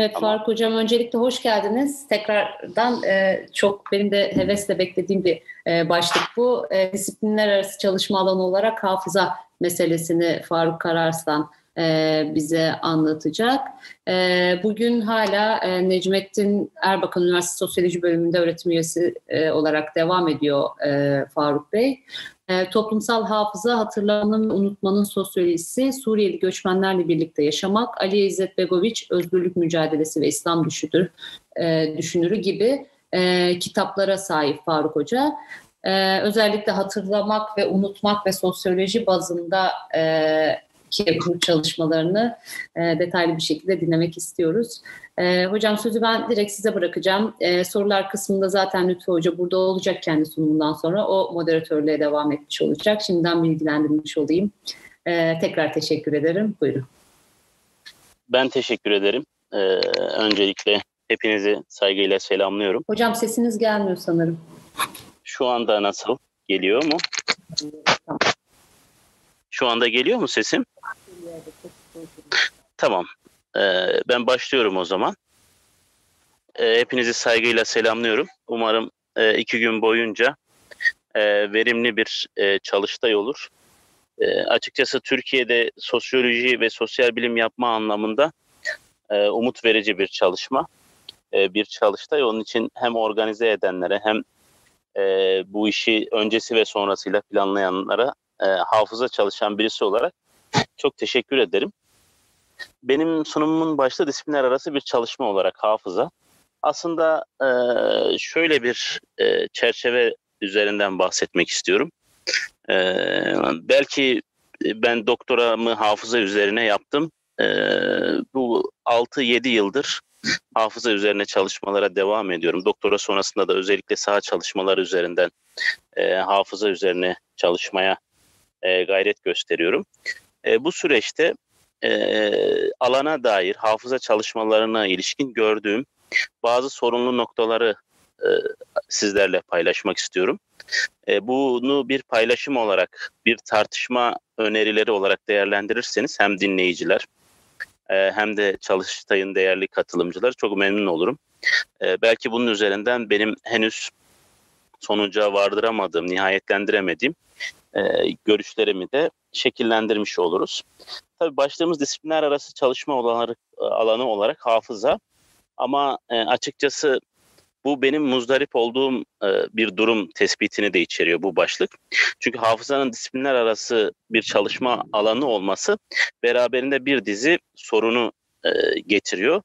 Evet Ama... Faruk Hocam öncelikle hoş geldiniz. Tekrardan e, çok benim de hevesle beklediğim bir e, başlık bu. E, disiplinler arası çalışma alanı olarak hafıza meselesini Faruk Kararslan e, bize anlatacak. E, bugün hala e, Necmettin Erbakan Üniversitesi Sosyoloji Bölümünde öğretim üyesi e, olarak devam ediyor e, Faruk Bey. E, toplumsal hafıza, hatırlamanın ve unutmanın sosyolojisi, Suriyeli göçmenlerle birlikte yaşamak, Ali İzzet Begoviç, Özgürlük Mücadelesi ve İslam Düşünür, e, Düşünürü gibi e, kitaplara sahip Faruk Hoca. E, özellikle hatırlamak ve unutmak ve sosyoloji bazında e, ki bu çalışmalarını e, detaylı bir şekilde dinlemek istiyoruz. E, hocam sözü ben direkt size bırakacağım. E, sorular kısmında zaten Lütfü Hoca burada olacak kendi sunumundan sonra. O moderatörlüğe devam etmiş olacak. Şimdiden bilgilendirmiş olayım. E, tekrar teşekkür ederim. Buyurun. Ben teşekkür ederim. Ee, öncelikle hepinizi saygıyla selamlıyorum. Hocam sesiniz gelmiyor sanırım. Şu anda nasıl? Geliyor mu? Şu anda geliyor mu sesim? Tamam. Ee, ben başlıyorum o zaman. Ee, hepinizi saygıyla selamlıyorum. Umarım e, iki gün boyunca e, verimli bir e, çalıştay olur. E, açıkçası Türkiye'de sosyoloji ve sosyal bilim yapma anlamında umut verici bir çalışma. Bir çalıştay. Onun için hem organize edenlere hem bu işi öncesi ve sonrasıyla planlayanlara hafıza çalışan birisi olarak çok teşekkür ederim. Benim sunumumun başta disiplinler arası bir çalışma olarak hafıza. Aslında e, şöyle bir e, çerçeve üzerinden bahsetmek istiyorum. E, belki ben doktoramı hafıza üzerine yaptım. E, bu 6-7 yıldır hafıza üzerine çalışmalara devam ediyorum. Doktora sonrasında da özellikle saha çalışmaları üzerinden e, hafıza üzerine çalışmaya e, gayret gösteriyorum. E, bu süreçte e, alana dair hafıza çalışmalarına ilişkin gördüğüm bazı sorunlu noktaları e, sizlerle paylaşmak istiyorum. E, bunu bir paylaşım olarak, bir tartışma önerileri olarak değerlendirirseniz hem dinleyiciler e, hem de çalıştayın değerli katılımcılar çok memnun olurum. E, belki bunun üzerinden benim henüz sonuca vardıramadığım, nihayetlendiremediğim e, görüşlerimi de şekillendirmiş oluruz. Tabii başladığımız disiplinler arası çalışma olarak, alanı olarak hafıza ama e, açıkçası bu benim muzdarip olduğum e, bir durum tespitini de içeriyor bu başlık. Çünkü hafızanın disiplinler arası bir çalışma alanı olması beraberinde bir dizi sorunu e, getiriyor.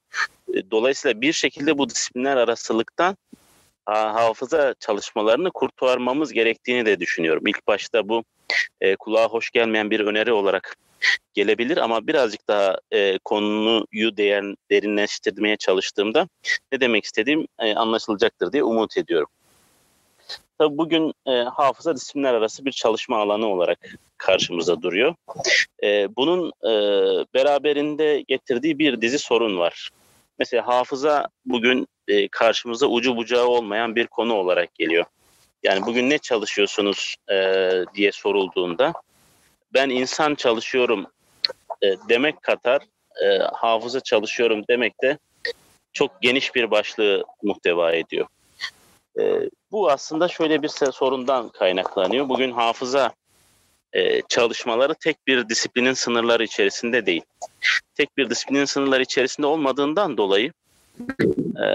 E, dolayısıyla bir şekilde bu disiplinler arasılıktan hafıza çalışmalarını kurtarmamız gerektiğini de düşünüyorum. İlk başta bu e, kulağa hoş gelmeyen bir öneri olarak gelebilir ama birazcık daha e, konuyu değer, derinleştirmeye çalıştığımda ne demek istediğim e, anlaşılacaktır diye umut ediyorum. Tabii bugün e, hafıza disiplinler arası bir çalışma alanı olarak karşımıza duruyor. E, bunun e, beraberinde getirdiği bir dizi sorun var. Mesela hafıza bugün e, karşımıza ucu bucağı olmayan bir konu olarak geliyor. Yani bugün ne çalışıyorsunuz e, diye sorulduğunda ben insan çalışıyorum e, demek kadar e, hafıza çalışıyorum demek de çok geniş bir başlığı muhteva ediyor. E, bu aslında şöyle bir sorundan kaynaklanıyor. Bugün hafıza e, çalışmaları tek bir disiplinin sınırları içerisinde değil. Tek bir disiplinin sınırları içerisinde olmadığından dolayı e,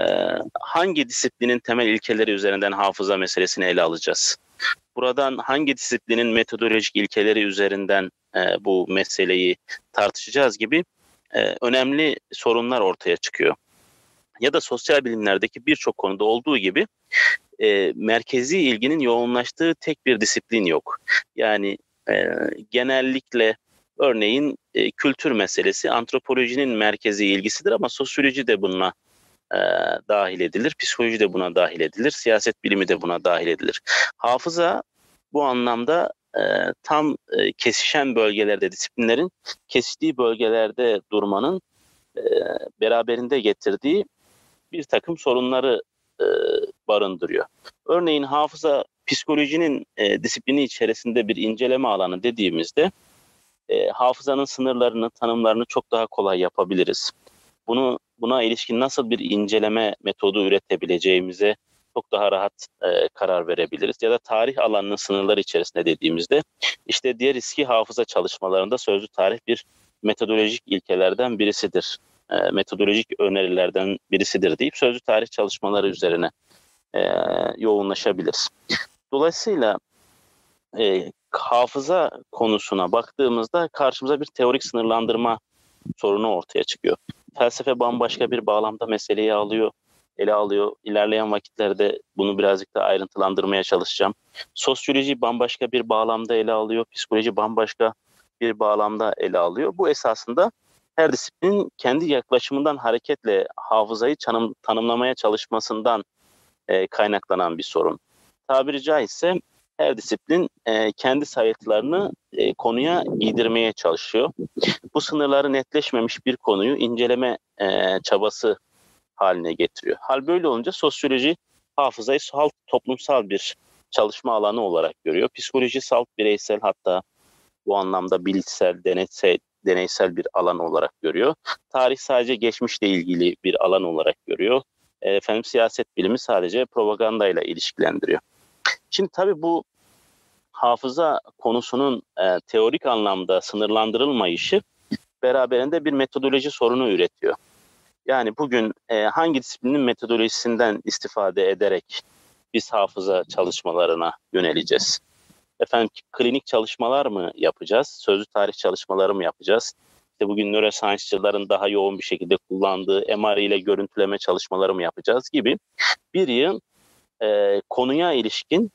hangi disiplinin temel ilkeleri üzerinden hafıza meselesini ele alacağız? Buradan hangi disiplinin metodolojik ilkeleri üzerinden e, bu meseleyi tartışacağız gibi önemli sorunlar ortaya çıkıyor. Ya da sosyal bilimlerdeki birçok konuda olduğu gibi e, merkezi ilginin yoğunlaştığı tek bir disiplin yok. Yani e, genellikle örneğin e, kültür meselesi antropolojinin merkezi ilgisidir ama sosyoloji de buna e, dahil edilir, psikoloji de buna dahil edilir, siyaset bilimi de buna dahil edilir. Hafıza bu anlamda e, tam e, kesişen bölgelerde, disiplinlerin kesiştiği bölgelerde durmanın e, beraberinde getirdiği bir takım sorunları e, barındırıyor. Örneğin hafıza psikolojinin e, disiplini içerisinde bir inceleme alanı dediğimizde e, hafızanın sınırlarını, tanımlarını çok daha kolay yapabiliriz. Bunu buna ilişkin nasıl bir inceleme metodu üretebileceğimize çok daha rahat e, karar verebiliriz. Ya da tarih alanının sınırları içerisinde dediğimizde işte diğer riski hafıza çalışmalarında sözlü tarih bir metodolojik ilkelerden birisidir. E, metodolojik önerilerden birisidir deyip sözlü tarih çalışmaları üzerine e, yoğunlaşabiliriz. Dolayısıyla e, hafıza konusuna baktığımızda karşımıza bir teorik sınırlandırma sorunu ortaya çıkıyor. Felsefe bambaşka bir bağlamda meseleyi alıyor, ele alıyor. İlerleyen vakitlerde bunu birazcık da ayrıntılandırmaya çalışacağım. Sosyoloji bambaşka bir bağlamda ele alıyor, psikoloji bambaşka bir bağlamda ele alıyor. Bu esasında her disiplinin kendi yaklaşımından hareketle hafızayı tanım, tanımlamaya çalışmasından e, kaynaklanan bir sorun. Tabiri caizse her disiplin e, kendi sayıtlarını e, konuya giydirmeye çalışıyor. Bu sınırları netleşmemiş bir konuyu inceleme e, çabası haline getiriyor. Hal böyle olunca sosyoloji hafızayı salt toplumsal bir çalışma alanı olarak görüyor. Psikoloji salt bireysel hatta bu anlamda bilişsel, deneysel, deneysel bir alan olarak görüyor. Tarih sadece geçmişle ilgili bir alan olarak görüyor. Efendim siyaset bilimi sadece propagandayla ilişkilendiriyor. Şimdi tabii bu hafıza konusunun e, teorik anlamda sınırlandırılmayışı beraberinde bir metodoloji sorunu üretiyor. Yani bugün e, hangi disiplinin metodolojisinden istifade ederek biz hafıza çalışmalarına yöneleceğiz? Efendim klinik çalışmalar mı yapacağız? Sözlü tarih çalışmaları mı yapacağız? İşte bugün nöroscience'cıların daha yoğun bir şekilde kullandığı MR ile görüntüleme çalışmaları mı yapacağız gibi bir yıl e, konuya ilişkin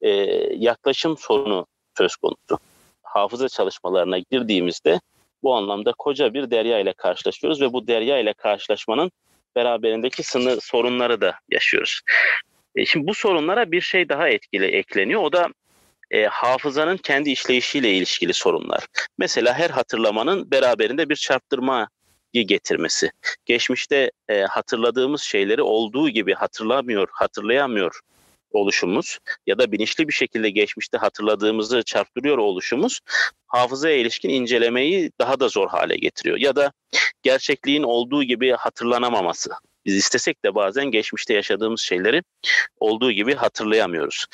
e, yaklaşım sorunu söz konusu. Hafıza çalışmalarına girdiğimizde bu anlamda koca bir derya ile karşılaşıyoruz ve bu derya ile karşılaşmanın beraberindeki sınır sorunları da yaşıyoruz. E, şimdi bu sorunlara bir şey daha etkili ekleniyor. O da e, hafızanın kendi işleyişiyle ilişkili sorunlar. Mesela her hatırlamanın beraberinde bir çarptırma getirmesi. Geçmişte e, hatırladığımız şeyleri olduğu gibi hatırlamıyor, hatırlayamıyor oluşumuz ya da bilinçli bir şekilde geçmişte hatırladığımızı çarptırıyor oluşumuz hafızaya ilişkin incelemeyi daha da zor hale getiriyor. Ya da gerçekliğin olduğu gibi hatırlanamaması. Biz istesek de bazen geçmişte yaşadığımız şeyleri olduğu gibi hatırlayamıyoruz.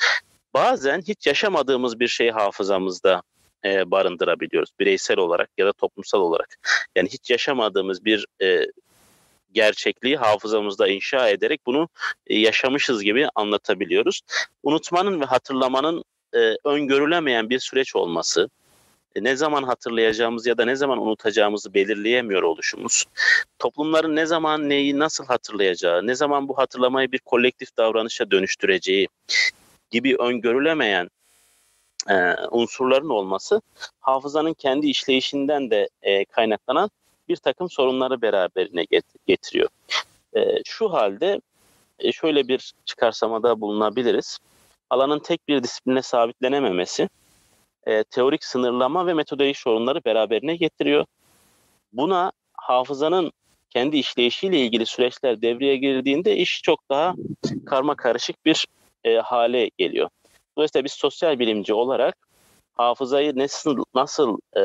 Bazen hiç yaşamadığımız bir şeyi hafızamızda e, barındırabiliyoruz. Bireysel olarak ya da toplumsal olarak. Yani hiç yaşamadığımız bir e, gerçekliği hafızamızda inşa ederek bunu e, yaşamışız gibi anlatabiliyoruz. Unutmanın ve hatırlamanın e, öngörülemeyen bir süreç olması, e, ne zaman hatırlayacağımız ya da ne zaman unutacağımızı belirleyemiyor oluşumuz, toplumların ne zaman neyi nasıl hatırlayacağı, ne zaman bu hatırlamayı bir kolektif davranışa dönüştüreceği gibi öngörülemeyen e, unsurların olması hafızanın kendi işleyişinden de e, kaynaklanan bir takım sorunları beraberine getiriyor. E, şu halde e, şöyle bir çıkarsamada bulunabiliriz. Alanın tek bir disipline sabitlenememesi, e, teorik sınırlama ve metodolojik sorunları beraberine getiriyor. Buna hafızanın kendi işleyişiyle ilgili süreçler devreye girdiğinde iş çok daha karma karışık bir e, hale geliyor. Dolayısıyla biz sosyal bilimci olarak hafızayı nasıl nasıl e,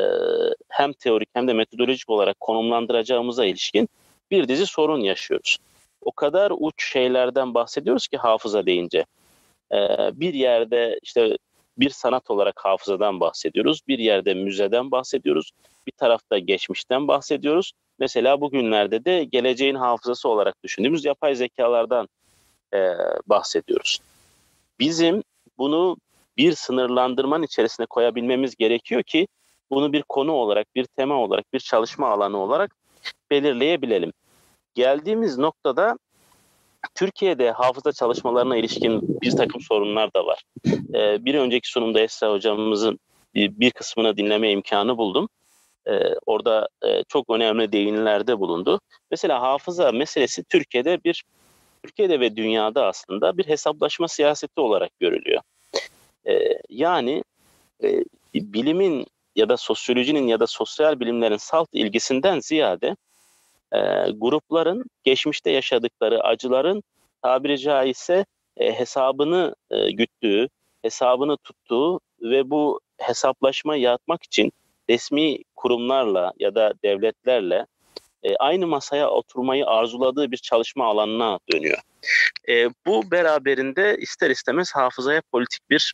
hem teorik hem de metodolojik olarak konumlandıracağımıza ilişkin bir dizi sorun yaşıyoruz. O kadar uç şeylerden bahsediyoruz ki hafıza deyince. E, bir yerde işte bir sanat olarak hafızadan bahsediyoruz. Bir yerde müzeden bahsediyoruz. Bir tarafta geçmişten bahsediyoruz. Mesela bugünlerde de geleceğin hafızası olarak düşündüğümüz yapay zekalardan e, bahsediyoruz. Bizim bunu bir sınırlandırmanın içerisine koyabilmemiz gerekiyor ki bunu bir konu olarak, bir tema olarak, bir çalışma alanı olarak belirleyebilelim. Geldiğimiz noktada Türkiye'de hafıza çalışmalarına ilişkin bir takım sorunlar da var. Ee, bir önceki sunumda Esra hocamızın bir kısmını dinleme imkanı buldum. Ee, orada e, çok önemli değinilerde bulundu. Mesela hafıza meselesi Türkiye'de bir Türkiye'de ve dünyada aslında bir hesaplaşma siyaseti olarak görülüyor. E, yani e, bilimin ya da sosyolojinin ya da sosyal bilimlerin salt ilgisinden ziyade e, grupların geçmişte yaşadıkları acıların tabiri caizse e, hesabını e, güttüğü, hesabını tuttuğu ve bu hesaplaşma yapmak için resmi kurumlarla ya da devletlerle e, aynı masaya oturmayı arzuladığı bir çalışma alanına dönüyor. E, bu beraberinde ister istemez hafızaya politik bir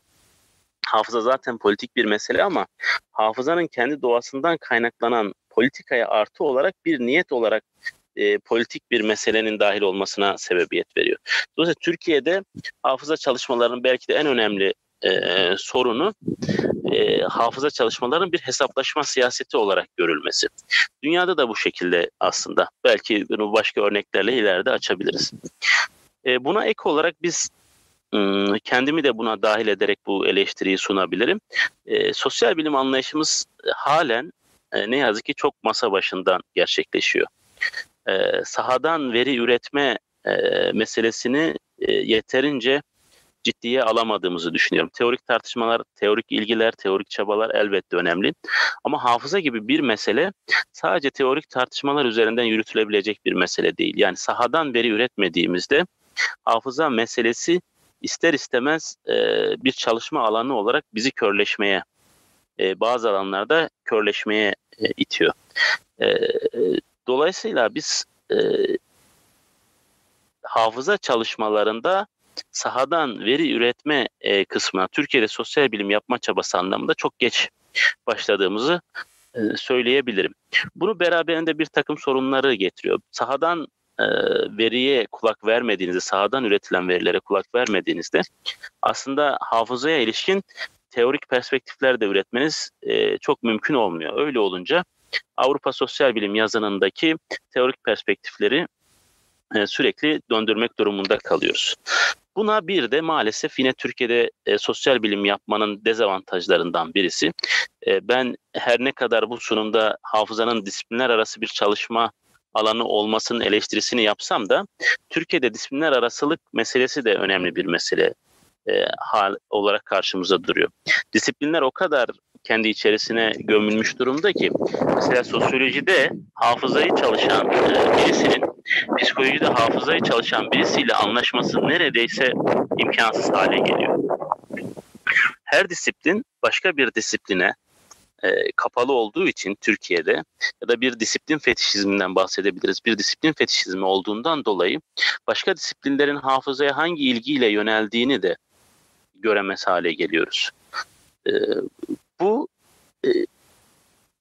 hafıza zaten politik bir mesele ama hafızanın kendi doğasından kaynaklanan politikaya artı olarak bir niyet olarak e, politik bir meselenin dahil olmasına sebebiyet veriyor. Dolayısıyla Türkiye'de hafıza çalışmalarının belki de en önemli e, sorunu e, hafıza çalışmalarının bir hesaplaşma siyaseti olarak görülmesi. Dünyada da bu şekilde aslında. Belki bunu başka örneklerle ileride açabiliriz. E, buna ek olarak biz kendimi de buna dahil ederek bu eleştiriyi sunabilirim. E, sosyal bilim anlayışımız halen e, ne yazık ki çok masa başından gerçekleşiyor. E, sahadan veri üretme e, meselesini e, yeterince ciddiye alamadığımızı düşünüyorum. Teorik tartışmalar, teorik ilgiler, teorik çabalar elbette önemli. Ama hafıza gibi bir mesele sadece teorik tartışmalar üzerinden yürütülebilecek bir mesele değil. Yani sahadan veri üretmediğimizde hafıza meselesi ister istemez e, bir çalışma alanı olarak bizi körleşmeye, e, bazı alanlarda körleşmeye e, itiyor. E, dolayısıyla biz e, hafıza çalışmalarında sahadan veri üretme e, kısmına Türkiye'de sosyal bilim yapma çabası anlamında çok geç başladığımızı e, söyleyebilirim. Bunu beraberinde bir takım sorunları getiriyor. Sahadan e, veriye kulak vermediğinizde, sahadan üretilen verilere kulak vermediğinizde aslında hafızaya ilişkin teorik perspektifler de üretmeniz e, çok mümkün olmuyor. Öyle olunca Avrupa Sosyal Bilim yazınındaki teorik perspektifleri e, sürekli döndürmek durumunda kalıyoruz. Buna bir de maalesef yine Türkiye'de e, sosyal bilim yapmanın dezavantajlarından birisi. E, ben her ne kadar bu sunumda hafızanın disiplinler arası bir çalışma alanı olmasının eleştirisini yapsam da Türkiye'de disiplinler arasılık meselesi de önemli bir mesele e, hal olarak karşımıza duruyor. Disiplinler o kadar kendi içerisine gömülmüş durumda ki mesela sosyolojide hafızayı çalışan e, birisinin psikolojide hafızayı çalışan birisiyle anlaşması neredeyse imkansız hale geliyor. Her disiplin başka bir disipline e, kapalı olduğu için Türkiye'de ya da bir disiplin fetişizminden bahsedebiliriz. Bir disiplin fetişizmi olduğundan dolayı başka disiplinlerin hafızaya hangi ilgiyle yöneldiğini de göremez hale geliyoruz. E, bu e,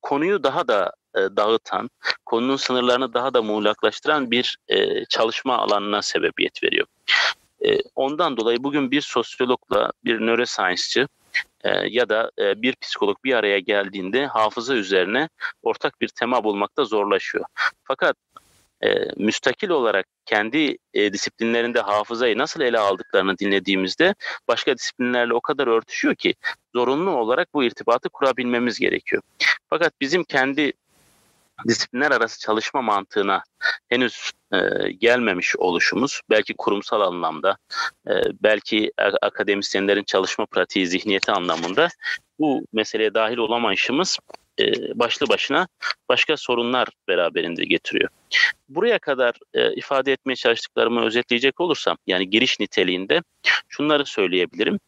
konuyu daha da e, dağıtan, konunun sınırlarını daha da muğlaklaştıran bir e, çalışma alanına sebebiyet veriyor. E, ondan dolayı bugün bir sosyologla bir neuroscience'çı e, ya da e, bir psikolog bir araya geldiğinde hafıza üzerine ortak bir tema bulmakta zorlaşıyor. Fakat e, müstakil olarak kendi e, disiplinlerinde hafızayı nasıl ele aldıklarını dinlediğimizde başka disiplinlerle o kadar örtüşüyor ki zorunlu olarak bu irtibatı kurabilmemiz gerekiyor. Fakat bizim kendi disiplinler arası çalışma mantığına henüz e, gelmemiş oluşumuz belki kurumsal anlamda e, belki akademisyenlerin çalışma pratiği zihniyeti anlamında bu meseleye dahil olamayışımız e, başlı başına başka sorunlar beraberinde getiriyor. Buraya kadar e, ifade etmeye çalıştıklarımı özetleyecek olursam yani giriş niteliğinde şunları söyleyebilirim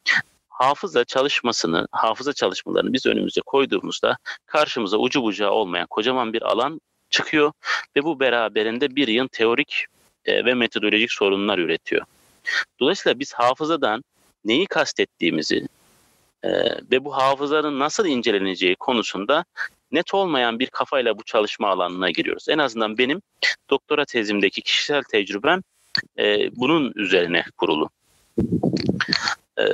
hafıza çalışmasını, hafıza çalışmalarını biz önümüze koyduğumuzda karşımıza ucu bucağı olmayan kocaman bir alan çıkıyor ve bu beraberinde bir yıl teorik e, ve metodolojik sorunlar üretiyor. Dolayısıyla biz hafızadan neyi kastettiğimizi e, ve bu hafızanın nasıl inceleneceği konusunda net olmayan bir kafayla bu çalışma alanına giriyoruz. En azından benim doktora tezimdeki kişisel tecrübem e, bunun üzerine kurulu. E,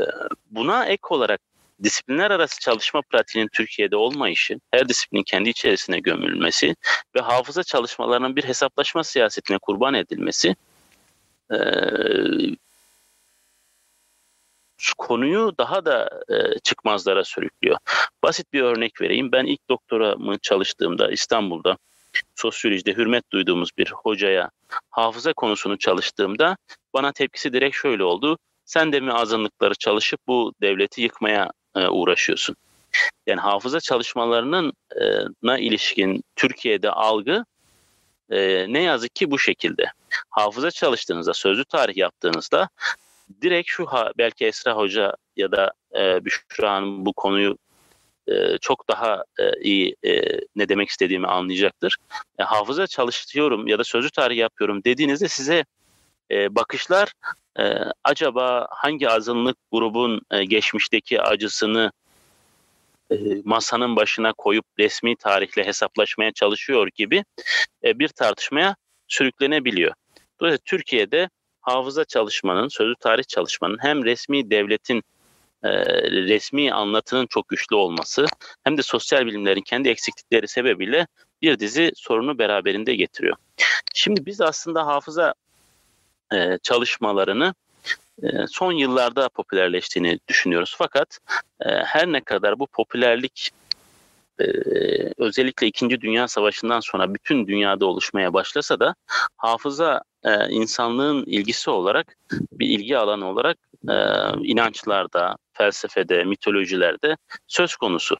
buna ek olarak disiplinler arası çalışma pratiğinin Türkiye'de olmayışı, her disiplinin kendi içerisine gömülmesi ve hafıza çalışmalarının bir hesaplaşma siyasetine kurban edilmesi e, konuyu daha da e, çıkmazlara sürüklüyor. Basit bir örnek vereyim. Ben ilk doktoramı çalıştığımda İstanbul'da sosyolojide hürmet duyduğumuz bir hocaya hafıza konusunu çalıştığımda bana tepkisi direkt şöyle oldu. Sen de mi azınlıkları çalışıp bu devleti yıkmaya e, uğraşıyorsun? Yani hafıza çalışmalarının e, na ilişkin Türkiye'de algı e, ne yazık ki bu şekilde. Hafıza çalıştığınızda, sözlü tarih yaptığınızda direkt şu ha, belki Esra Hoca ya da e, Büşra Hanım bu konuyu e, çok daha e, iyi e, ne demek istediğimi anlayacaktır. E, hafıza çalışıyorum ya da sözlü tarih yapıyorum dediğinizde size e, bakışlar e, acaba hangi azınlık grubun e, geçmişteki acısını e, masanın başına koyup resmi tarihle hesaplaşmaya çalışıyor gibi e, bir tartışmaya sürüklenebiliyor. Dolayısıyla Türkiye'de hafıza çalışmanın, sözlü tarih çalışmanın hem resmi devletin e, resmi anlatının çok güçlü olması hem de sosyal bilimlerin kendi eksiklikleri sebebiyle bir dizi sorunu beraberinde getiriyor. Şimdi biz aslında hafıza e, çalışmalarını e, son yıllarda popülerleştiğini düşünüyoruz. Fakat e, her ne kadar bu popülerlik e, özellikle İkinci Dünya Savaşı'ndan sonra bütün dünyada oluşmaya başlasa da hafıza e, insanlığın ilgisi olarak bir ilgi alanı olarak e, inançlarda, felsefede, mitolojilerde söz konusu.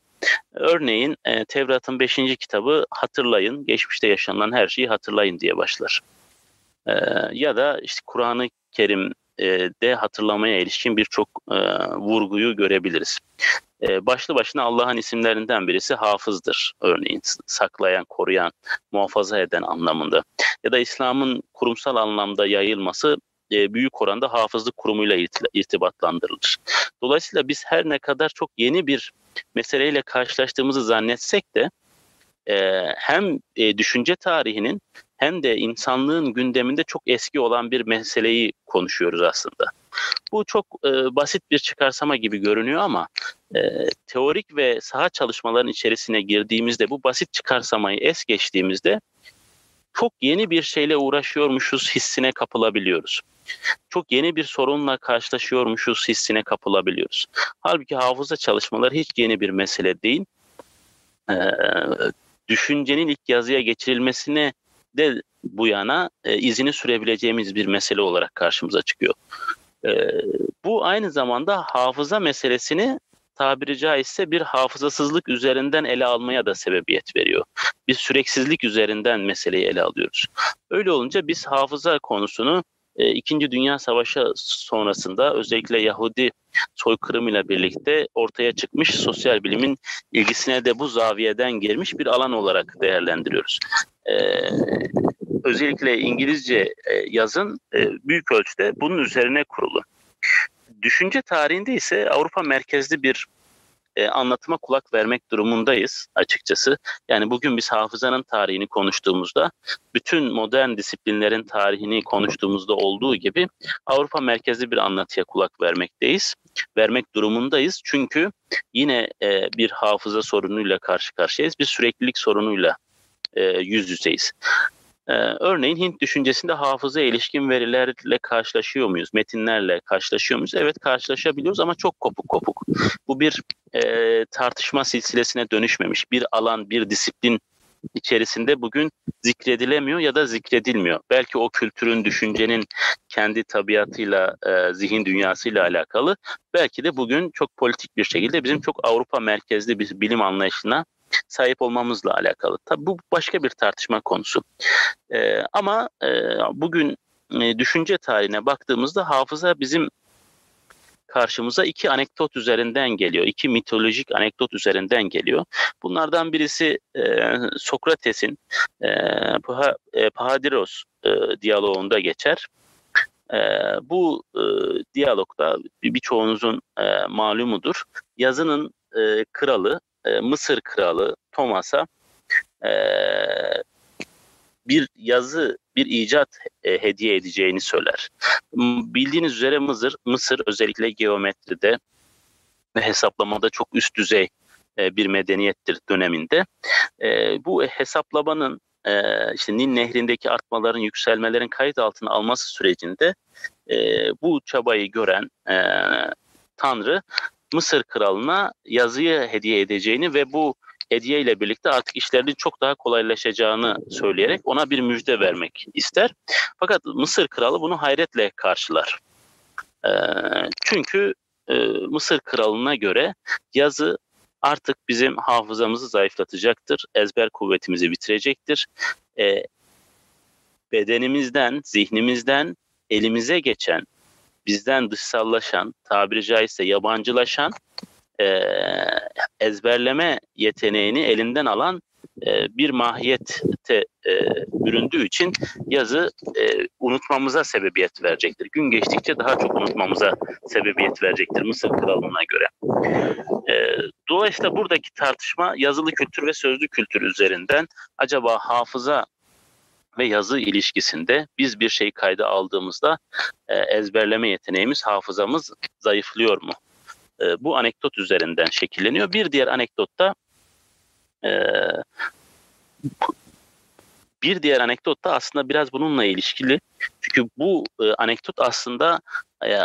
Örneğin e, Tevrat'ın 5. kitabı hatırlayın, geçmişte yaşanılan her şeyi hatırlayın diye başlar. E, ya da işte Kur'an-ı Kerim de hatırlamaya ilişkin birçok e, vurguyu görebiliriz. E, başlı başına Allah'ın isimlerinden birisi hafızdır örneğin saklayan, koruyan, muhafaza eden anlamında. Ya da İslam'ın kurumsal anlamda yayılması e, büyük oranda hafızlık kurumuyla irtibatlandırılır. Dolayısıyla biz her ne kadar çok yeni bir meseleyle karşılaştığımızı zannetsek de e, hem e, düşünce tarihinin hem de insanlığın gündeminde çok eski olan bir meseleyi konuşuyoruz aslında. Bu çok e, basit bir çıkarsama gibi görünüyor ama e, teorik ve saha çalışmaların içerisine girdiğimizde bu basit çıkarsamayı es geçtiğimizde çok yeni bir şeyle uğraşıyormuşuz hissine kapılabiliyoruz. Çok yeni bir sorunla karşılaşıyormuşuz hissine kapılabiliyoruz. Halbuki hafıza çalışmaları hiç yeni bir mesele değil. Ee, düşüncenin ilk yazıya geçirilmesine de bu yana e, izini sürebileceğimiz bir mesele olarak karşımıza çıkıyor. E, bu aynı zamanda hafıza meselesini tabiri caizse bir hafızasızlık üzerinden ele almaya da sebebiyet veriyor. Bir süreksizlik üzerinden meseleyi ele alıyoruz. Öyle olunca biz hafıza konusunu e, İkinci Dünya Savaşı sonrasında özellikle Yahudi soykırım ile birlikte ortaya çıkmış sosyal bilimin ilgisine de bu zaviyeden girmiş bir alan olarak değerlendiriyoruz. Ee, özellikle İngilizce e, yazın e, büyük ölçüde bunun üzerine kurulu. Düşünce tarihinde ise Avrupa merkezli bir e, anlatıma kulak vermek durumundayız açıkçası. Yani bugün biz hafızanın tarihini konuştuğumuzda bütün modern disiplinlerin tarihini konuştuğumuzda olduğu gibi Avrupa merkezli bir anlatıya kulak vermekteyiz. Vermek durumundayız çünkü yine e, bir hafıza sorunuyla karşı karşıyayız. Bir süreklilik sorunuyla e, yüz yüzeyiz. Ee, örneğin Hint düşüncesinde hafıza ilişkin verilerle karşılaşıyor muyuz? Metinlerle karşılaşıyor muyuz? Evet karşılaşabiliyoruz ama çok kopuk kopuk. Bu bir e, tartışma silsilesine dönüşmemiş. Bir alan, bir disiplin içerisinde bugün zikredilemiyor ya da zikredilmiyor. Belki o kültürün, düşüncenin kendi tabiatıyla, e, zihin dünyasıyla alakalı. Belki de bugün çok politik bir şekilde bizim çok Avrupa merkezli bir bilim anlayışına sahip olmamızla alakalı. Tabi bu başka bir tartışma konusu. E, ama e, bugün e, düşünce tarihine baktığımızda hafıza bizim karşımıza iki anekdot üzerinden geliyor. iki mitolojik anekdot üzerinden geliyor. Bunlardan birisi e, Sokrates'in e, e, Pahadiros e, diyaloğunda geçer. E, bu e, diyalogda birçoğunuzun e, malumudur. Yazının e, kralı e, Mısır kralı Thomas'a e, bir yazı, bir icat e, hediye edeceğini söyler. Bildiğiniz üzere Mısır, Mısır özellikle geometride ve hesaplamada çok üst düzey bir medeniyettir döneminde. Bu hesaplamanın e, işte Nil Nehri'ndeki artmaların, yükselmelerin kayıt altına alması sürecinde bu çabayı gören Tanrı Mısır kralına yazıyı hediye edeceğini ve bu hediye ile birlikte artık işlerinin çok daha kolaylaşacağını söyleyerek ona bir müjde vermek ister. Fakat Mısır kralı bunu hayretle karşılar. E, çünkü e, Mısır kralına göre yazı artık bizim hafızamızı zayıflatacaktır, ezber kuvvetimizi bitirecektir. E, bedenimizden, zihnimizden elimize geçen bizden dışsallaşan, tabiri caizse yabancılaşan e, ezberleme yeteneğini elinden alan e, bir mahiyette e, büründüğü için yazı e, unutmamıza sebebiyet verecektir. Gün geçtikçe daha çok unutmamıza sebebiyet verecektir Mısır kralına göre. E, dolayısıyla buradaki tartışma yazılı kültür ve sözlü kültür üzerinden acaba hafıza ve yazı ilişkisinde biz bir şey kayda aldığımızda e, ezberleme yeteneğimiz, hafızamız zayıflıyor mu? E, bu anekdot üzerinden şekilleniyor. Bir diğer anekdotta e, bir diğer anekdot da aslında biraz bununla ilişkili. Çünkü bu e, anekdot aslında e,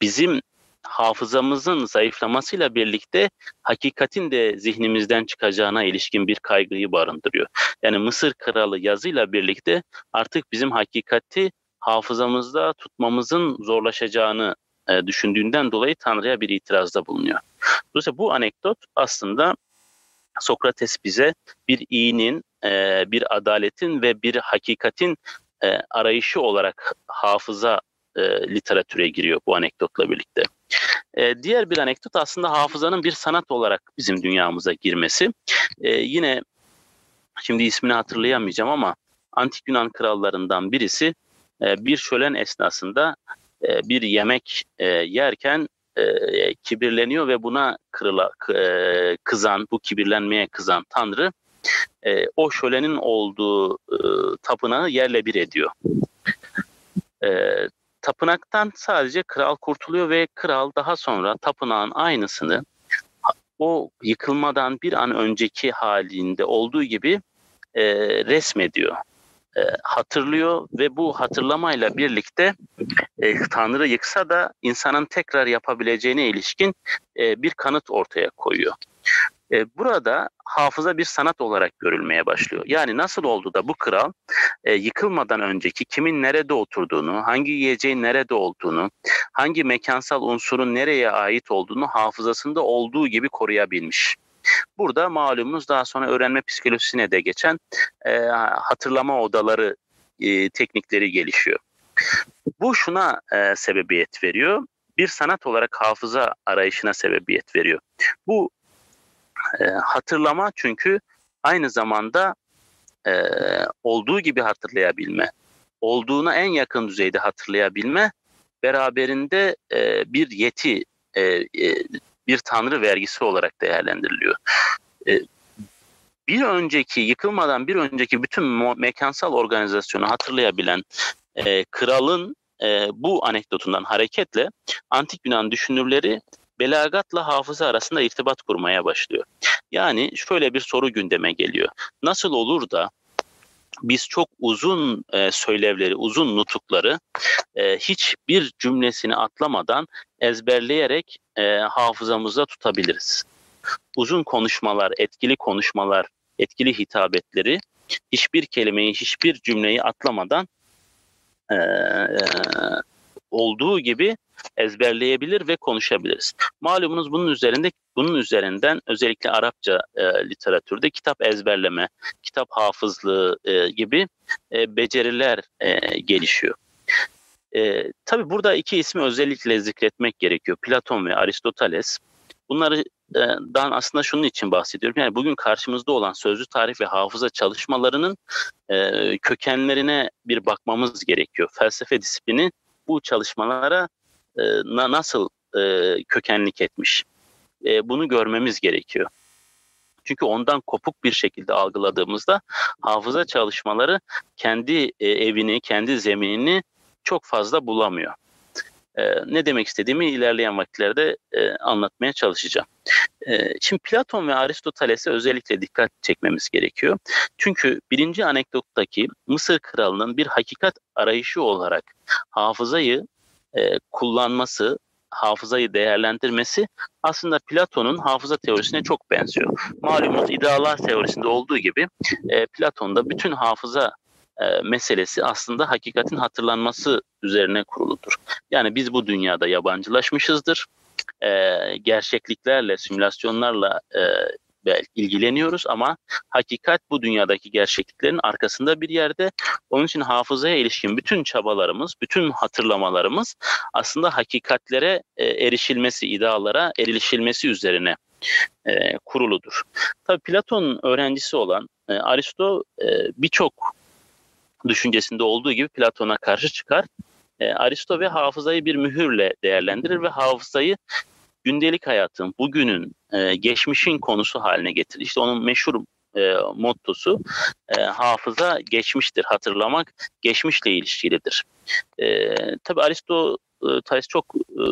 bizim hafızamızın zayıflamasıyla birlikte hakikatin de zihnimizden çıkacağına ilişkin bir kaygıyı barındırıyor. Yani Mısır kralı yazıyla birlikte artık bizim hakikati hafızamızda tutmamızın zorlaşacağını e, düşündüğünden dolayı Tanrı'ya bir itirazda bulunuyor. Dolayısıyla bu anekdot aslında Sokrates bize bir iyinin, e, bir adaletin ve bir hakikatin e, arayışı olarak hafıza e, literatüre giriyor bu anekdotla birlikte. E, diğer bir anekdot aslında hafızanın bir sanat olarak bizim dünyamıza girmesi. E, yine şimdi ismini hatırlayamayacağım ama antik Yunan krallarından birisi e, bir şölen esnasında e, bir yemek e, yerken e, kibirleniyor ve buna kırıla, e, kızan, bu kibirlenmeye kızan Tanrı e, o şölenin olduğu e, tapınağı yerle bir ediyor. E, tapınaktan sadece kral kurtuluyor ve kral daha sonra tapınağın aynısını o yıkılmadan bir an önceki halinde olduğu gibi e, resmediyor. E, hatırlıyor ve bu hatırlamayla birlikte e, Tanrı yıksa da insanın tekrar yapabileceğine ilişkin e, bir kanıt ortaya koyuyor. E, burada hafıza bir sanat olarak görülmeye başlıyor. Yani nasıl oldu da bu kral e, yıkılmadan önceki kimin nerede oturduğunu, hangi yiyeceğin nerede olduğunu, hangi mekansal unsurun nereye ait olduğunu hafızasında olduğu gibi koruyabilmiş. Burada malumunuz daha sonra öğrenme psikolojisine de geçen e, hatırlama odaları e, teknikleri gelişiyor. Bu şuna e, sebebiyet veriyor. Bir sanat olarak hafıza arayışına sebebiyet veriyor. Bu e, hatırlama çünkü aynı zamanda e, olduğu gibi hatırlayabilme, olduğuna en yakın düzeyde hatırlayabilme beraberinde e, bir yeti, e, e, bir tanrı vergisi olarak değerlendiriliyor. E, bir önceki, yıkılmadan bir önceki bütün mekansal organizasyonu hatırlayabilen e, kralın e, bu anekdotundan hareketle antik Yunan düşünürleri belagatla hafıza arasında irtibat kurmaya başlıyor. Yani şöyle bir soru gündeme geliyor. Nasıl olur da biz çok uzun e, söylevleri, uzun nutukları e, hiçbir cümlesini atlamadan ezberleyerek e, hafızamızda tutabiliriz. Uzun konuşmalar, etkili konuşmalar, etkili hitabetleri hiçbir kelimeyi, hiçbir cümleyi atlamadan e, e, olduğu gibi ezberleyebilir ve konuşabiliriz. Malumunuz bunun üzerinde bunun üzerinden özellikle Arapça e, literatürde kitap ezberleme, kitap hafızlığı e, gibi e, beceriler e, gelişiyor. E, tabii burada iki ismi özellikle zikretmek gerekiyor. Platon ve Aristoteles. Bunları dan aslında şunun için bahsediyorum. Yani bugün karşımızda olan sözlü tarih ve hafıza çalışmalarının e, kökenlerine bir bakmamız gerekiyor. Felsefe disiplini bu çalışmalara e, na, nasıl e, kökenlik etmiş? E, bunu görmemiz gerekiyor. Çünkü ondan kopuk bir şekilde algıladığımızda hafıza çalışmaları kendi e, evini, kendi zeminini çok fazla bulamıyor. E, ne demek istediğimi ilerleyen vakitlerde e, anlatmaya çalışacağım. E, şimdi Platon ve Aristoteles'e özellikle dikkat çekmemiz gerekiyor. Çünkü birinci anekdottaki Mısır kralının bir hakikat arayışı olarak hafızayı e, kullanması, hafızayı değerlendirmesi aslında Platon'un hafıza teorisine çok benziyor. Malumunuz idealar teorisinde olduğu gibi e, Platon'da bütün hafıza e, meselesi aslında hakikatin hatırlanması üzerine kuruludur. Yani biz bu dünyada yabancılaşmışızdır. E, gerçekliklerle, simülasyonlarla e, ilgileniyoruz ama hakikat bu dünyadaki gerçekliklerin arkasında bir yerde. Onun için hafızaya ilişkin bütün çabalarımız, bütün hatırlamalarımız aslında hakikatlere e, erişilmesi, idealara erişilmesi üzerine e, kuruludur. Tabii Platon'un öğrencisi olan e, Aristo e, birçok düşüncesinde olduğu gibi Platon'a karşı çıkar. E, Aristo ve hafızayı bir mühürle değerlendirir ve hafızayı gündelik hayatın, bugünün, e, geçmişin konusu haline getirir. İşte onun meşhur e, mottosu e, hafıza geçmiştir, hatırlamak geçmişle ilişkilidir. E, tabii Aristo e, çok e,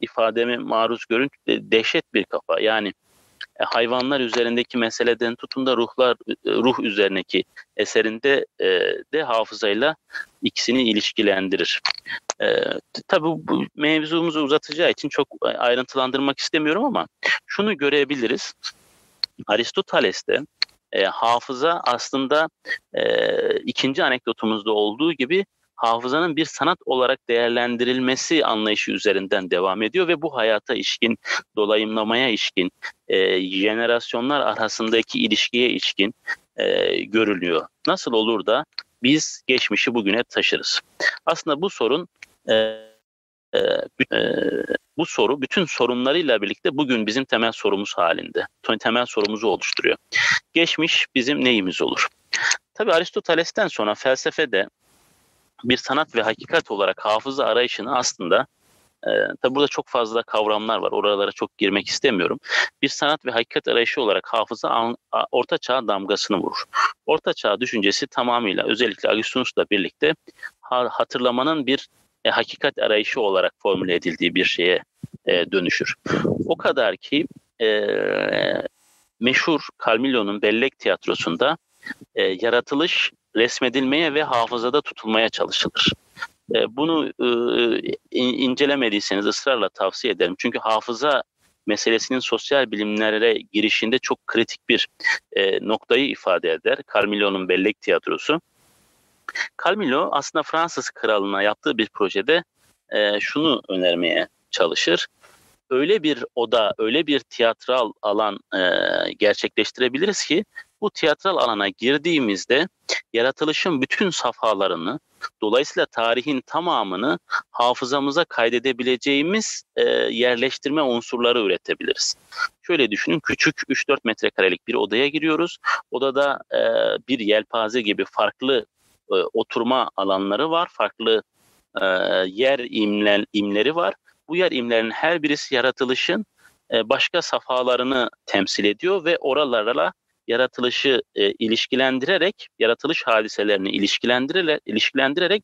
ifademi maruz görün dehşet bir kafa. Yani hayvanlar üzerindeki meseleden tutun da ruhlar e, ruh üzerindeki eserinde e, de hafızayla ikisini ilişkilendirir. E, bu mevzumuzu uzatacağı için çok ayrıntılandırmak istemiyorum ama şunu görebiliriz. Aristoteles'te e, hafıza aslında e, ikinci anekdotumuzda olduğu gibi hafızanın bir sanat olarak değerlendirilmesi anlayışı üzerinden devam ediyor ve bu hayata ilişkin, dolayımlamaya ilişkin, e, jenerasyonlar arasındaki ilişkiye ilişkin e, görülüyor. Nasıl olur da biz geçmişi bugüne taşırız? Aslında bu sorun e, e, e bu soru bütün sorunlarıyla birlikte bugün bizim temel sorumuz halinde. Temel sorumuzu oluşturuyor. Geçmiş bizim neyimiz olur? Tabi Aristoteles'ten sonra felsefede bir sanat ve hakikat olarak hafıza arayışını aslında e, tabi burada çok fazla kavramlar var. Oralara çok girmek istemiyorum. Bir sanat ve hakikat arayışı olarak hafıza orta çağ damgasını vurur. Orta çağ düşüncesi tamamıyla özellikle Agustinus'la birlikte hatırlamanın bir e, hakikat arayışı olarak formüle edildiği bir şeye e, dönüşür. O kadar ki e, meşhur Carmilo'nun Bellek Tiyatrosu'nda e, yaratılış resmedilmeye ve hafızada tutulmaya çalışılır. E, bunu e, incelemediyseniz ısrarla tavsiye ederim. Çünkü hafıza meselesinin sosyal bilimlere girişinde çok kritik bir e, noktayı ifade eder. Carmilo'nun Bellek Tiyatrosu. Carmilo aslında Fransız kralına yaptığı bir projede e, şunu önermeye çalışır. Öyle bir oda, öyle bir tiyatral alan e, gerçekleştirebiliriz ki bu tiyatral alana girdiğimizde yaratılışın bütün safhalarını, dolayısıyla tarihin tamamını hafızamıza kaydedebileceğimiz e, yerleştirme unsurları üretebiliriz. Şöyle düşünün, küçük 3-4 metrekarelik bir odaya giriyoruz. Odada e, bir yelpaze gibi farklı e, oturma alanları var, farklı e, yer imler, imleri var. Bu yer imlerin her birisi yaratılışın e, başka safhalarını temsil ediyor ve oralarla yaratılışı e, ilişkilendirerek, yaratılış hadiselerini ilişkilendirerek, ilişkilendirerek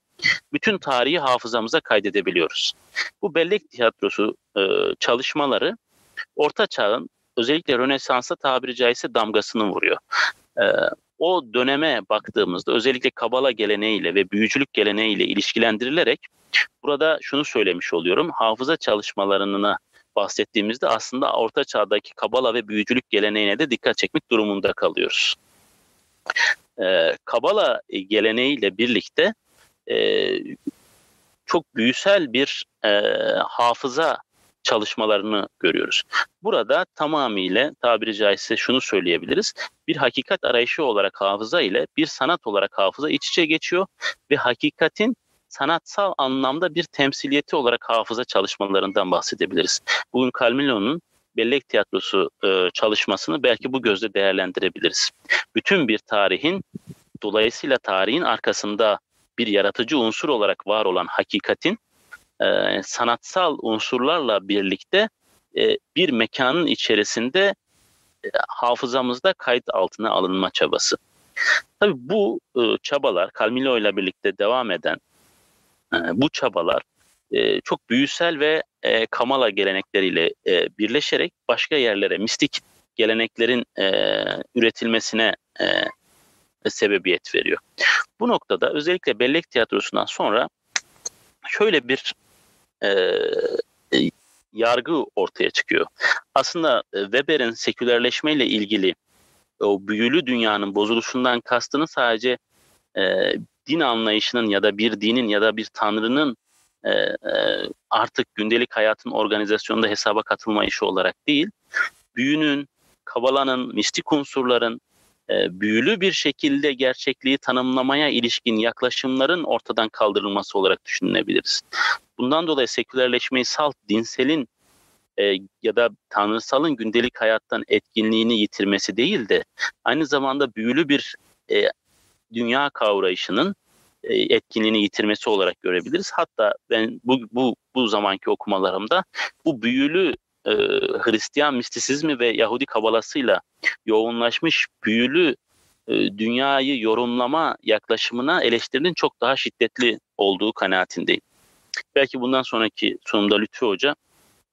bütün tarihi hafızamıza kaydedebiliyoruz. Bu bellek tiyatrosu e, çalışmaları Orta Çağ'ın özellikle Rönesans'a tabiri caizse damgasını vuruyor. E, o döneme baktığımızda özellikle Kabala geleneğiyle ve büyücülük geleneğiyle ilişkilendirilerek burada şunu söylemiş oluyorum. Hafıza çalışmalarına bahsettiğimizde aslında Orta Çağ'daki Kabala ve büyücülük geleneğine de dikkat çekmek durumunda kalıyoruz. Ee, Kabala geleneğiyle birlikte e, çok büyüsel bir e, hafıza çalışmalarını görüyoruz. Burada tamamıyla tabiri caizse şunu söyleyebiliriz. Bir hakikat arayışı olarak hafıza ile bir sanat olarak hafıza iç içe geçiyor ve hakikatin sanatsal anlamda bir temsiliyeti olarak hafıza çalışmalarından bahsedebiliriz. Bugün Calmilo'nun Bellek Tiyatrosu e, çalışmasını belki bu gözle değerlendirebiliriz. Bütün bir tarihin dolayısıyla tarihin arkasında bir yaratıcı unsur olarak var olan hakikatin e, sanatsal unsurlarla birlikte e, bir mekanın içerisinde e, hafızamızda kayıt altına alınma çabası. Tabii bu e, çabalar Calmilo ile birlikte devam eden bu çabalar e, çok büyüsel ve e, Kamala gelenekleriyle e, birleşerek başka yerlere mistik geleneklerin üretilmesine sebebiyet veriyor. Bu noktada özellikle bellek tiyatrosundan sonra şöyle bir yargı ortaya çıkıyor. Aslında Weber'in sekülerleşmeyle ilgili o büyülü dünyanın bozuluşundan kastını sadece e, din anlayışının ya da bir dinin ya da bir tanrının e, e, artık gündelik hayatın organizasyonunda hesaba katılma işi olarak değil, büyünün, kabalanın, mistik unsurların e, büyülü bir şekilde gerçekliği tanımlamaya ilişkin yaklaşımların ortadan kaldırılması olarak düşünebiliriz. Bundan dolayı sekülerleşmeyi salt dinselin e, ya da tanrısalın gündelik hayattan etkinliğini yitirmesi değil de aynı zamanda büyülü bir e, dünya kavrayışının e, etkinliğini yitirmesi olarak görebiliriz. Hatta ben bu bu bu zamanki okumalarımda bu büyülü e, Hristiyan mistisizmi ve Yahudi kabalasıyla yoğunlaşmış büyülü e, dünyayı yorumlama yaklaşımına eleştirinin çok daha şiddetli olduğu kanaatindeyim. Belki bundan sonraki sunumda Lütfü Hoca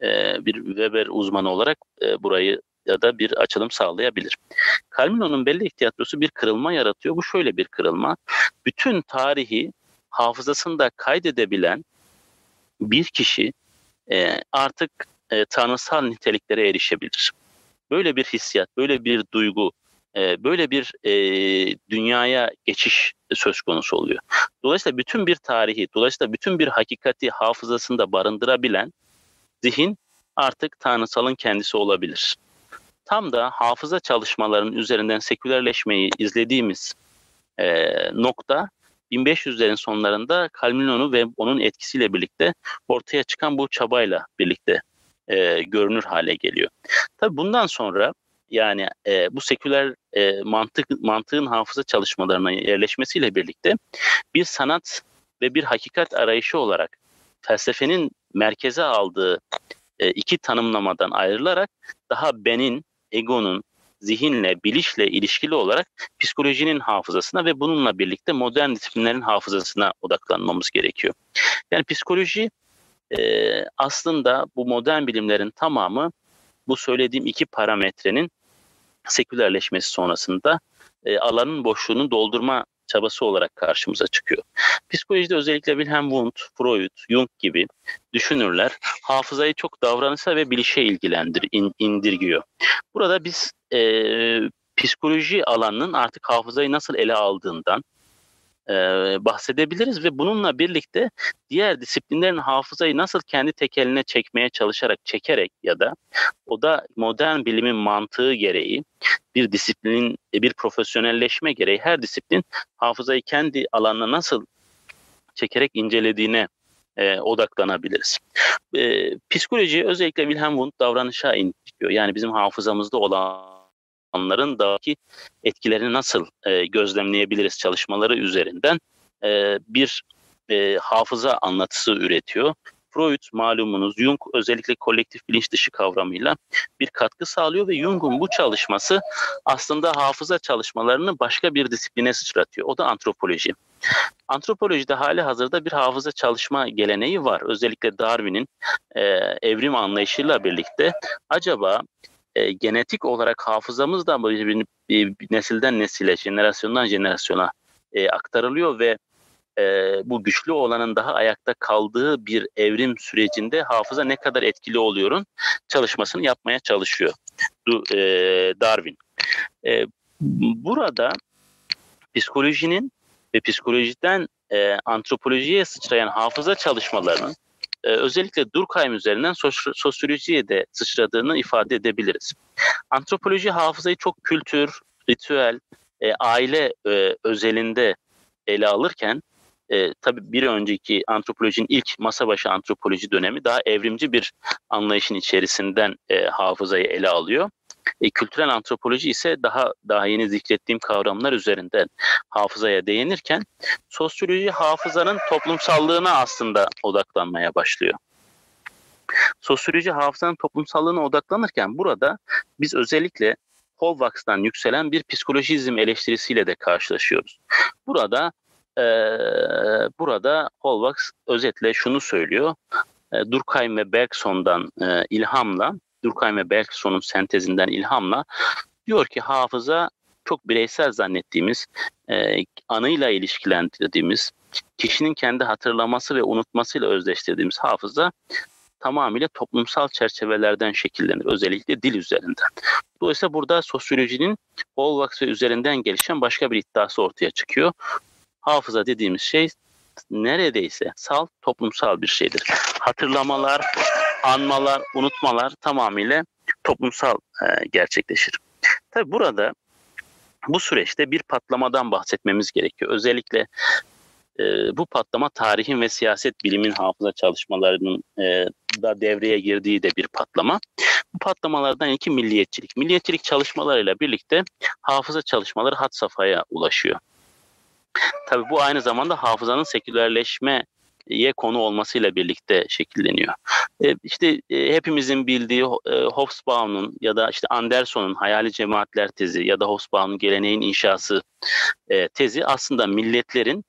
e, bir Weber uzmanı olarak e, burayı ya da bir açılım sağlayabilir. Calmino'nun bellek tiyatrosu bir kırılma yaratıyor. Bu şöyle bir kırılma. Bütün tarihi hafızasında kaydedebilen bir kişi e, artık e, tanrısal niteliklere erişebilir. Böyle bir hissiyat, böyle bir duygu, e, böyle bir e, dünyaya geçiş söz konusu oluyor. Dolayısıyla bütün bir tarihi, dolayısıyla bütün bir hakikati hafızasında barındırabilen zihin artık tanrısalın kendisi olabilir. Tam da hafıza çalışmalarının üzerinden sekülerleşmeyi izlediğimiz e, nokta 1500'lerin sonlarında Calmino'nu ve onun etkisiyle birlikte ortaya çıkan bu çabayla birlikte e, görünür hale geliyor. Tabi bundan sonra yani e, bu seküler e, mantık mantığın hafıza çalışmalarına yerleşmesiyle birlikte bir sanat ve bir hakikat arayışı olarak felsefenin merkeze aldığı e, iki tanımlamadan ayrılarak daha benin, egonun, zihinle, bilişle ilişkili olarak psikolojinin hafızasına ve bununla birlikte modern disiplinlerin hafızasına odaklanmamız gerekiyor. Yani psikoloji e, aslında bu modern bilimlerin tamamı bu söylediğim iki parametrenin sekülerleşmesi sonrasında e, alanın boşluğunu doldurma çabası olarak karşımıza çıkıyor. Psikolojide özellikle Wilhelm Wundt, Freud, Jung gibi düşünürler hafızayı çok davranışa ve bilişe ilgilendir, in, indirgiyor. Burada biz e, psikoloji alanının artık hafızayı nasıl ele aldığından, e, bahsedebiliriz ve bununla birlikte diğer disiplinlerin hafızayı nasıl kendi tekeline çekmeye çalışarak, çekerek ya da o da modern bilimin mantığı gereği bir disiplinin, bir profesyonelleşme gereği her disiplin hafızayı kendi alanına nasıl çekerek incelediğine e, odaklanabiliriz. E, psikoloji özellikle Wilhelm Wundt davranışa indiriyor. Yani bizim hafızamızda olan insanların daki etkilerini nasıl e, gözlemleyebiliriz çalışmaları üzerinden e, bir e, hafıza anlatısı üretiyor. Freud malumunuz Jung özellikle kolektif bilinç dışı kavramıyla bir katkı sağlıyor ve Jung'un bu çalışması aslında hafıza çalışmalarını başka bir disipline sıçratıyor. O da antropoloji. Antropolojide hali hazırda bir hafıza çalışma geleneği var. Özellikle Darwin'in e, evrim anlayışıyla birlikte acaba e, genetik olarak hafızamız da bir, bir, bir nesilden nesile, jenerasyondan jenerasyona e, aktarılıyor ve e, bu güçlü olanın daha ayakta kaldığı bir evrim sürecinde hafıza ne kadar etkili oluyorun çalışmasını yapmaya çalışıyor e, Darwin. E, burada psikolojinin ve psikolojiden e, antropolojiye sıçrayan hafıza çalışmalarının e, özellikle Durkheim üzerinden sosyolojiye de sıçradığını ifade edebiliriz. Antropoloji hafızayı çok kültür, ritüel, e, aile e, özelinde ele alırken e, tabii bir önceki antropolojinin ilk masa başı antropoloji dönemi daha evrimci bir anlayışın içerisinden e, hafızayı ele alıyor. E, kültürel antropoloji ise daha daha yeni zikrettiğim kavramlar üzerinden hafızaya değinirken sosyoloji hafızanın toplumsallığına aslında odaklanmaya başlıyor. Sosyoloji hafızanın toplumsallığına odaklanırken burada biz özellikle Holvax'tan yükselen bir psikolojizm eleştirisiyle de karşılaşıyoruz. Burada e, burada Holvax özetle şunu söylüyor. E, Durkheim ve Bergson'dan e, ilhamla Durkheim ve Bergson'un sentezinden ilhamla diyor ki hafıza çok bireysel zannettiğimiz, e, anıyla ilişkilendirdiğimiz, kişinin kendi hatırlaması ve unutmasıyla özdeştirdiğimiz hafıza tamamıyla toplumsal çerçevelerden şekillenir. Özellikle dil üzerinden. Dolayısıyla burada sosyolojinin Holvax ve üzerinden gelişen başka bir iddiası ortaya çıkıyor. Hafıza dediğimiz şey neredeyse sal toplumsal bir şeydir. Hatırlamalar, anmalar, unutmalar tamamıyla toplumsal e, gerçekleşir. Tabi burada bu süreçte bir patlamadan bahsetmemiz gerekiyor. Özellikle e, bu patlama tarihin ve siyaset bilimin hafıza çalışmalarının e, da devreye girdiği de bir patlama. Bu patlamalardan ilki milliyetçilik. Milliyetçilik çalışmalarıyla birlikte hafıza çalışmaları hat safhaya ulaşıyor. Tabii bu aynı zamanda hafızanın sekülerleşme ye konu olmasıyla birlikte şekilleniyor. E, işte e, hepimizin bildiği e, Hobsbawm'un ya da işte Anderson'un hayali cemaatler tezi ya da Hobsbawm'un geleneğin inşası e, tezi aslında milletlerin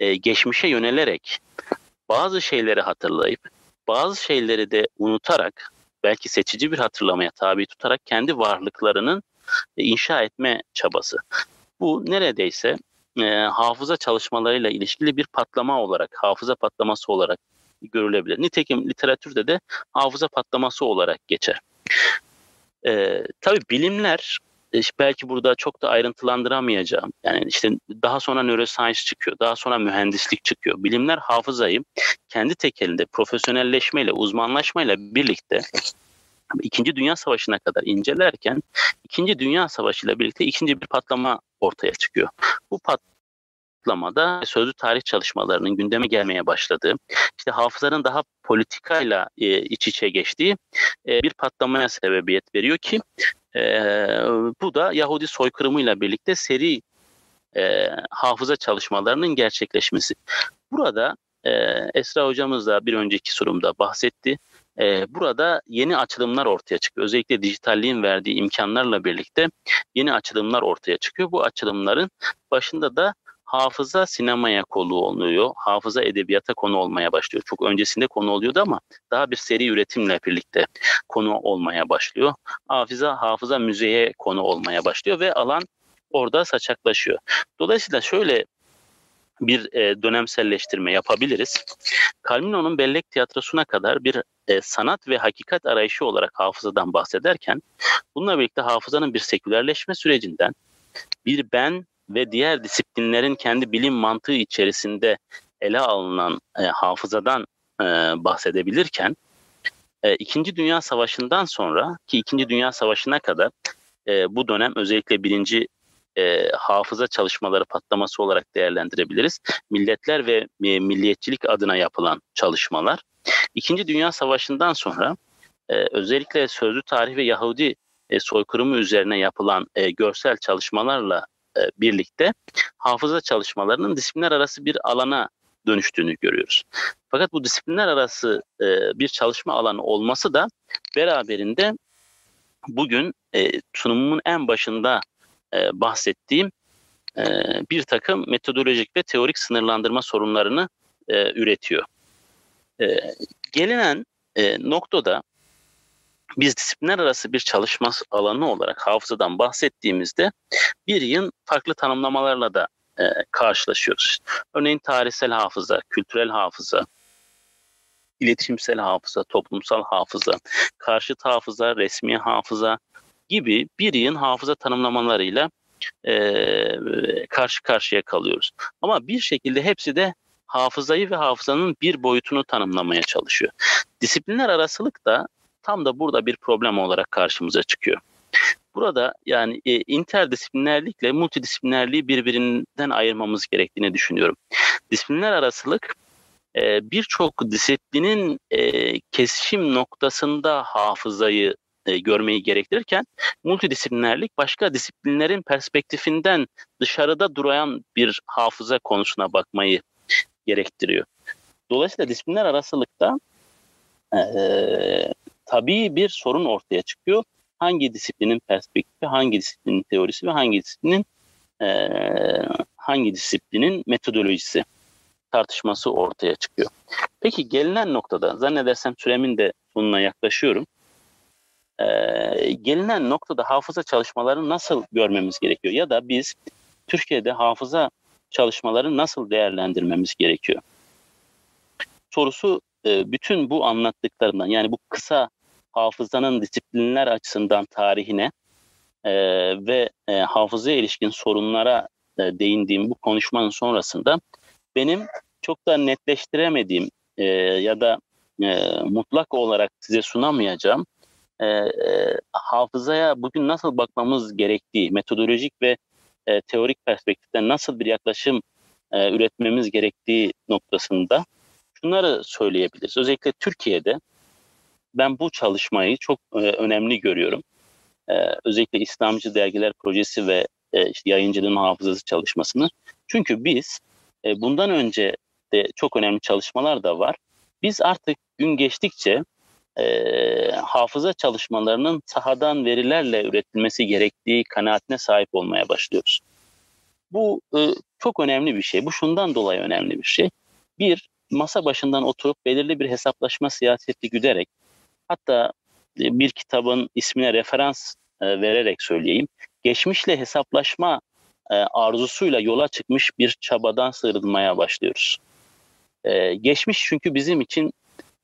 e, geçmişe yönelerek bazı şeyleri hatırlayıp bazı şeyleri de unutarak belki seçici bir hatırlamaya tabi tutarak kendi varlıklarının e, inşa etme çabası. Bu neredeyse e, hafıza çalışmalarıyla ilişkili bir patlama olarak, hafıza patlaması olarak görülebilir. Nitekim literatürde de hafıza patlaması olarak geçer. E, tabii bilimler belki burada çok da ayrıntılandıramayacağım. Yani işte daha sonra neuroscience çıkıyor, daha sonra mühendislik çıkıyor. Bilimler hafızayı kendi tekelinde profesyonelleşmeyle, uzmanlaşmayla birlikte İkinci Dünya Savaşı'na kadar incelerken İkinci Dünya Savaşı ile birlikte ikinci bir patlama ortaya çıkıyor. Bu patlamada sözlü tarih çalışmalarının gündeme gelmeye başladığı, işte hafızanın daha politikayla e, iç içe geçtiği e, bir patlamaya sebebiyet veriyor ki e, bu da Yahudi soykırımıyla birlikte seri e, hafıza çalışmalarının gerçekleşmesi. Burada e, Esra hocamız da bir önceki sorumda bahsetti. E, burada yeni açılımlar ortaya çıkıyor. Özellikle dijitalliğin verdiği imkanlarla birlikte yeni açılımlar ortaya çıkıyor. Bu açılımların başında da hafıza sinemaya konu oluyor. Hafıza edebiyata konu olmaya başlıyor. Çok öncesinde konu oluyordu ama daha bir seri üretimle birlikte konu olmaya başlıyor. Hafıza hafıza müzeye konu olmaya başlıyor ve alan orada saçaklaşıyor. Dolayısıyla şöyle bir e, dönemselleştirme yapabiliriz. Calvino'nun bellek tiyatrosuna kadar bir e, sanat ve hakikat arayışı olarak hafızadan bahsederken bununla birlikte hafızanın bir sekülerleşme sürecinden bir ben ve diğer disiplinlerin kendi bilim mantığı içerisinde ele alınan e, hafızadan e, bahsedebilirken İkinci Dünya Savaşı'ndan sonra ki İkinci Dünya Savaşı'na kadar e, bu dönem özellikle birinci e, hafıza çalışmaları patlaması olarak değerlendirebiliriz. Milletler ve e, milliyetçilik adına yapılan çalışmalar. İkinci Dünya Savaşı'ndan sonra e, özellikle sözlü tarih ve Yahudi e, soykırımı üzerine yapılan e, görsel çalışmalarla e, birlikte hafıza çalışmalarının disiplinler arası bir alana dönüştüğünü görüyoruz. Fakat bu disiplinler arası e, bir çalışma alanı olması da beraberinde bugün e, sunumumun en başında e, bahsettiğim e, bir takım metodolojik ve teorik sınırlandırma sorunlarını e, üretiyor. Gelinen e, noktada biz disiplinler arası bir çalışma alanı olarak hafızadan bahsettiğimizde bir yığın farklı tanımlamalarla da karşılaşıyoruz. Örneğin tarihsel hafıza, kültürel hafıza, iletişimsel hafıza, toplumsal hafıza, karşıt hafıza, resmi hafıza gibi bir yığın hafıza tanımlamalarıyla e, karşı karşıya kalıyoruz. Ama bir şekilde hepsi de hafızayı ve hafızanın bir boyutunu tanımlamaya çalışıyor. Disiplinler arasılık da tam da burada bir problem olarak karşımıza çıkıyor. Burada yani e, interdisiplinerlikle multidisiplinerliği birbirinden ayırmamız gerektiğini düşünüyorum. Disiplinler arasılık e, birçok disiplinin e, kesişim noktasında hafızayı e, görmeyi gerektirirken multidisiplinerlik başka disiplinlerin perspektifinden dışarıda duran bir hafıza konusuna bakmayı gerektiriyor. Dolayısıyla disiplinler arasılıkta e, tabii bir sorun ortaya çıkıyor. Hangi disiplinin perspektifi, hangi disiplinin teorisi ve hangi disiplinin e, hangi disiplinin metodolojisi tartışması ortaya çıkıyor. Peki gelinen noktada zannedersem süremin de sonuna yaklaşıyorum. Ee, gelinen noktada hafıza çalışmalarını nasıl görmemiz gerekiyor? Ya da biz Türkiye'de hafıza çalışmalarını nasıl değerlendirmemiz gerekiyor? Sorusu e, bütün bu anlattıklarından yani bu kısa hafızanın disiplinler açısından tarihine e, ve e, hafızaya ilişkin sorunlara e, değindiğim bu konuşmanın sonrasında benim çok da netleştiremediğim e, ya da e, mutlak olarak size sunamayacağım e, hafızaya bugün nasıl bakmamız gerektiği, metodolojik ve e, teorik perspektiften nasıl bir yaklaşım e, üretmemiz gerektiği noktasında şunları söyleyebiliriz. Özellikle Türkiye'de ben bu çalışmayı çok e, önemli görüyorum. E, özellikle İslamcı Dergiler Projesi ve e, işte yayıncılığın hafızası çalışmasını. Çünkü biz e, bundan önce de çok önemli çalışmalar da var. Biz artık gün geçtikçe e, hafıza çalışmalarının sahadan verilerle üretilmesi gerektiği kanaatine sahip olmaya başlıyoruz. Bu e, çok önemli bir şey. Bu şundan dolayı önemli bir şey. Bir, masa başından oturup belirli bir hesaplaşma siyaseti güderek hatta e, bir kitabın ismine referans e, vererek söyleyeyim. Geçmişle hesaplaşma e, arzusuyla yola çıkmış bir çabadan sıyrılmaya başlıyoruz. E, geçmiş çünkü bizim için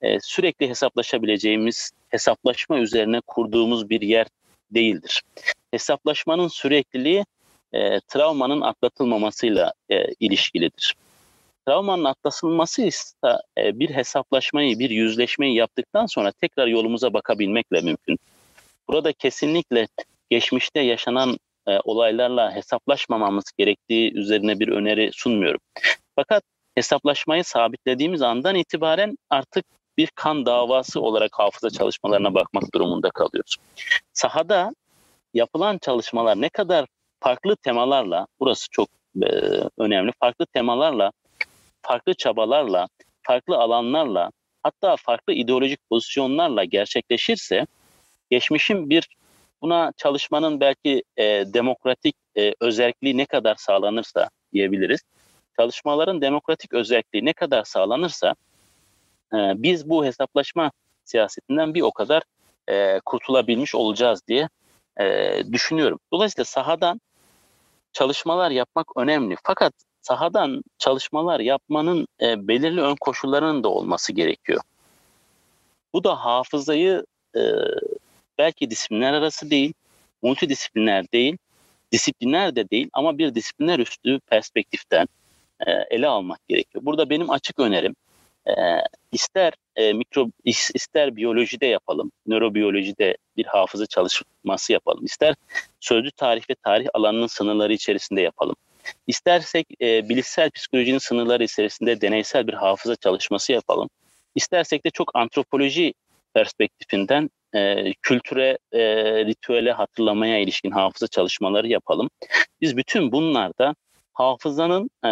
e, sürekli hesaplaşabileceğimiz, hesaplaşma üzerine kurduğumuz bir yer değildir. Hesaplaşmanın sürekliliği e, travmanın atlatılmamasıyla e, ilişkilidir. Travmanın atlatılması ise e, bir hesaplaşmayı, bir yüzleşmeyi yaptıktan sonra tekrar yolumuza bakabilmekle mümkün. Burada kesinlikle geçmişte yaşanan e, olaylarla hesaplaşmamamız gerektiği üzerine bir öneri sunmuyorum. Fakat hesaplaşmayı sabitlediğimiz andan itibaren artık bir kan davası olarak hafıza çalışmalarına bakmak durumunda kalıyoruz. Sahada yapılan çalışmalar ne kadar farklı temalarla, burası çok e, önemli, farklı temalarla, farklı çabalarla, farklı alanlarla, hatta farklı ideolojik pozisyonlarla gerçekleşirse, geçmişin bir buna çalışmanın belki e, demokratik e, özelliği ne kadar sağlanırsa diyebiliriz. Çalışmaların demokratik özelliği ne kadar sağlanırsa e, biz bu hesaplaşma siyasetinden bir o kadar e, kurtulabilmiş olacağız diye e, düşünüyorum. Dolayısıyla sahadan çalışmalar yapmak önemli. Fakat sahadan çalışmalar yapmanın e, belirli ön koşullarının da olması gerekiyor. Bu da hafızayı e, belki disiplinler arası değil, multidisipliner değil, disipliner de değil ama bir disiplinler üstü perspektiften e, ele almak gerekiyor. Burada benim açık önerim e, ister e, mikro ister biyolojide yapalım, nörobiyolojide bir hafıza çalışması yapalım, ister sözlü tarih ve tarih alanının sınırları içerisinde yapalım. İstersek e, bilişsel psikolojinin sınırları içerisinde deneysel bir hafıza çalışması yapalım. İstersek de çok antropoloji perspektifinden e, kültüre, e, ritüele hatırlamaya ilişkin hafıza çalışmaları yapalım. Biz bütün bunlarda hafızanın e,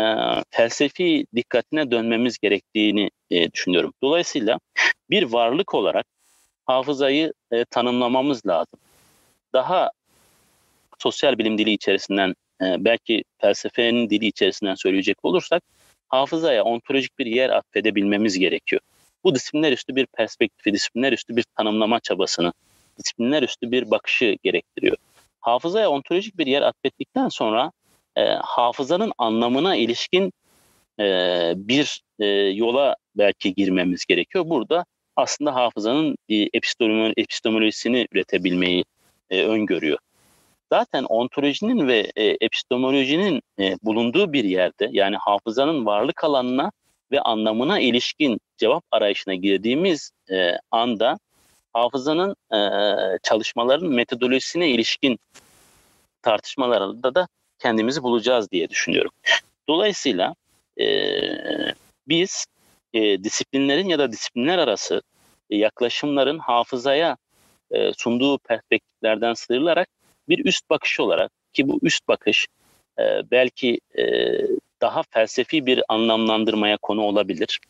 felsefi dikkatine dönmemiz gerektiğini e, düşünüyorum. Dolayısıyla bir varlık olarak hafızayı e, tanımlamamız lazım. Daha sosyal bilim dili içerisinden, e, belki felsefenin dili içerisinden söyleyecek olursak, hafızaya ontolojik bir yer atfedebilmemiz gerekiyor. Bu disiplinler üstü bir perspektifi, disiplinler üstü bir tanımlama çabasını, disiplinler üstü bir bakışı gerektiriyor. Hafızaya ontolojik bir yer atfettikten sonra e, hafızanın anlamına ilişkin e, bir e, yola belki girmemiz gerekiyor. Burada aslında hafızanın e, epistemolojisini üretebilmeyi e, öngörüyor. Zaten ontolojinin ve e, epistemolojinin e, bulunduğu bir yerde yani hafızanın varlık alanına ve anlamına ilişkin cevap arayışına girdiğimiz e, anda hafızanın e, çalışmaların metodolojisine ilişkin tartışmalarda da kendimizi bulacağız diye düşünüyorum. Dolayısıyla e, biz e, disiplinlerin ya da disiplinler arası e, yaklaşımların hafızaya e, sunduğu perspektiflerden sıyrılarak bir üst bakış olarak ki bu üst bakış e, belki e, daha felsefi bir anlamlandırmaya konu olabilir.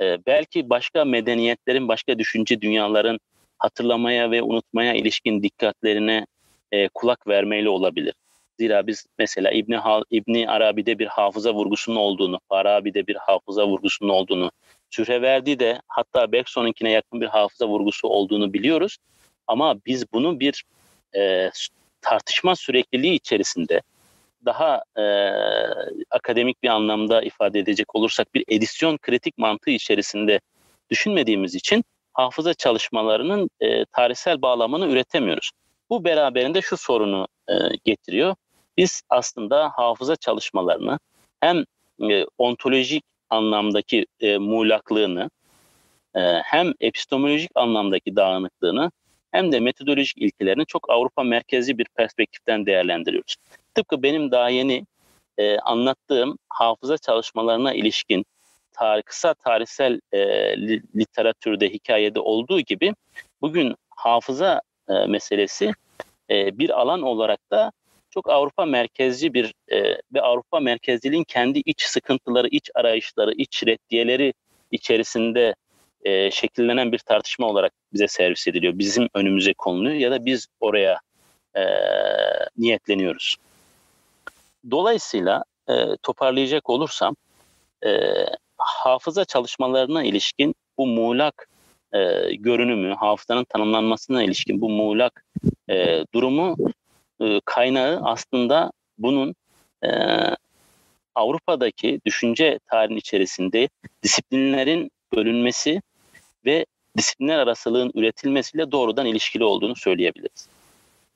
E, belki başka medeniyetlerin, başka düşünce dünyaların hatırlamaya ve unutmaya ilişkin dikkatlerine e, kulak vermeyle olabilir. Zira biz mesela İbni, Hal, İbni Arabi'de bir hafıza vurgusunun olduğunu, Farabi'de bir hafıza vurgusunun olduğunu, Sühreverdi de hatta Bergson'unkine yakın bir hafıza vurgusu olduğunu biliyoruz. Ama biz bunu bir e, tartışma sürekliliği içerisinde daha e, akademik bir anlamda ifade edecek olursak bir edisyon kritik mantığı içerisinde düşünmediğimiz için hafıza çalışmalarının e, tarihsel bağlamını üretemiyoruz. Bu beraberinde şu sorunu e, getiriyor biz aslında hafıza çalışmalarını hem e, ontolojik anlamdaki e, muğlaklığını e, hem epistemolojik anlamdaki dağınıklığını hem de metodolojik ilkelerini çok Avrupa merkezli bir perspektiften değerlendiriyoruz. Tıpkı benim daha yeni e, anlattığım hafıza çalışmalarına ilişkin tarih, kısa tarihsel e, literatürde, hikayede olduğu gibi bugün hafıza e, meselesi e, bir alan olarak da çok Avrupa merkezci bir e, ve Avrupa merkezciliğin kendi iç sıkıntıları, iç arayışları, iç reddiyeleri içerisinde e, şekillenen bir tartışma olarak bize servis ediliyor. Bizim önümüze konuluyor ya da biz oraya e, niyetleniyoruz. Dolayısıyla e, toparlayacak olursam e, hafıza çalışmalarına ilişkin bu muğlak e, görünümü, hafızanın tanımlanmasına ilişkin bu muğlak e, durumu e, kaynağı aslında bunun e, Avrupa'daki düşünce tarihin içerisinde disiplinlerin bölünmesi ve disiplinler arasılığın üretilmesiyle doğrudan ilişkili olduğunu söyleyebiliriz.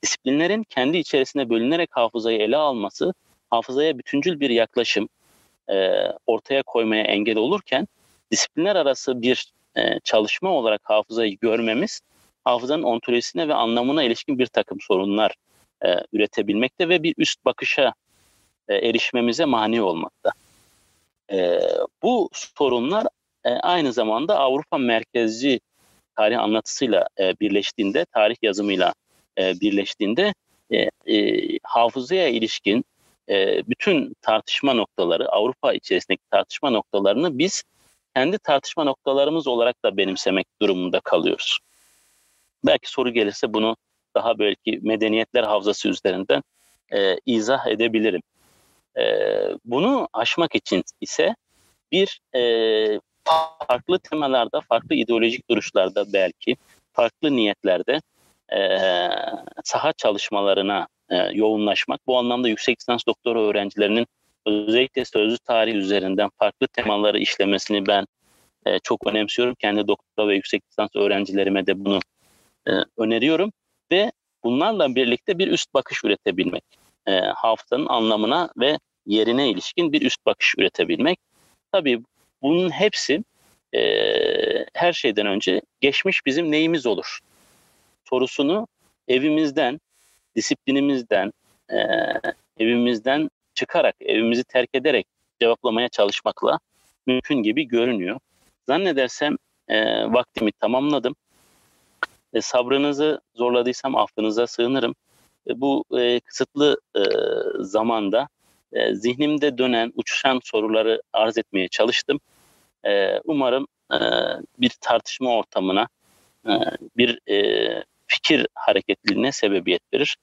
Disiplinlerin kendi içerisinde bölünerek hafızayı ele alması, hafızaya bütüncül bir yaklaşım e, ortaya koymaya engel olurken, disiplinler arası bir e, çalışma olarak hafızayı görmemiz, hafızanın ontolojisine ve anlamına ilişkin bir takım sorunlar e, üretebilmekte ve bir üst bakışa e, erişmemize mani olmakta. E, bu sorunlar e, aynı zamanda Avrupa merkezci tarih anlatısıyla e, birleştiğinde, tarih yazımıyla e, birleştiğinde e, e, hafızaya ilişkin e, bütün tartışma noktaları, Avrupa içerisindeki tartışma noktalarını biz kendi tartışma noktalarımız olarak da benimsemek durumunda kalıyoruz. Belki soru gelirse bunu daha belki medeniyetler havzası üzerinden e, izah edebilirim. E, bunu aşmak için ise bir e, farklı temalarda, farklı ideolojik duruşlarda belki, farklı niyetlerde e, saha çalışmalarına e, yoğunlaşmak. Bu anlamda yüksek lisans doktora öğrencilerinin özellikle sözlü tarih üzerinden farklı temaları işlemesini ben e, çok önemsiyorum. Kendi doktora ve yüksek lisans öğrencilerime de bunu e, öneriyorum ve bunlarla birlikte bir üst bakış üretebilmek. E, hafızanın anlamına ve yerine ilişkin bir üst bakış üretebilmek. Tabii bunun hepsi e, her şeyden önce geçmiş bizim neyimiz olur sorusunu evimizden, disiplinimizden, e, evimizden çıkarak, evimizi terk ederek cevaplamaya çalışmakla mümkün gibi görünüyor. Zannedersem e, vaktimi tamamladım. E, sabrınızı zorladıysam affınıza sığınırım. E, bu e, kısıtlı e, zamanda e, zihnimde dönen, uçuşan soruları arz etmeye çalıştım. E, umarım e, bir tartışma ortamına, e, bir e, fikir hareketliliğine sebebiyet verir.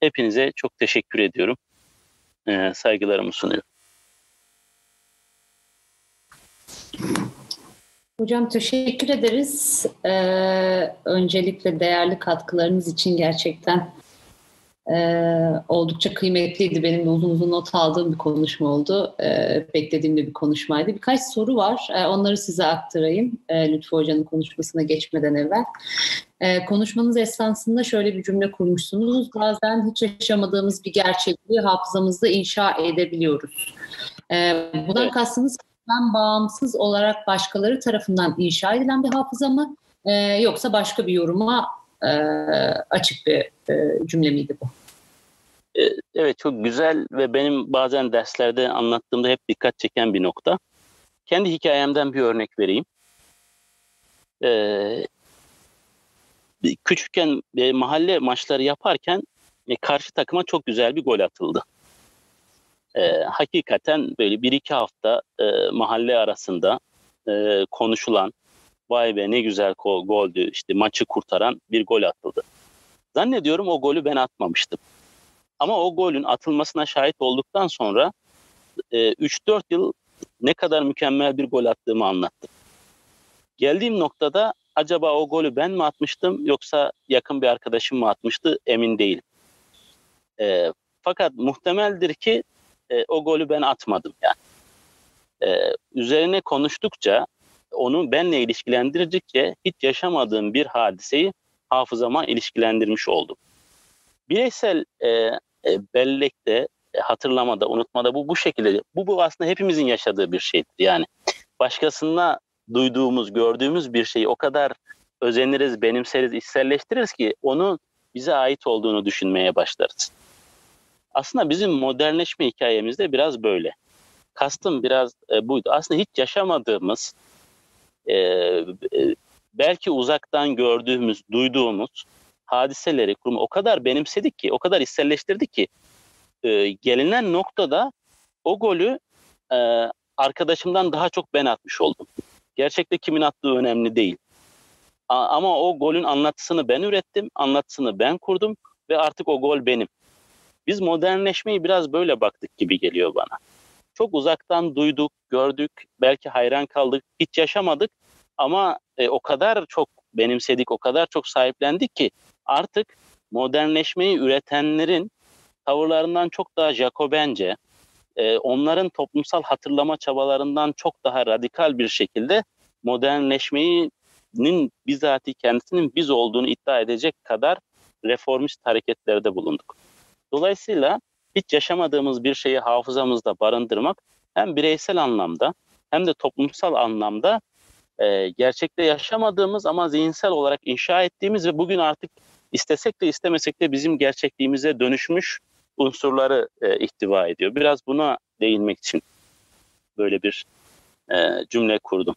Hepinize çok teşekkür ediyorum. E, saygılarımı sunuyorum. Hocam teşekkür ederiz. Ee, öncelikle değerli katkılarınız için gerçekten e, oldukça kıymetliydi. Benim de uzun uzun not aldığım bir konuşma oldu. E, beklediğim de bir konuşmaydı. Birkaç soru var. E, onları size aktarayım e, Lütfü Hoca'nın konuşmasına geçmeden evvel. E, konuşmanız esnasında şöyle bir cümle kurmuşsunuz. Bazen hiç yaşamadığımız bir gerçekliği hafızamızda inşa edebiliyoruz. E, bundan kastınız ben bağımsız olarak başkaları tarafından inşa edilen bir hafıza mı e, yoksa başka bir yoruma e, açık bir e, cümle miydi bu? E, evet çok güzel ve benim bazen derslerde anlattığımda hep dikkat çeken bir nokta. Kendi hikayemden bir örnek vereyim. Ee, küçükken e, mahalle maçları yaparken e, karşı takıma çok güzel bir gol atıldı e, hakikaten böyle bir iki hafta e, mahalle arasında e, konuşulan vay be ne güzel gol, goldü işte maçı kurtaran bir gol atıldı. Zannediyorum o golü ben atmamıştım. Ama o golün atılmasına şahit olduktan sonra e, 3-4 yıl ne kadar mükemmel bir gol attığımı anlattım. Geldiğim noktada acaba o golü ben mi atmıştım yoksa yakın bir arkadaşım mı atmıştı emin değilim. E, fakat muhtemeldir ki e, o golü ben atmadım yani. E, üzerine konuştukça onu benle ilişkilendirdikçe hiç yaşamadığım bir hadiseyi hafızama ilişkilendirmiş oldum. Bireysel e, e, bellekte, e, hatırlamada, unutmada bu bu şekilde. Bu, bu aslında hepimizin yaşadığı bir şeydir. Yani başkasında duyduğumuz, gördüğümüz bir şeyi o kadar özeniriz, benimseriz, içselleştiririz ki onun bize ait olduğunu düşünmeye başlarız. Aslında bizim modernleşme hikayemizde biraz böyle. Kastım biraz e, buydu. Aslında hiç yaşamadığımız, e, e, belki uzaktan gördüğümüz, duyduğumuz hadiseleri, kurumu o kadar benimsedik ki, o kadar içselleştirdik ki e, gelinen noktada o golü e, arkadaşımdan daha çok ben atmış oldum. Gerçekte kimin attığı önemli değil. A, ama o golün anlatısını ben ürettim, anlatısını ben kurdum ve artık o gol benim. Biz modernleşmeyi biraz böyle baktık gibi geliyor bana. Çok uzaktan duyduk, gördük, belki hayran kaldık, hiç yaşamadık ama e, o kadar çok benimsedik, o kadar çok sahiplendik ki artık modernleşmeyi üretenlerin tavırlarından çok daha Jacobence, e, onların toplumsal hatırlama çabalarından çok daha radikal bir şekilde modernleşmenin bizatihi kendisinin biz olduğunu iddia edecek kadar reformist hareketlerde bulunduk. Dolayısıyla hiç yaşamadığımız bir şeyi hafızamızda barındırmak hem bireysel anlamda hem de toplumsal anlamda e, gerçekte yaşamadığımız ama zihinsel olarak inşa ettiğimiz ve bugün artık istesek de istemesek de bizim gerçekliğimize dönüşmüş unsurları e, ihtiva ediyor. Biraz buna değinmek için böyle bir e, cümle kurdum.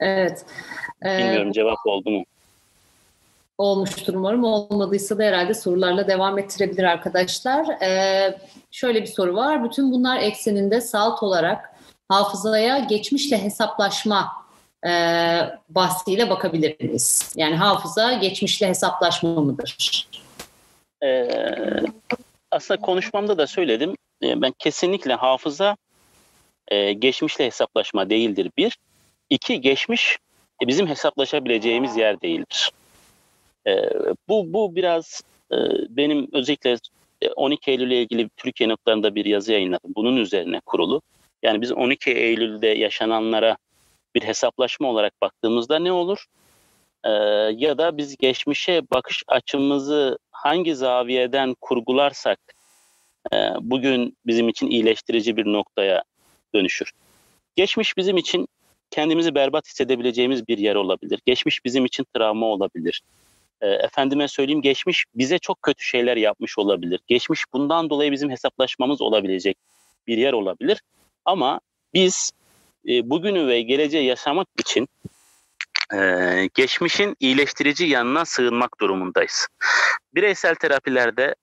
Evet. Ee, Bilmiyorum cevap oldu mu? Olmuştur umarım. Olmadıysa da herhalde sorularla devam ettirebilir arkadaşlar. Ee, şöyle bir soru var. Bütün bunlar ekseninde salt olarak hafızaya geçmişle hesaplaşma e, bahsiyle bakabilir miyiz? Yani hafıza geçmişle hesaplaşma mıdır? Ee, aslında konuşmamda da söyledim. Ee, ben kesinlikle hafıza e, geçmişle hesaplaşma değildir bir. İki, geçmiş e, bizim hesaplaşabileceğimiz yer değildir. E, bu, bu biraz e, benim özellikle 12 Eylül ile ilgili Türkiye noktalarında bir yazı yayınladım. Bunun üzerine kurulu. Yani biz 12 Eylül'de yaşananlara bir hesaplaşma olarak baktığımızda ne olur? Ee, ya da biz geçmişe bakış açımızı hangi zaviyeden kurgularsak e, bugün bizim için iyileştirici bir noktaya dönüşür. Geçmiş bizim için kendimizi berbat hissedebileceğimiz bir yer olabilir. Geçmiş bizim için travma olabilir. E, efendime söyleyeyim geçmiş bize çok kötü şeyler yapmış olabilir. Geçmiş bundan dolayı bizim hesaplaşmamız olabilecek bir yer olabilir. Ama biz e, bugünü ve geleceği yaşamak için e, geçmişin iyileştirici yanına sığınmak durumundayız. Bireysel terapilerde,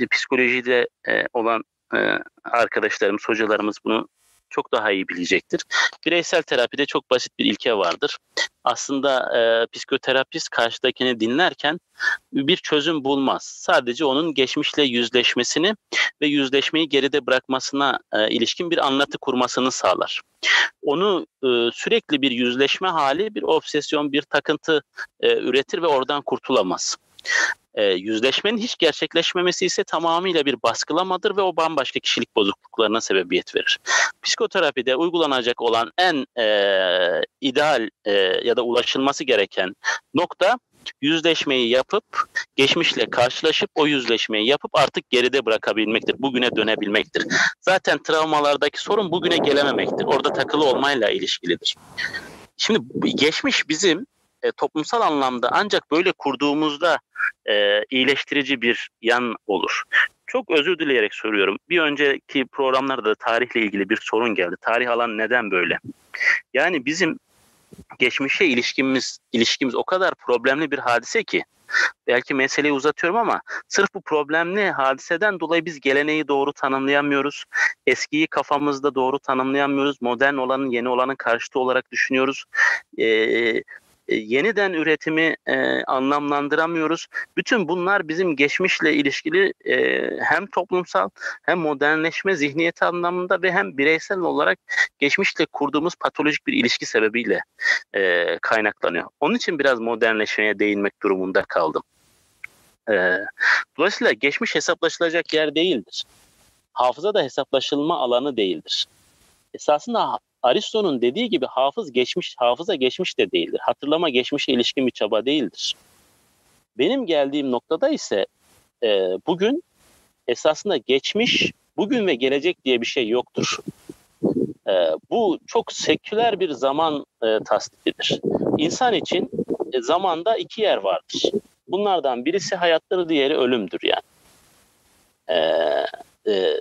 e, psikolojide e, olan e, arkadaşlarımız, hocalarımız bunu çok daha iyi bilecektir. Bireysel terapide çok basit bir ilke vardır. Aslında e, psikoterapist karşıdakini dinlerken bir çözüm bulmaz. Sadece onun geçmişle yüzleşmesini ve yüzleşmeyi geride bırakmasına e, ilişkin bir anlatı kurmasını sağlar. Onu e, sürekli bir yüzleşme hali, bir obsesyon, bir takıntı e, üretir ve oradan kurtulamaz. E, yüzleşmenin hiç gerçekleşmemesi ise tamamıyla bir baskılamadır ve o bambaşka kişilik bozukluklarına sebebiyet verir. Psikoterapide uygulanacak olan en e, ideal e, ya da ulaşılması gereken nokta yüzleşmeyi yapıp geçmişle karşılaşıp o yüzleşmeyi yapıp artık geride bırakabilmektir. Bugüne dönebilmektir. Zaten travmalardaki sorun bugüne gelememektir. Orada takılı olmayla ilişkilidir. Şimdi geçmiş bizim e, toplumsal anlamda ancak böyle kurduğumuzda e, iyileştirici bir yan olur. Çok özür dileyerek soruyorum. Bir önceki programlarda da tarihle ilgili bir sorun geldi. Tarih alan neden böyle? Yani bizim geçmişe ilişkimiz ilişkimiz o kadar problemli bir hadise ki belki meseleyi uzatıyorum ama sırf bu problemli hadiseden dolayı biz geleneği doğru tanımlayamıyoruz. Eskiyi kafamızda doğru tanımlayamıyoruz. Modern olanın yeni olanın karşıtı olarak düşünüyoruz. Ee, e, yeniden üretimi e, anlamlandıramıyoruz. Bütün bunlar bizim geçmişle ilişkili e, hem toplumsal hem modernleşme zihniyeti anlamında ve hem bireysel olarak geçmişle kurduğumuz patolojik bir ilişki sebebiyle e, kaynaklanıyor. Onun için biraz modernleşmeye değinmek durumunda kaldım. E, dolayısıyla geçmiş hesaplaşılacak yer değildir. Hafıza da hesaplaşılma alanı değildir. Esasında Aristo'nun dediği gibi hafız geçmiş, hafıza geçmiş de değildir. Hatırlama geçmişe ilişkin bir çaba değildir. Benim geldiğim noktada ise e, bugün esasında geçmiş, bugün ve gelecek diye bir şey yoktur. E, bu çok seküler bir zaman e, tasdikidir. İnsan için e, zamanda iki yer vardır. Bunlardan birisi hayattır, diğeri ölümdür yani. E, e,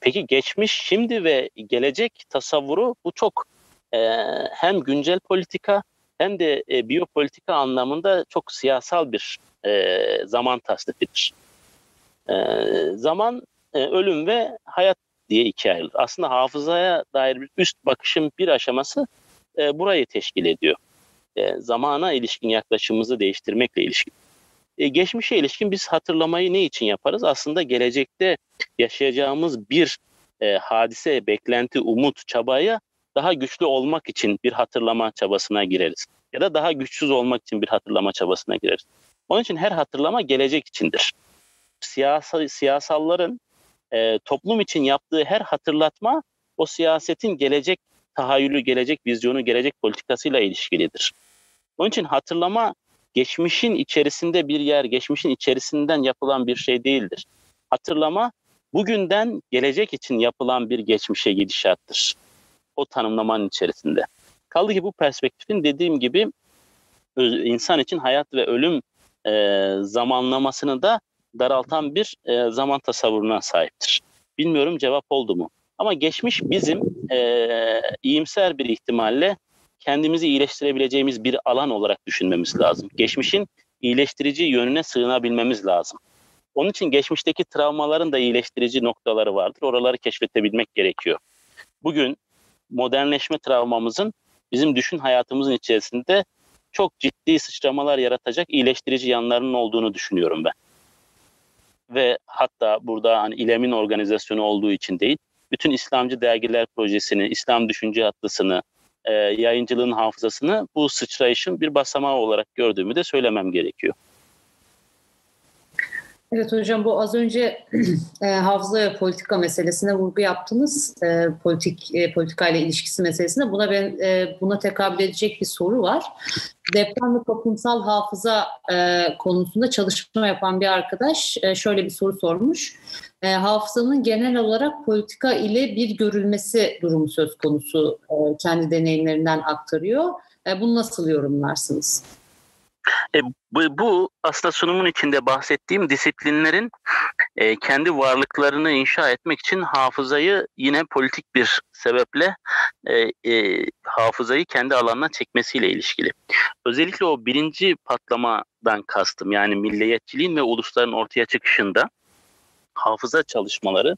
peki geçmiş, şimdi ve gelecek tasavvuru bu çok e, hem güncel politika hem de e, biyopolitika anlamında çok siyasal bir e, zaman tasnifidir. E, zaman e, ölüm ve hayat diye ikiye ayrılır. Aslında hafızaya dair bir üst bakışın bir aşaması e, burayı teşkil ediyor. E, zamana ilişkin yaklaşımımızı değiştirmekle ilişkin. E, geçmişe ilişkin biz hatırlamayı ne için yaparız? Aslında gelecekte yaşayacağımız bir e, hadise, beklenti, umut, çabaya daha güçlü olmak için bir hatırlama çabasına gireriz. Ya da daha güçsüz olmak için bir hatırlama çabasına gireriz. Onun için her hatırlama gelecek içindir. Siyasal, siyasalların e, toplum için yaptığı her hatırlatma o siyasetin gelecek tahayyülü, gelecek vizyonu, gelecek politikasıyla ilişkilidir. Onun için hatırlama geçmişin içerisinde bir yer, geçmişin içerisinden yapılan bir şey değildir. Hatırlama bugünden gelecek için yapılan bir geçmişe gidişattır. O tanımlamanın içerisinde. Kaldı ki bu perspektifin dediğim gibi insan için hayat ve ölüm e, zamanlamasını da daraltan bir e, zaman tasavvuruna sahiptir. Bilmiyorum cevap oldu mu? Ama geçmiş bizim e, iyimser bir ihtimalle kendimizi iyileştirebileceğimiz bir alan olarak düşünmemiz lazım. Geçmişin iyileştirici yönüne sığınabilmemiz lazım. Onun için geçmişteki travmaların da iyileştirici noktaları vardır. Oraları keşfedebilmek gerekiyor. Bugün modernleşme travmamızın bizim düşün hayatımızın içerisinde çok ciddi sıçramalar yaratacak iyileştirici yanlarının olduğunu düşünüyorum ben. Ve hatta burada hani İLEM'in organizasyonu olduğu için değil, bütün İslamcı dergiler projesini, İslam düşünce atlısını, e, yayıncılığın hafızasını bu sıçrayışın bir basamağı olarak gördüğümü de söylemem gerekiyor. Evet hocam bu az önce e, hafıza ve politika meselesine vurgu yaptınız. E, politik e, politika ile ilişkisi meselesine buna ben e, buna tekabül edecek bir soru var. Deprem ve toplumsal hafıza e, konusunda çalışma yapan bir arkadaş e, şöyle bir soru sormuş. E, hafızanın genel olarak politika ile bir görülmesi durumu söz konusu e, kendi deneyimlerinden aktarıyor. E, bunu nasıl yorumlarsınız? E, bu, bu aslında sunumun içinde bahsettiğim disiplinlerin e, kendi varlıklarını inşa etmek için hafızayı yine politik bir sebeple e, e, hafızayı kendi alanına çekmesiyle ilişkili. Özellikle o birinci patlamadan kastım yani milliyetçiliğin ve ulusların ortaya çıkışında hafıza çalışmaları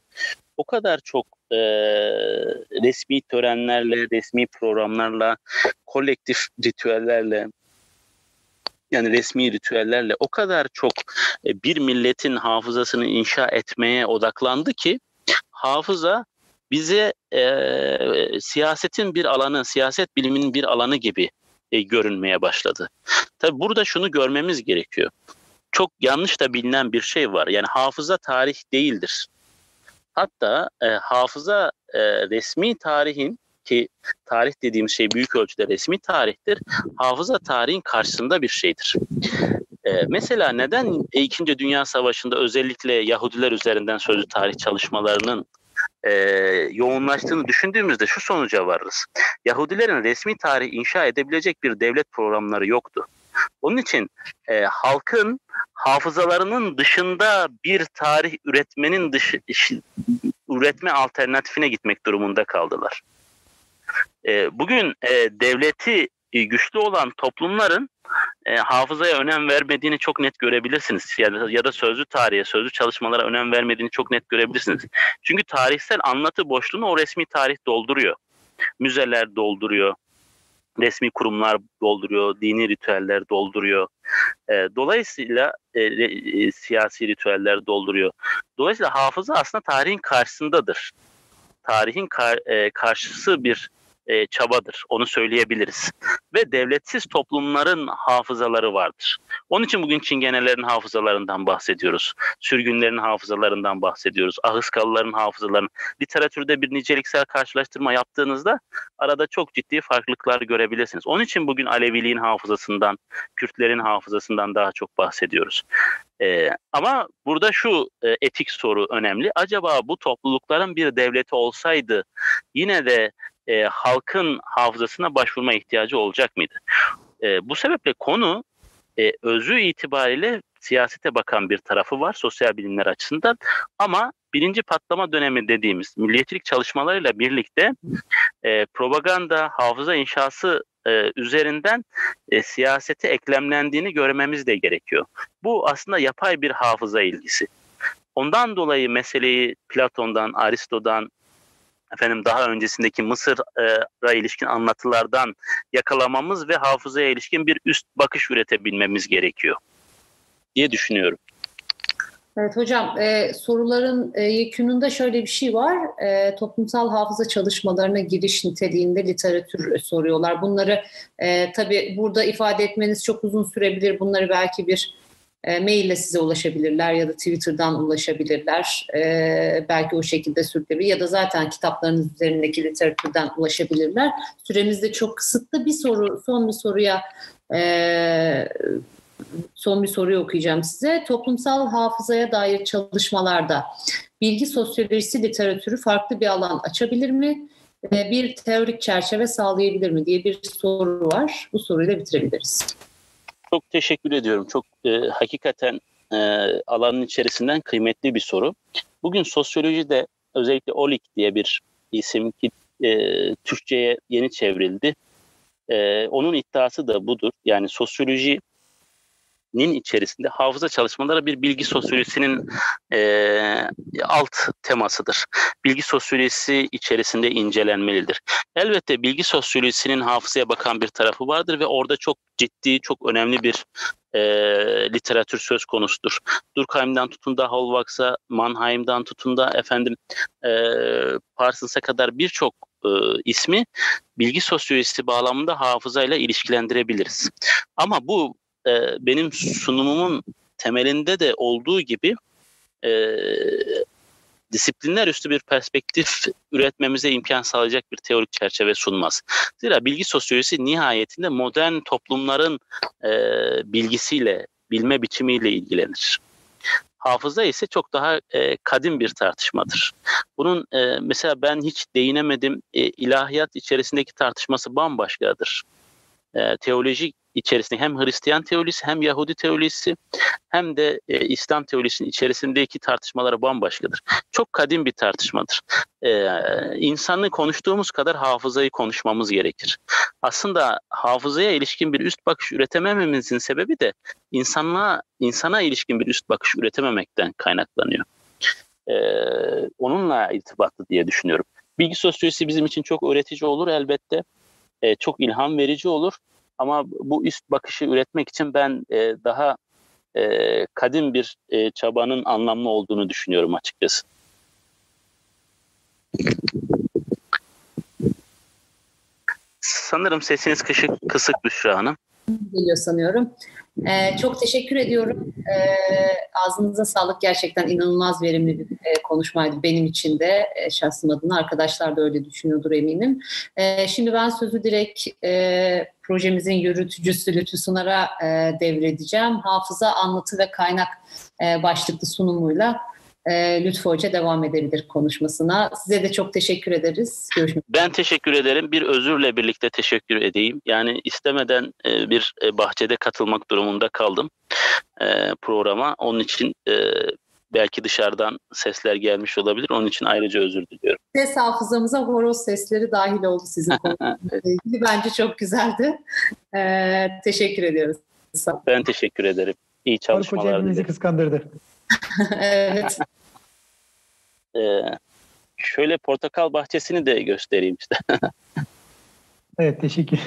o kadar çok e, resmi törenlerle, resmi programlarla, kolektif ritüellerle, yani resmi ritüellerle o kadar çok e, bir milletin hafızasını inşa etmeye odaklandı ki hafıza bize e, siyasetin bir alanı, siyaset biliminin bir alanı gibi e, görünmeye başladı. Tabi burada şunu görmemiz gerekiyor. Çok yanlış da bilinen bir şey var. Yani hafıza tarih değildir. Hatta e, hafıza e, resmi tarihin ki tarih dediğimiz şey büyük ölçüde resmi tarihtir. Hafıza tarihin karşısında bir şeydir. Ee, mesela neden İkinci Dünya Savaşı'nda özellikle Yahudiler üzerinden sözlü tarih çalışmalarının e, yoğunlaştığını düşündüğümüzde şu sonuca varırız. Yahudilerin resmi tarih inşa edebilecek bir devlet programları yoktu. Onun için e, halkın hafızalarının dışında bir tarih üretmenin dışı üretme alternatifine gitmek durumunda kaldılar. E, bugün e, devleti e, güçlü olan toplumların e, hafızaya önem vermediğini çok net görebilirsiniz. Ya da, ya da sözlü tarihe, sözlü çalışmalara önem vermediğini çok net görebilirsiniz. Çünkü tarihsel anlatı boşluğunu o resmi tarih dolduruyor. Müzeler dolduruyor, resmi kurumlar dolduruyor, dini ritüeller dolduruyor. Dolayısıyla e, e, siyasi ritüeller dolduruyor. Dolayısıyla hafıza aslında tarihin karşısındadır. Tarihin kar, e, karşısı bir e, çabadır. Onu söyleyebiliriz. Ve devletsiz toplumların hafızaları vardır. Onun için bugün Çingenelerin hafızalarından bahsediyoruz. Sürgünlerin hafızalarından bahsediyoruz. Ahıskalıların hafızalarının. Literatürde bir niceliksel karşılaştırma yaptığınızda arada çok ciddi farklılıklar görebilirsiniz. Onun için bugün Aleviliğin hafızasından, Kürtlerin hafızasından daha çok bahsediyoruz. Ee, ama burada şu e, etik soru önemli. Acaba bu toplulukların bir devleti olsaydı yine de e, halkın hafızasına başvurma ihtiyacı olacak mıydı? E, bu sebeple konu e, özü itibariyle siyasete bakan bir tarafı var sosyal bilimler açısından. Ama birinci patlama dönemi dediğimiz milliyetçilik çalışmalarıyla birlikte e, propaganda, hafıza inşası e, üzerinden e, siyasete eklemlendiğini görmemiz de gerekiyor. Bu aslında yapay bir hafıza ilgisi. Ondan dolayı meseleyi Platon'dan, Aristo'dan, efendim daha öncesindeki Mısır'a ilişkin anlatılardan yakalamamız ve hafızaya ilişkin bir üst bakış üretebilmemiz gerekiyor diye düşünüyorum. Evet hocam e, soruların e, yekününde şöyle bir şey var. E, toplumsal hafıza çalışmalarına giriş niteliğinde literatür soruyorlar. Bunları e, tabii burada ifade etmeniz çok uzun sürebilir. Bunları belki bir e, maille size ulaşabilirler ya da Twitter'dan ulaşabilirler. E, belki o şekilde sürüklebilir ya da zaten kitaplarınız üzerindeki literatürden ulaşabilirler. Süremiz de çok kısıtlı. Bir soru, son bir soruya e, son bir soruyu okuyacağım size. Toplumsal hafızaya dair çalışmalarda bilgi sosyolojisi literatürü farklı bir alan açabilir mi? Bir teorik çerçeve sağlayabilir mi diye bir soru var. Bu soruyu da bitirebiliriz. Çok teşekkür ediyorum. Çok e, hakikaten e, alanın içerisinden kıymetli bir soru. Bugün sosyolojide özellikle OLIK diye bir isim ki e, Türkçe'ye yeni çevrildi. E, onun iddiası da budur. Yani sosyoloji nin içerisinde hafıza çalışmaları bir bilgi sosyolojisinin e, alt temasıdır. Bilgi sosyolojisi içerisinde incelenmelidir. Elbette bilgi sosyolojisinin hafızaya bakan bir tarafı vardır ve orada çok ciddi, çok önemli bir e, literatür söz konusudur. Durkheim'dan tutun da Hallwachs'a, Mannheim'dan tutun da efendim e, Parsons'a kadar birçok e, ismi bilgi sosyolojisi bağlamında hafızayla ilişkilendirebiliriz. Ama bu e, benim sunumumun temelinde de olduğu gibi e, disiplinler üstü bir perspektif üretmemize imkan sağlayacak bir teorik çerçeve sunmaz. Zira bilgi sosyolojisi nihayetinde modern toplumların e, bilgisiyle, bilme biçimiyle ilgilenir. Hafıza ise çok daha e, kadim bir tartışmadır. Bunun e, mesela ben hiç değinemedim e, ilahiyat içerisindeki tartışması bambaşkadır. E, teolojik içerisinde hem Hristiyan teolojisi hem Yahudi teolojisi hem de e, İslam teolojisinin içerisindeki tartışmaları bambaşkadır. Çok kadim bir tartışmadır. E, insanlığı konuştuğumuz kadar hafızayı konuşmamız gerekir. Aslında hafızaya ilişkin bir üst bakış üretemememizin sebebi de insanlığa, insana ilişkin bir üst bakış üretememekten kaynaklanıyor. E, onunla irtibatlı diye düşünüyorum. Bilgi sosyolojisi bizim için çok öğretici olur elbette. E, çok ilham verici olur ama bu üst bakışı üretmek için ben e, daha e, kadim bir e, çabanın anlamlı olduğunu düşünüyorum açıkçası. Sanırım sesiniz kısık, kısık Büşra Hanım. Geliyor sanıyorum. Ee, çok teşekkür ediyorum. Ee, ağzınıza sağlık. Gerçekten inanılmaz verimli bir e, konuşmaydı benim için de. E, şahsım adına arkadaşlar da öyle düşünüyordur eminim. E, şimdi ben sözü direkt e, projemizin yürütücüsü Lütfü Sunar'a e, devredeceğim. Hafıza, anlatı ve kaynak e, başlıklı sunumuyla e, Lütfü Hoca devam edebilir konuşmasına. Size de çok teşekkür ederiz. Görüşmek Ben teşekkür ederim. Bir özürle birlikte teşekkür edeyim. Yani istemeden e, bir e, bahçede katılmak durumunda kaldım e, programa. Onun için e, belki dışarıdan sesler gelmiş olabilir. Onun için ayrıca özür diliyorum. Ses hafızamıza horoz sesleri dahil oldu sizin konunuzla ilgili. Bence çok güzeldi. Ee, teşekkür ediyoruz. Ben teşekkür ederim. İyi çalışmalar Faruk Hoca kıskandırdı. evet. Ee, şöyle portakal bahçesini de göstereyim işte. evet teşekkür.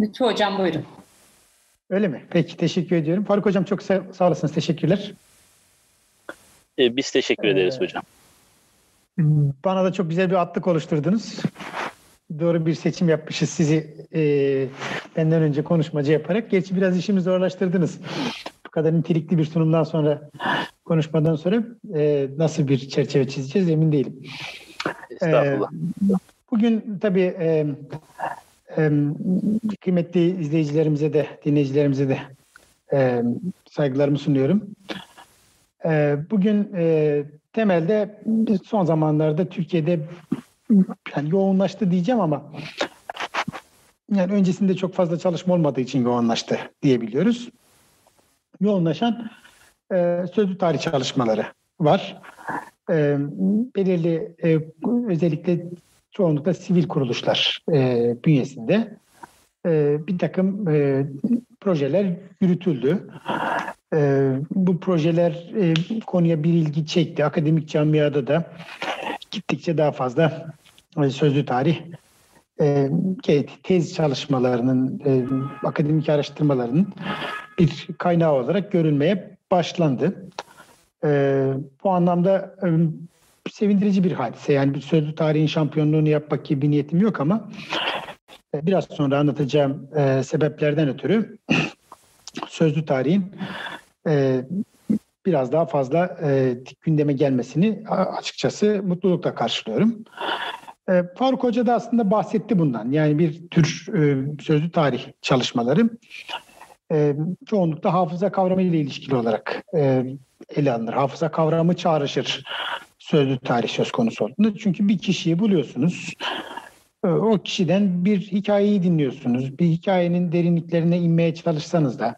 Lütfü Hocam buyurun. Öyle mi? Peki teşekkür ediyorum. Faruk Hocam çok sağ, sağ olasınız. Teşekkürler. Ee, biz teşekkür ederiz ee, hocam. Bana da çok güzel bir atlık oluşturdunuz. Doğru bir seçim yapmışız sizi e, benden önce konuşmacı yaparak. Gerçi biraz işimizi zorlaştırdınız. Bu kadar nitelikli bir sunumdan sonra, konuşmadan sonra e, nasıl bir çerçeve çizeceğiz emin değilim. Estağfurullah. E, bugün tabii e, e, kıymetli izleyicilerimize de, dinleyicilerimize de e, saygılarımı sunuyorum. E, bugün e, temelde son zamanlarda Türkiye'de yani yoğunlaştı diyeceğim ama yani öncesinde çok fazla çalışma olmadığı için yoğunlaştı diyebiliyoruz. Yoğunlaşan e, sözlü tarih çalışmaları var. E, belirli e, özellikle çoğunlukla sivil kuruluşlar e, bünyesinde e, bir takım e, projeler yürütüldü. E, bu projeler e, konuya bir ilgi çekti. Akademik camiada da gittikçe daha fazla sözlü tarih e, tez çalışmalarının, e, akademik araştırmalarının bir kaynağı olarak görülmeye başlandı. E, bu anlamda e, sevindirici bir hadise. Yani bir sözlü tarihin şampiyonluğunu yapmak gibi bir niyetim yok ama e, biraz sonra anlatacağım e, sebeplerden ötürü sözlü tarihin e, biraz daha fazla e, gündeme gelmesini açıkçası mutlulukla karşılıyorum. E, Faruk Hoca da aslında bahsetti bundan. Yani bir tür e, sözlü tarih çalışmaları e, çoğunlukla hafıza kavramı ile ilişkili olarak e, ele alınır. Hafıza kavramı çağrışır sözlü tarih söz konusu olduğunda. Çünkü bir kişiyi buluyorsunuz. E, o kişiden bir hikayeyi dinliyorsunuz. Bir hikayenin derinliklerine inmeye çalışsanız da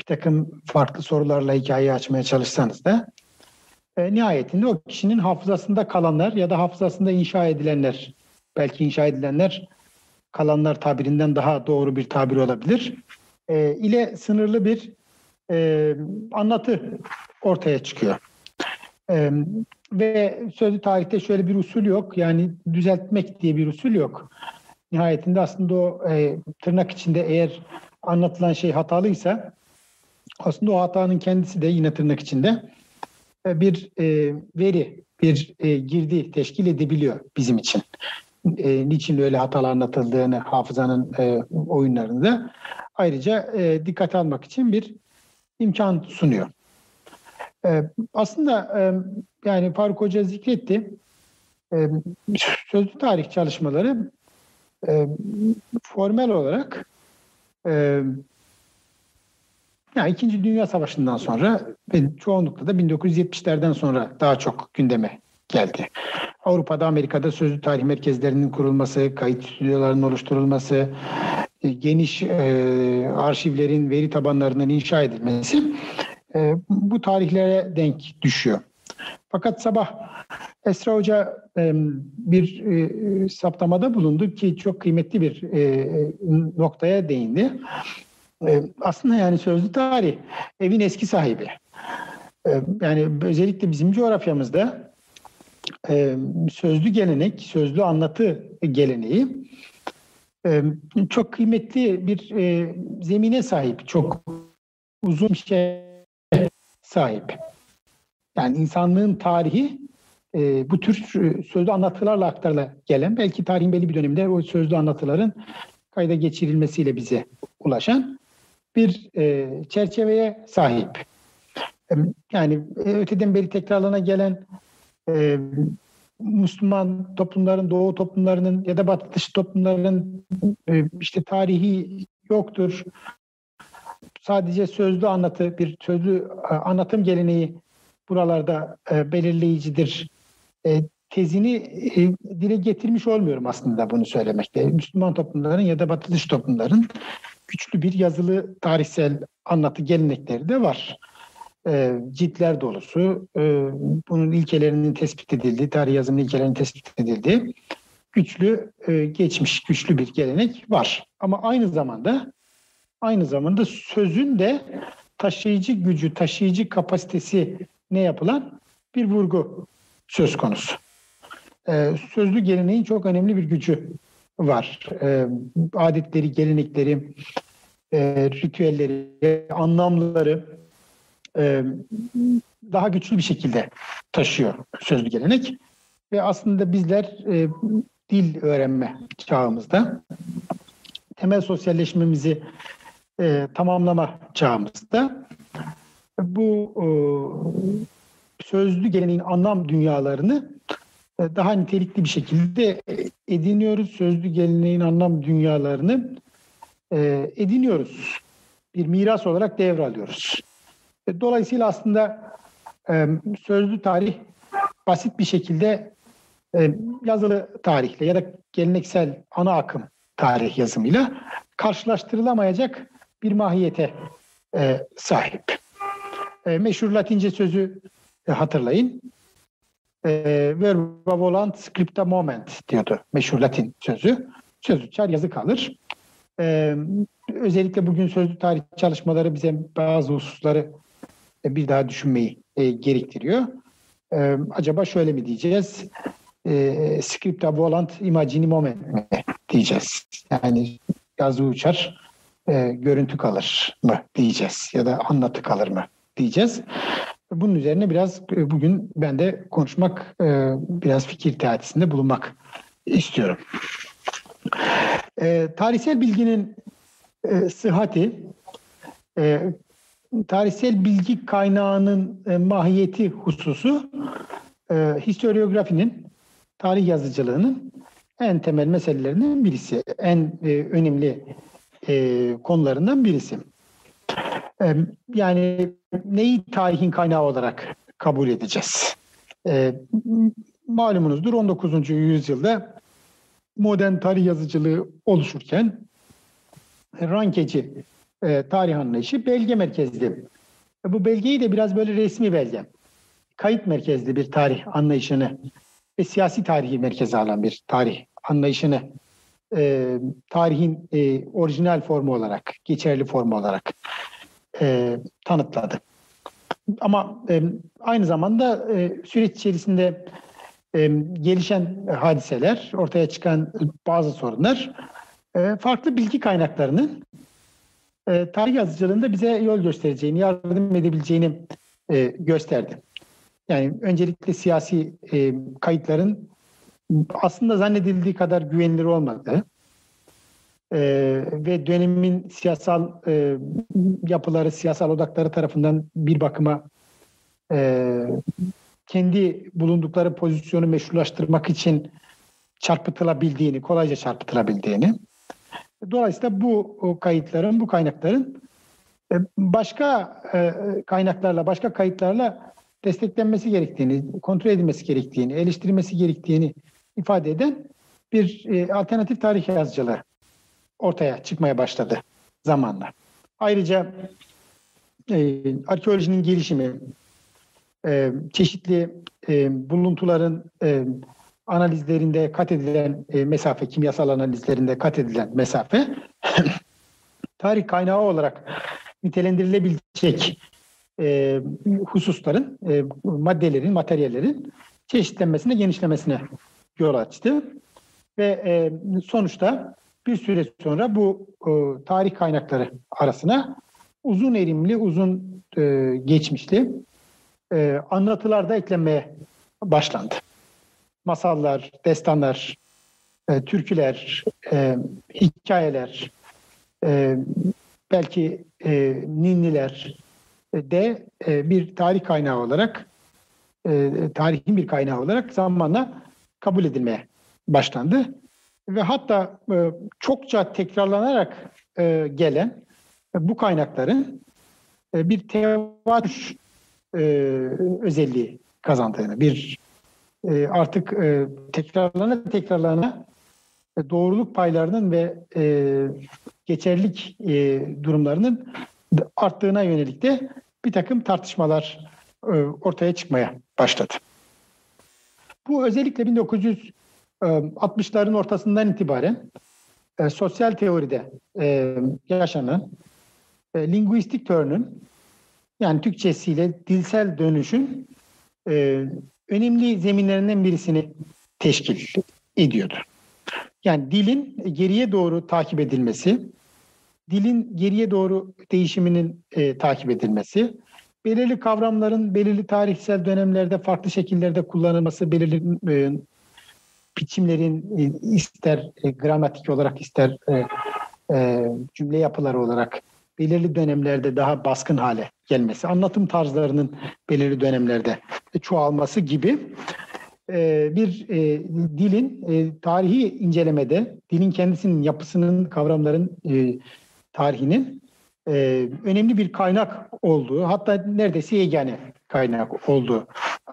bir takım farklı sorularla hikayeyi açmaya çalışsanız da e, nihayetinde o kişinin hafızasında kalanlar ya da hafızasında inşa edilenler belki inşa edilenler kalanlar tabirinden daha doğru bir tabir olabilir e, ile sınırlı bir e, anlatı ortaya çıkıyor. E, ve sözlü tarihte şöyle bir usul yok. Yani düzeltmek diye bir usul yok. Nihayetinde aslında o e, tırnak içinde eğer anlatılan şey hatalıysa aslında o hatanın kendisi de yine tırnak içinde bir e, veri, bir e, girdi teşkil edebiliyor bizim için. E, niçin öyle hatalar anlatıldığını hafızanın e, oyunlarında ayrıca e, dikkat almak için bir imkan sunuyor. E, aslında e, yani Faruk Hoca zikretti. E, sözlü tarih çalışmaları e, formel olarak e, yani İkinci Dünya Savaşı'ndan sonra ve çoğunlukla da 1970'lerden sonra daha çok gündeme geldi. Avrupa'da, Amerika'da sözlü tarih merkezlerinin kurulması, kayıt stüdyolarının oluşturulması, e, geniş e, arşivlerin veri tabanlarının inşa edilmesi e, bu tarihlere denk düşüyor. Fakat sabah Esra Hoca e, bir e, saptamada bulundu ki çok kıymetli bir e, noktaya değindi. E, aslında yani sözlü tarih evin eski sahibi. E, yani özellikle bizim coğrafyamızda e, sözlü gelenek, sözlü anlatı geleneği e, çok kıymetli bir e, zemine sahip, çok uzun şey sahip. Yani insanlığın tarihi bu tür sözlü anlatılarla aktarıla gelen, belki tarihin belli bir döneminde o sözlü anlatıların kayda geçirilmesiyle bize ulaşan bir e, çerçeveye sahip. Yani öteden beri tekrarlana gelen e, Müslüman toplumların, Doğu toplumlarının ya da Batı dışı toplumların e, işte tarihi yoktur. Sadece sözlü anlatı, bir sözlü e, anlatım geleneği buralarda e, belirleyicidir. E, tezini e, dile getirmiş olmuyorum aslında bunu söylemekte. Müslüman toplumların ya da Batı dışı toplumların güçlü bir yazılı tarihsel anlatı gelenekleri de var e, ciltler dolusu e, bunun ilkelerinin tespit edildiği, tarih yazımının ilkelerinin tespit edildiği güçlü e, geçmiş, güçlü bir gelenek var. Ama aynı zamanda aynı zamanda sözün de taşıyıcı gücü, taşıyıcı kapasitesi ne yapılan bir vurgu söz konusu. E, sözlü geleneğin çok önemli bir gücü var. E, adetleri, gelenekleri, e, ritüelleri, anlamları, e, daha güçlü bir şekilde taşıyor sözlü gelenek. Ve aslında bizler e, dil öğrenme çağımızda, temel sosyalleşmemizi e, tamamlama çağımızda bu e, sözlü geleneğin anlam dünyalarını daha nitelikli bir şekilde ediniyoruz. Sözlü geleneğin anlam dünyalarını e, ediniyoruz. Bir miras olarak devralıyoruz. E, dolayısıyla aslında e, sözlü tarih basit bir şekilde e, yazılı tarihle ya da geleneksel ana akım tarih yazımıyla karşılaştırılamayacak bir mahiyete e, sahip. E, meşhur Latince sözü e, hatırlayın. E, verba volant scripta moment diyordu meşhur Latin sözü. Söz uçar yazı kalır. E, özellikle bugün sözlü tarih çalışmaları bize bazı hususları e, bir daha düşünmeyi e, gerektiriyor. E, acaba şöyle mi diyeceğiz? E, scripta volant imagini moment mi diyeceğiz? Yani yazı uçar, e, görüntü kalır mı diyeceğiz ya da anlatı kalır mı diyeceğiz. Bunun üzerine biraz e, bugün ben de konuşmak, e, biraz fikir teatisinde bulunmak istiyorum. E, tarihsel bilginin sıhhati, tarihsel bilgi kaynağının mahiyeti hususu historiografinin, tarih yazıcılığının en temel meselelerinden birisi, en önemli konularından birisi. E, yani neyi tarihin kaynağı olarak kabul edeceğiz? E, malumunuzdur 19. yüzyılda modern tarih yazıcılığı oluşurken Rankeci e, tarih anlayışı belge merkezli. E, bu belgeyi de biraz böyle resmi belge, kayıt merkezli bir tarih anlayışını ve siyasi tarihi merkeze alan bir tarih anlayışını e, tarihin e, orijinal formu olarak, geçerli formu olarak e, tanıtladı. Ama e, aynı zamanda e, süreç içerisinde e, gelişen hadiseler, ortaya çıkan bazı sorunlar e, farklı bilgi kaynaklarının e, tarih yazıcılığında bize yol göstereceğini, yardım edebileceğini e, gösterdi. Yani öncelikle siyasi e, kayıtların aslında zannedildiği kadar güvenilir olmadığı e, ve dönemin siyasal e, yapıları, siyasal odakları tarafından bir bakıma e, kendi bulundukları pozisyonu meşrulaştırmak için çarpıtılabildiğini, kolayca çarpıtılabildiğini. Dolayısıyla bu kayıtların, bu kaynakların e, başka e, kaynaklarla, başka kayıtlarla desteklenmesi gerektiğini, kontrol edilmesi gerektiğini, eleştirilmesi gerektiğini ifade eden bir e, alternatif tarih yazıcılığı ortaya çıkmaya başladı zamanla. Ayrıca e, arkeolojinin gelişimi, e, çeşitli e, buluntuların e, analizlerinde kat edilen e, mesafe, kimyasal analizlerinde kat edilen mesafe tarih kaynağı olarak nitelendirilebilecek e, hususların, e, maddelerin, materyallerin çeşitlenmesine, genişlemesine yol açtı. Ve e, sonuçta bir süre sonra bu e, tarih kaynakları arasına uzun erimli, uzun e, geçmişli e, anlatılar da eklenmeye başlandı. Masallar, destanlar, e, türküler, e, hikayeler, e, belki e, ninniler de e, bir tarih kaynağı olarak, e, tarihin bir kaynağı olarak zamanla kabul edilmeye başlandı. Ve hatta e, çokça tekrarlanarak e, gelen e, bu kaynakların e, bir tevatür e, özelliği kazandığını, bir e, artık e, tekrarlana tekrarlana e, doğruluk paylarının ve e, geçerlik e, durumlarının arttığına yönelik de bir takım tartışmalar e, ortaya çıkmaya başladı. Bu özellikle 1960'ların ortasından itibaren e, sosyal teoride e, yaşanan e, linguistik turn yani Türkçesiyle dilsel dönüşün e, önemli zeminlerinden birisini teşkil ediyordu. Yani dilin geriye doğru takip edilmesi, dilin geriye doğru değişiminin e, takip edilmesi, belirli kavramların belirli tarihsel dönemlerde farklı şekillerde kullanılması, belirli e, biçimlerin e, ister e, gramatik olarak ister e, cümle yapıları olarak belirli dönemlerde daha baskın hale gelmesi, anlatım tarzlarının belirli dönemlerde çoğalması gibi bir dilin tarihi incelemede, dilin kendisinin yapısının, kavramların tarihinin önemli bir kaynak olduğu, hatta neredeyse yegane kaynak olduğu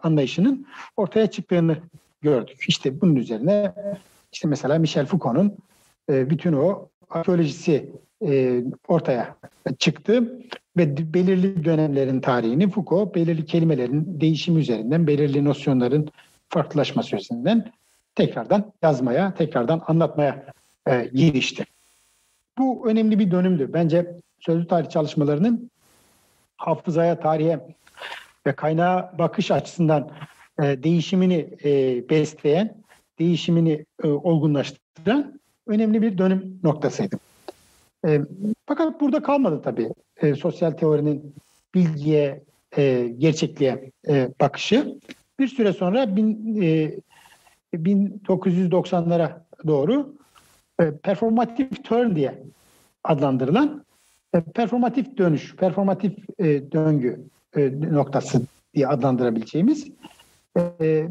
anlayışının ortaya çıktığını gördük. İşte bunun üzerine işte mesela Michel Foucault'un e, bütün o arkeolojisi e, ortaya çıktı ve belirli dönemlerin tarihini Foucault belirli kelimelerin değişimi üzerinden, belirli nosyonların farklılaşması üzerinden tekrardan yazmaya, tekrardan anlatmaya e, girişti. Bu önemli bir dönümdü. Bence sözlü tarih çalışmalarının hafızaya, tarihe ve kaynağa bakış açısından e, değişimini e, besleyen, değişimini e, olgunlaştıran önemli bir dönüm noktasıydı. E, fakat burada kalmadı tabii e, sosyal teorinin bilgiye, e, gerçekliğe e, bakışı. Bir süre sonra bin, e, 1990'lara doğru e, performatif turn diye adlandırılan e, performatif dönüş, performatif e, döngü e, noktası diye adlandırabileceğimiz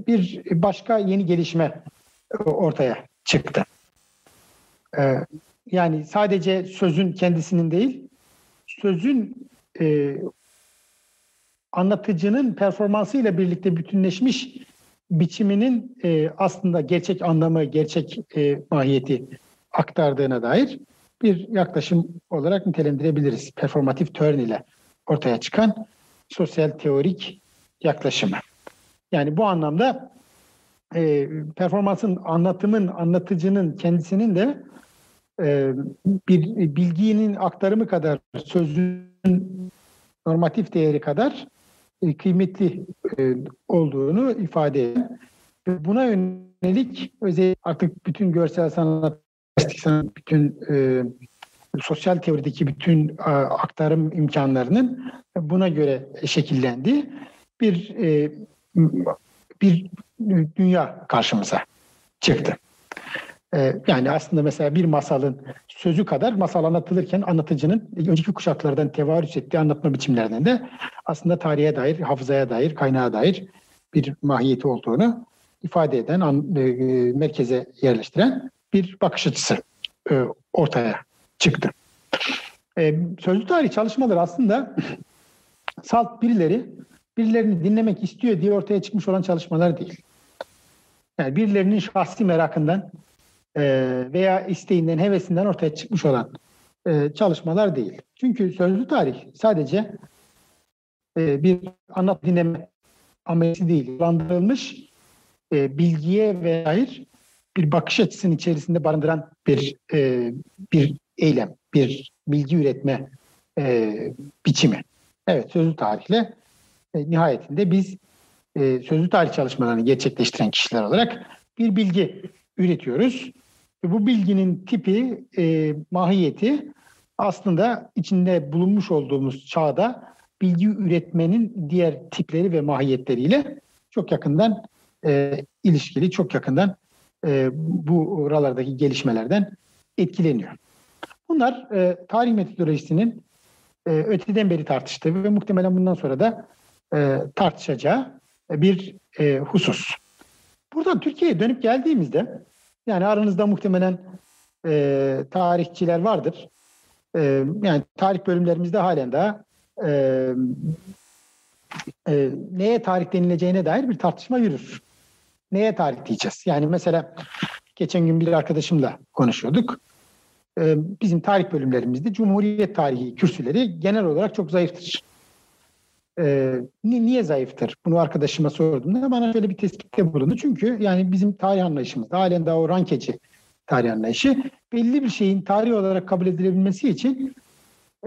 bir başka yeni gelişme e, ortaya çıktı. E, yani sadece sözün kendisinin değil, sözün e, anlatıcının performansıyla birlikte bütünleşmiş biçiminin e, aslında gerçek anlamı, gerçek e, mahiyeti aktardığına dair bir yaklaşım olarak nitelendirebiliriz. Performatif turn ile ortaya çıkan sosyal teorik yaklaşımı. Yani bu anlamda e, performansın, anlatımın, anlatıcının kendisinin de e, bir bilginin aktarımı kadar sözün normatif değeri kadar e, kıymetli e, olduğunu ifade eden buna yönelik özel artık bütün görsel sanat, sanat bütün e, sosyal teorideki bütün e, aktarım imkanlarının buna göre şekillendi. Bir e, bir dünya karşımıza çıktı. E, yani aslında mesela bir masalın sözü kadar masal anlatılırken anlatıcının önceki kuşaklardan tevarüs ettiği anlatma biçimlerinden de aslında tarihe dair, hafızaya dair, kaynağa dair bir mahiyeti olduğunu ifade eden, merkeze yerleştiren bir bakış açısı ortaya çıktı. E, sözlü tarih çalışmaları aslında salt birileri birilerini dinlemek istiyor diye ortaya çıkmış olan çalışmalar değil. Yani birilerinin şahsi merakından e, veya isteğinden, hevesinden ortaya çıkmış olan e, çalışmalar değil. Çünkü sözlü tarih sadece e, bir anlat dinleme ameliyatı değil. Landırılmış e, bilgiye ve dair bir bakış açısının içerisinde barındıran bir bir eylem, bir bilgi üretme biçimi. Evet, sözlü tarihle e, nihayetinde biz e, sözlü tarih çalışmalarını gerçekleştiren kişiler olarak bir bilgi üretiyoruz. Ve bu bilginin tipi, e, mahiyeti aslında içinde bulunmuş olduğumuz çağda bilgi üretmenin diğer tipleri ve mahiyetleriyle çok yakından e, ilişkili, çok yakından e, bu oralardaki gelişmelerden etkileniyor. Bunlar e, tarih metodolojisinin e, öteden beri tartıştığı ve muhtemelen bundan sonra da e, tartışacağı bir e, husus. Buradan Türkiye'ye dönüp geldiğimizde yani aranızda muhtemelen e, tarihçiler vardır. E, yani tarih bölümlerimizde halen daha e, e, neye tarih denileceğine dair bir tartışma yürür. Neye tarih diyeceğiz? Yani mesela geçen gün bir arkadaşımla konuşuyorduk. E, bizim tarih bölümlerimizde Cumhuriyet tarihi kürsüleri genel olarak çok zayıftır. E, niye zayıftır? Bunu arkadaşıma sorduğumda bana şöyle bir tespitte bulundu. Çünkü yani bizim tarih anlayışımızda halen daha o rankeci tarih anlayışı belli bir şeyin tarih olarak kabul edilebilmesi için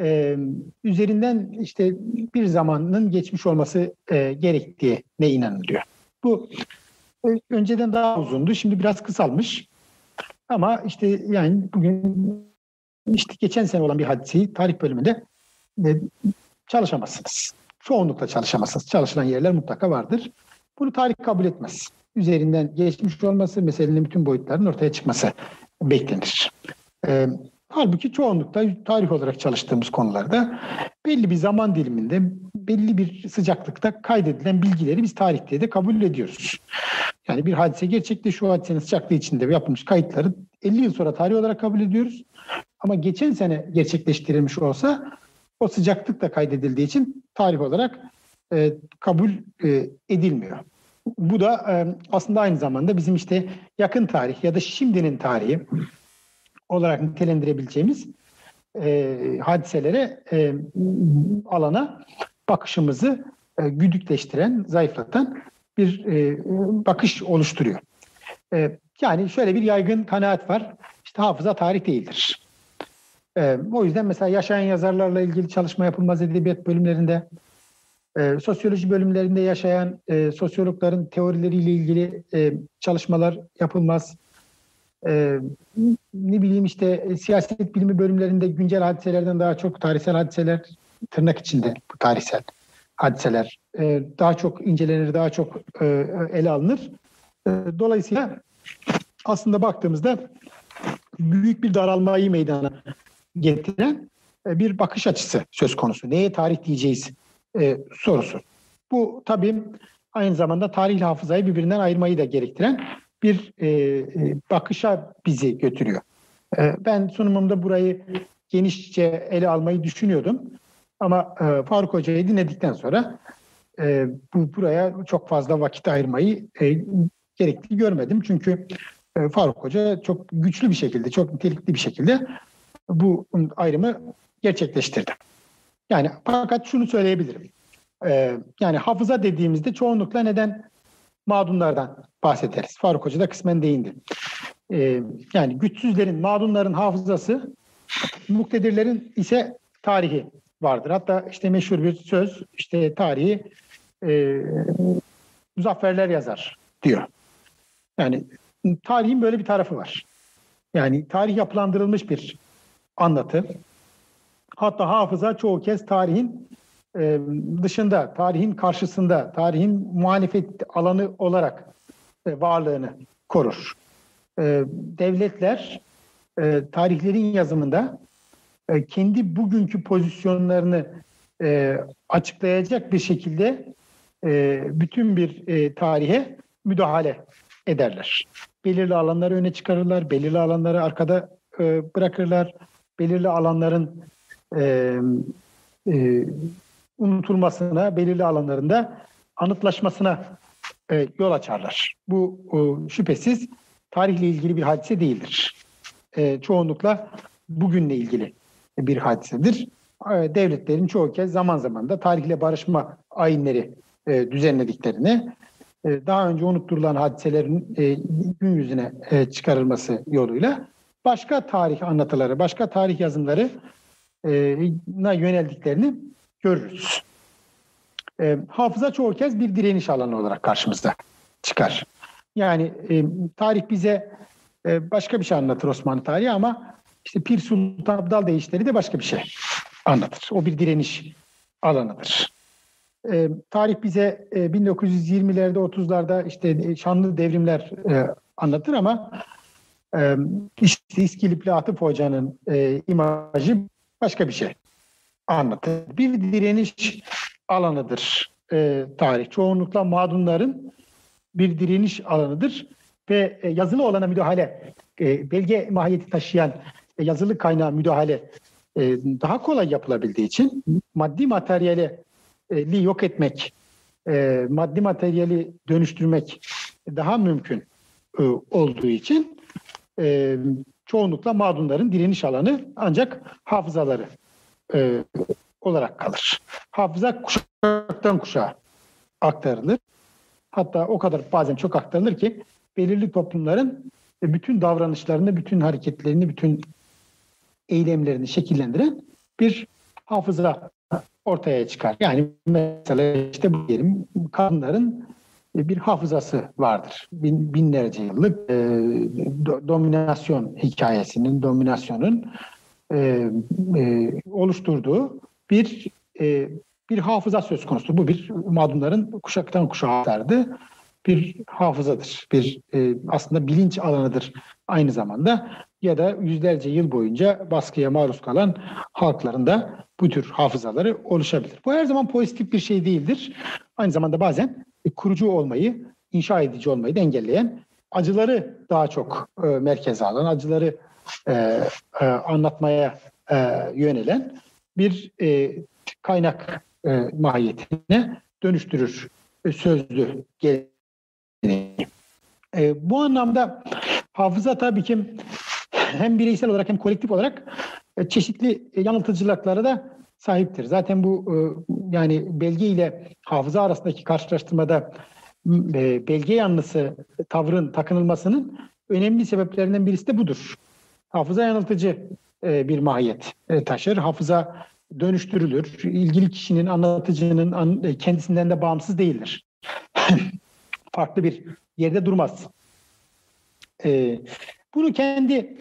e, üzerinden işte bir zamanın geçmiş olması e, gerektiği ne inanılıyor. Bu e, önceden daha uzundu. Şimdi biraz kısalmış. Ama işte yani bugün işte geçen sene olan bir hadiseyi tarih bölümünde e, çalışamazsınız. Çoğunlukla çalışamazsınız. Çalışılan yerler mutlaka vardır. Bunu tarih kabul etmez. Üzerinden geçmiş olması, meselenin bütün boyutlarının ortaya çıkması beklenir. E, halbuki çoğunlukta tarih olarak çalıştığımız konularda belli bir zaman diliminde, belli bir sıcaklıkta kaydedilen bilgileri biz tarihte de kabul ediyoruz. Yani bir hadise gerçekleşiyor, hadisenin sıcaklığı içinde yapılmış kayıtları 50 yıl sonra tarih olarak kabul ediyoruz. Ama geçen sene gerçekleştirilmiş olsa o sıcaklık da kaydedildiği için tarih olarak e, kabul e, edilmiyor. bu da e, aslında aynı zamanda bizim işte yakın tarih ya da şimdinin tarihi olarak nitelendirebileceğimiz e, hadiselere, e, alana bakışımızı e, güdükleştiren, zayıflatan bir e, bakış oluşturuyor. E, yani şöyle bir yaygın kanaat var. İşte hafıza tarih değildir. E, o yüzden mesela yaşayan yazarlarla ilgili çalışma yapılmaz edebiyat bölümlerinde, e, sosyoloji bölümlerinde yaşayan e, sosyologların teorileriyle ilgili e, çalışmalar yapılmaz. E, ne bileyim işte e, siyaset bilimi bölümlerinde güncel hadiselerden daha çok tarihsel hadiseler tırnak içinde bu tarihsel hadiseler e, daha çok incelenir, daha çok e, ele alınır. E, dolayısıyla aslında baktığımızda büyük bir daralmayı meydana getiren e, bir bakış açısı söz konusu. Neye tarih diyeceğiz e, sorusu. Bu tabii aynı zamanda tarih hafızayı birbirinden ayırmayı da gerektiren bir e, bakışa bizi götürüyor. Ben sunumumda burayı genişçe ele almayı düşünüyordum. Ama Faruk Hoca'yı dinledikten sonra bu buraya çok fazla vakit ayırmayı e, gerekli görmedim. Çünkü Faruk Hoca çok güçlü bir şekilde, çok nitelikli bir şekilde bu ayrımı gerçekleştirdi. Yani fakat şunu söyleyebilirim. E, yani hafıza dediğimizde çoğunlukla neden mağdunlardan bahsederiz. Faruk Hoca da kısmen değindi. E, yani güçsüzlerin, mağdunların hafızası, muktedirlerin ise tarihi vardır. Hatta işte meşhur bir söz, işte tarihi e, muzafferler yazar diyor. Yani tarihin böyle bir tarafı var. Yani tarih yapılandırılmış bir anlatı. Hatta hafıza çoğu kez tarihin e, dışında, tarihin karşısında, tarihin muhalefet alanı olarak e, varlığını korur. E, devletler tarihlerin yazımında kendi bugünkü pozisyonlarını açıklayacak bir şekilde bütün bir tarihe müdahale ederler. Belirli alanları öne çıkarırlar, belirli alanları arkada bırakırlar, belirli alanların e, e, unutulmasına, belirli alanlarında anıtlaşmasına e, yol açarlar. Bu e, şüphesiz tarihle ilgili bir hadise değildir. E, çoğunlukla bugünle ilgili bir hadisedir. E, devletlerin çoğu kez zaman zaman da tarihle barışma ayinleri e, düzenlediklerini, e, daha önce unutturulan hadiselerin gün yüzüne çıkarılması yoluyla başka tarih anlatıları, başka tarih yazımları na yöneldiklerini görürüz. hafıza çoğu kez bir direniş alanı olarak karşımıza çıkar. Yani tarih bize başka bir şey anlatır Osmanlı tarihi ama işte Pir Sultan Abdal değişleri de başka bir şey anlatır. O bir direniş alanıdır. E, tarih bize e, 1920'lerde 30'larda işte e, şanlı devrimler e, anlatır ama e, işte İskilipli Atıf Hoca'nın e, imajı başka bir şey anlatır. Bir direniş alanıdır e, tarih. Çoğunlukla mağdunların bir direniş alanıdır ve e, yazılı olana müdahale, e, belge mahiyeti taşıyan yazılı kaynağı müdahale e, daha kolay yapılabildiği için maddi materyali e, yok etmek, e, maddi materyali dönüştürmek daha mümkün olduğu için çoğunlukla mağdunların direniş alanı ancak hafızaları olarak kalır. Hafıza kuşaktan kuşağa aktarılır. Hatta o kadar bazen çok aktarılır ki belirli toplumların bütün davranışlarını, bütün hareketlerini, bütün eylemlerini şekillendiren bir hafıza ortaya çıkar. Yani mesela işte bu diyelim kadınların bir hafızası vardır. Bin, binlerce yıllık e, do, dominasyon hikayesinin, dominasyonun e, e, oluşturduğu bir e, bir hafıza söz konusu. Bu bir mağdunların kuşaktan kuşağa aktardığı bir hafızadır. Bir e, aslında bilinç alanıdır aynı zamanda ya da yüzlerce yıl boyunca baskıya maruz kalan halklarında bu tür hafızaları oluşabilir. Bu her zaman pozitif bir şey değildir. Aynı zamanda bazen kurucu olmayı, inşa edici olmayı da engelleyen, acıları daha çok e, merkeze alan, acıları e, e, anlatmaya e, yönelen bir e, kaynak e, mahiyetine dönüştürür e, sözlü E, bu anlamda hafıza tabii ki hem bireysel olarak hem kolektif olarak e, çeşitli yanıltıcılıklara da sahiptir. Zaten bu e, yani belge ile hafıza arasındaki karşılaştırmada e, belge yanlısı tavrın takınılmasının önemli sebeplerinden birisi de budur. Hafıza yanıltıcı e, bir mahiyet taşır. Hafıza dönüştürülür. İlgili kişinin, anlatıcının kendisinden de bağımsız değildir. Farklı bir yerde durmaz. Bunu kendi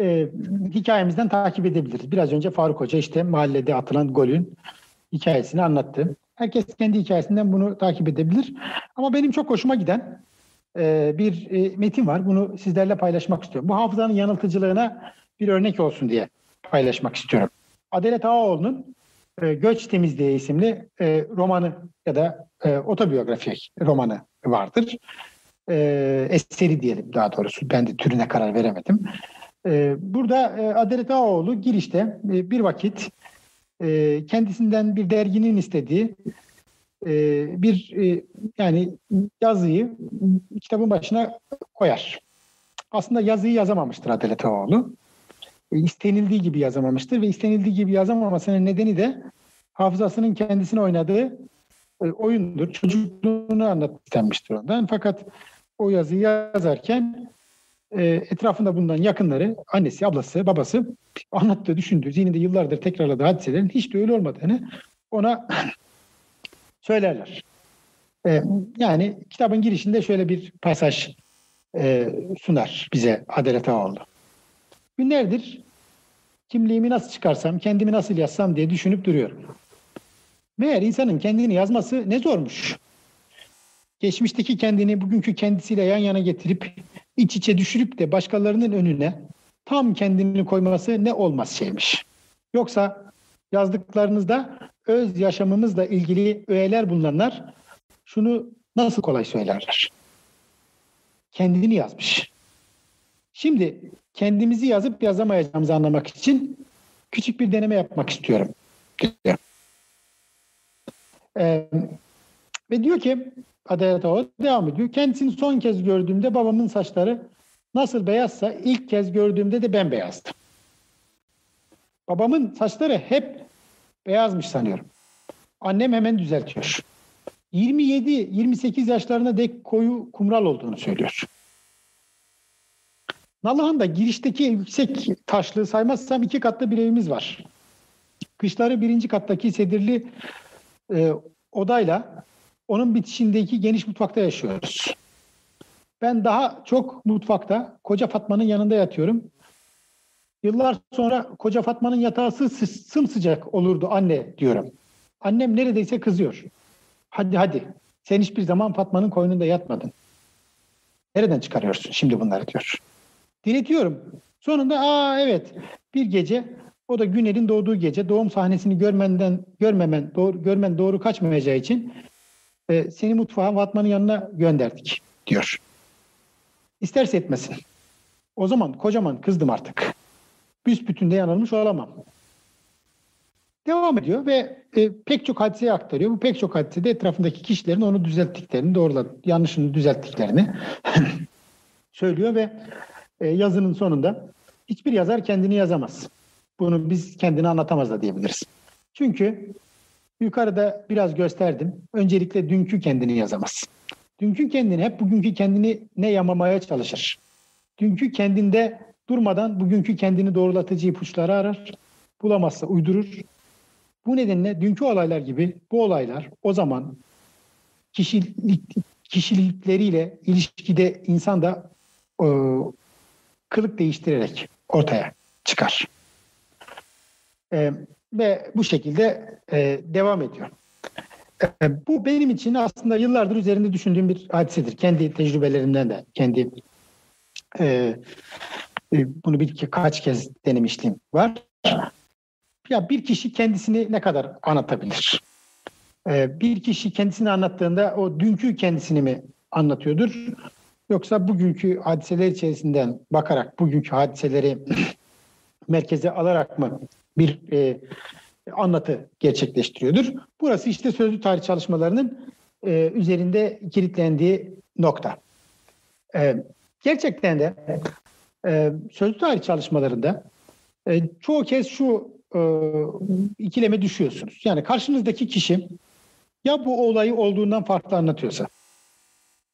e, hikayemizden takip edebiliriz. Biraz önce Faruk Hoca işte mahallede atılan golün hikayesini anlattı. Herkes kendi hikayesinden bunu takip edebilir. Ama benim çok hoşuma giden e, bir e, metin var. Bunu sizlerle paylaşmak istiyorum. Bu hafızanın yanıltıcılığına bir örnek olsun diye paylaşmak istiyorum. Adalet Ağaoğlu'nun e, Göç Temizliği isimli e, romanı ya da e, otobiyografi romanı vardır. E, eseri diyelim daha doğrusu. Ben de türüne karar veremedim. Ee, burada e, Adalet Ağaoğlu girişte e, bir vakit e, kendisinden bir derginin istediği bir yani yazıyı kitabın başına koyar. Aslında yazıyı yazamamıştır Adalet Ağaoğlu. İstenildiği gibi yazamamıştır ve istenildiği gibi yazamamasının nedeni de hafızasının kendisine oynadığı oyundur. Çocukluğunu anlatmak istenmiştir ondan. Fakat o yazıyı yazarken e, etrafında bulunan yakınları, annesi, ablası, babası anlattığı, düşündüğü, zihninde yıllardır tekrarladığı hadiselerin hiç de öyle olmadığını ona söylerler. E, yani kitabın girişinde şöyle bir pasaj e, sunar bize Adalet Ağoğlu. Günlerdir kimliğimi nasıl çıkarsam, kendimi nasıl yazsam diye düşünüp duruyorum. Meğer insanın kendini yazması ne zormuş. Geçmişteki kendini bugünkü kendisiyle yan yana getirip iç içe düşürüp de başkalarının önüne tam kendini koyması ne olmaz şeymiş. Yoksa yazdıklarınızda öz yaşamımızla ilgili öğeler bulunanlar şunu nasıl kolay söylerler. Kendini yazmış. Şimdi kendimizi yazıp yazamayacağımızı anlamak için küçük bir deneme yapmak istiyorum. Ee, ve diyor ki Adalet Ağa devam ediyor. Kendisini son kez gördüğümde babamın saçları nasıl beyazsa ilk kez gördüğümde de ben beyazdım. Babamın saçları hep beyazmış sanıyorum. Annem hemen düzeltiyor. 27-28 yaşlarına dek koyu kumral olduğunu söylüyor. Nallıhan'da girişteki yüksek taşlığı saymazsam iki katlı bir evimiz var. Kışları birinci kattaki sedirli e, odayla onun bitişindeki geniş mutfakta yaşıyoruz. Ben daha çok mutfakta Koca Fatma'nın yanında yatıyorum. Yıllar sonra Koca Fatma'nın yatağı sımsıcak olurdu anne diyorum. Annem neredeyse kızıyor. Hadi hadi sen hiçbir zaman Fatma'nın koynunda yatmadın. Nereden çıkarıyorsun şimdi bunları diyor. Dinletiyorum. Sonunda aa evet bir gece o da Güner'in doğduğu gece doğum sahnesini görmenden görmemen doğru, görmen doğru kaçmayacağı için e, seni mutfağa Fatma'nın yanına gönderdik diyor. İsterse etmesin. O zaman kocaman kızdım artık. Büsbütün de yanılmış olamam. Devam ediyor ve e, pek çok hadiseye aktarıyor. Bu pek çok hadisede etrafındaki kişilerin onu düzelttiklerini, doğruladı, yanlışını düzelttiklerini söylüyor ve e, yazının sonunda hiçbir yazar kendini yazamaz. Bunu biz kendini anlatamaz da diyebiliriz. Çünkü Yukarıda biraz gösterdim. Öncelikle dünkü kendini yazamaz. Dünkü kendini hep bugünkü kendini ne yamamaya çalışır. Dünkü kendinde durmadan bugünkü kendini doğrulatıcı ipuçları arar. Bulamazsa uydurur. Bu nedenle dünkü olaylar gibi bu olaylar o zaman kişilik, kişilikleriyle ilişkide insan da e, kılık değiştirerek ortaya çıkar. E, ve bu şekilde e, devam ediyor. E, bu benim için aslında yıllardır üzerinde düşündüğüm bir hadisedir. Kendi tecrübelerimden de, kendi e, e, bunu bir kaç kez denemişliğim var. Ya bir kişi kendisini ne kadar anlatabilir? E, bir kişi kendisini anlattığında o dünkü kendisini mi anlatıyordur? Yoksa bugünkü hadiseler içerisinden bakarak bugünkü hadiseleri merkeze alarak mı bir e, anlatı gerçekleştiriyordur. Burası işte sözlü tarih çalışmalarının e, üzerinde kilitlendiği nokta. E, gerçekten de e, sözlü tarih çalışmalarında e, çoğu kez şu e, ikileme düşüyorsunuz. Yani karşınızdaki kişi ya bu olayı olduğundan farklı anlatıyorsa.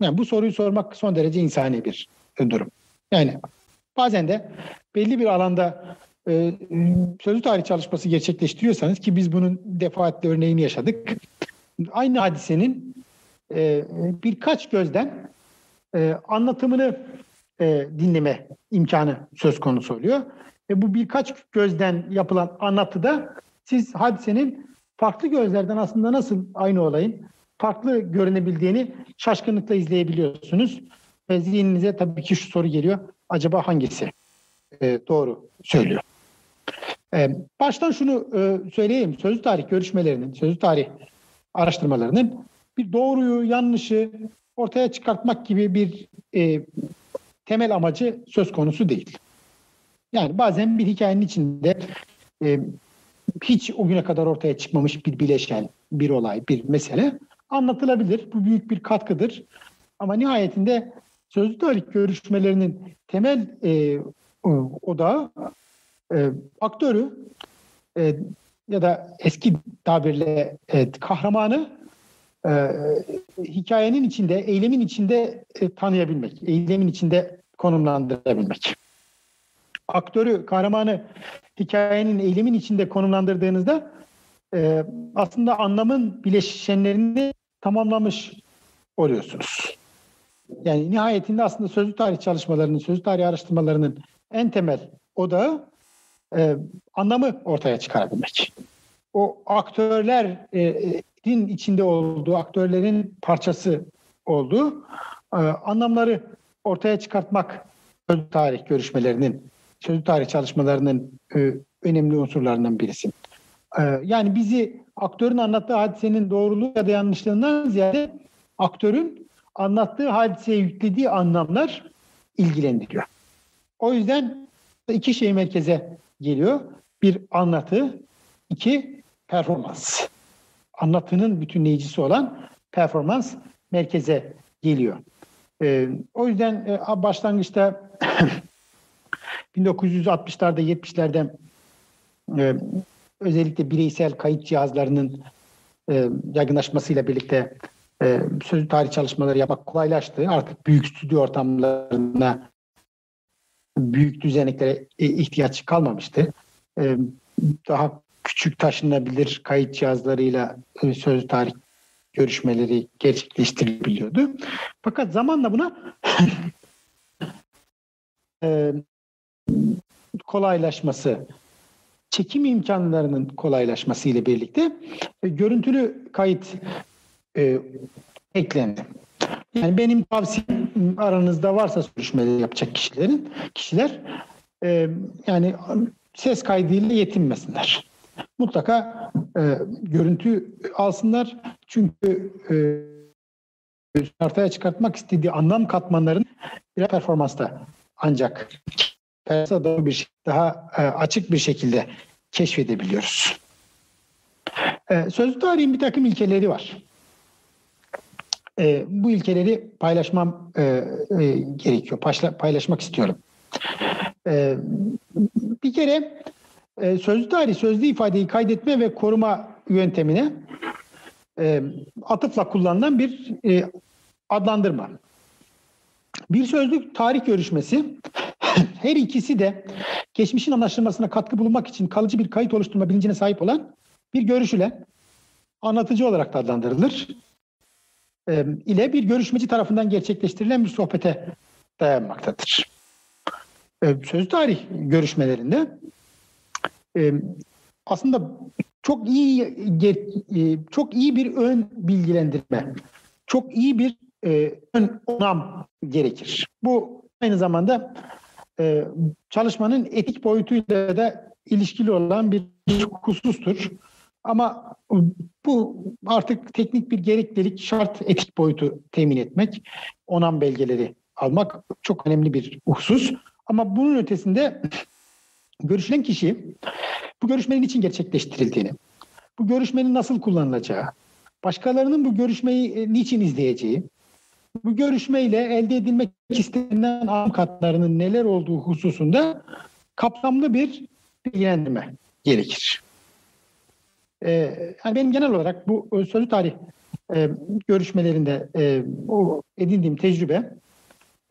Yani bu soruyu sormak son derece insani bir durum. Yani bazen de belli bir alanda e, sözlü tarih çalışması gerçekleştiriyorsanız ki biz bunun defaatle örneğini yaşadık. Aynı hadisenin e, birkaç gözden e, anlatımını e, dinleme imkanı söz konusu oluyor. Ve bu birkaç gözden yapılan anlatıda siz hadisenin farklı gözlerden aslında nasıl aynı olayın farklı görünebildiğini şaşkınlıkla izleyebiliyorsunuz. Ve zihninize tabii ki şu soru geliyor. Acaba hangisi e, doğru söylüyor? E, baştan şunu e, söyleyeyim. Sözlü tarih görüşmelerinin, sözlü tarih araştırmalarının bir doğruyu, yanlışı ortaya çıkartmak gibi bir e, temel amacı söz konusu değil. Yani bazen bir hikayenin içinde e, hiç o güne kadar ortaya çıkmamış bir bileşen, bir olay, bir mesele anlatılabilir. Bu büyük bir katkıdır. Ama nihayetinde sözlü tarih görüşmelerinin temel e, odağı e, aktörü e, ya da eski tabirle e, kahramanı e, hikayenin içinde, eylemin içinde e, tanıyabilmek, eylemin içinde konumlandırabilmek. Aktörü, kahramanı hikayenin, eylemin içinde konumlandırdığınızda e, aslında anlamın bileşenlerini tamamlamış oluyorsunuz. Yani nihayetinde aslında sözlü tarih çalışmalarının, sözlü tarih araştırmalarının en temel odağı e, anlamı ortaya çıkarabilmek. O aktörlerin içinde olduğu, aktörlerin parçası olduğu e, anlamları ortaya çıkartmak sözlü tarih görüşmelerinin, sözlü tarih çalışmalarının e, önemli unsurlarından birisi. E, yani bizi aktörün anlattığı hadisenin doğruluğu ya da yanlışlığından ziyade aktörün anlattığı hadiseye yüklediği anlamlar ilgilendiriyor. O yüzden iki şey merkeze geliyor. Bir anlatı, iki performans. Anlatının bütünleyicisi olan performans merkeze geliyor. Ee, o yüzden e, başlangıçta 1960'larda 70'lerde e, özellikle bireysel kayıt cihazlarının e, yaygınlaşmasıyla birlikte e, sözlü tarih çalışmaları yapmak kolaylaştı. Artık büyük stüdyo ortamlarına büyük düzenliklere ihtiyaç kalmamıştı. E, daha küçük taşınabilir kayıt cihazlarıyla e, sözlü tarih görüşmeleri gerçekleştirebiliyordu. Fakat zamanla buna e, kolaylaşması, çekim imkanlarının kolaylaşması ile birlikte e, görüntülü kayıt e, eklendi. Yani benim tavsiyem aranızda varsa görüşmeleri yapacak kişilerin kişiler e, yani ses kaydıyla yetinmesinler. Mutlaka e, görüntü alsınlar çünkü e, ortaya çıkartmak istediği anlam katmanların bir performansta ancak daha bir daha e, açık bir şekilde keşfedebiliyoruz. E, sözlü tarihin bir takım ilkeleri var. E, bu ilkeleri paylaşmam e, e, gerekiyor. Paşla, paylaşmak istiyorum. E, bir kere e, sözlü tarih, sözlü ifadeyi kaydetme ve koruma yöntemine e, atıfla kullanılan bir e, adlandırma. Bir sözlük tarih görüşmesi her ikisi de geçmişin anlaşılmasına katkı bulunmak için kalıcı bir kayıt oluşturma bilincine sahip olan bir görüş ile anlatıcı olarak da adlandırılır. E, ile bir görüşmeci tarafından gerçekleştirilen bir sohbete dayanmaktadır. E, söz tarih görüşmelerinde e, aslında çok iyi e, çok iyi bir ön bilgilendirme, çok iyi bir ön onam gerekir. Bu aynı zamanda çalışmanın etik boyutuyla da ilişkili olan bir husustur. Ama bu artık teknik bir gereklilik, şart etik boyutu temin etmek, onam belgeleri almak çok önemli bir husus. Ama bunun ötesinde görüşülen kişi bu görüşmenin için gerçekleştirildiğini, bu görüşmenin nasıl kullanılacağı, başkalarının bu görüşmeyi e, niçin izleyeceği, bu görüşmeyle elde edilmek istenilen anlam katlarının neler olduğu hususunda kapsamlı bir bilgilendirme gerekir. Ee, yani benim genel olarak bu sözlü tarih e, görüşmelerinde e, edindiğim tecrübe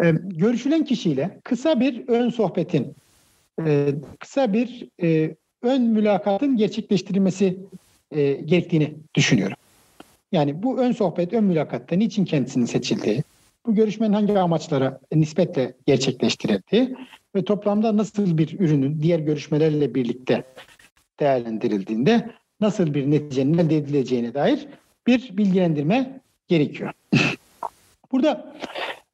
e, görüşülen kişiyle kısa bir ön sohbetin, kısa bir ön mülakatın gerçekleştirilmesi gerektiğini düşünüyorum. Yani bu ön sohbet, ön mülakatta niçin kendisinin seçildiği, bu görüşmenin hangi amaçlara nispetle gerçekleştirildiği ve toplamda nasıl bir ürünün diğer görüşmelerle birlikte değerlendirildiğinde nasıl bir neticenin elde edileceğine dair bir bilgilendirme gerekiyor. Burada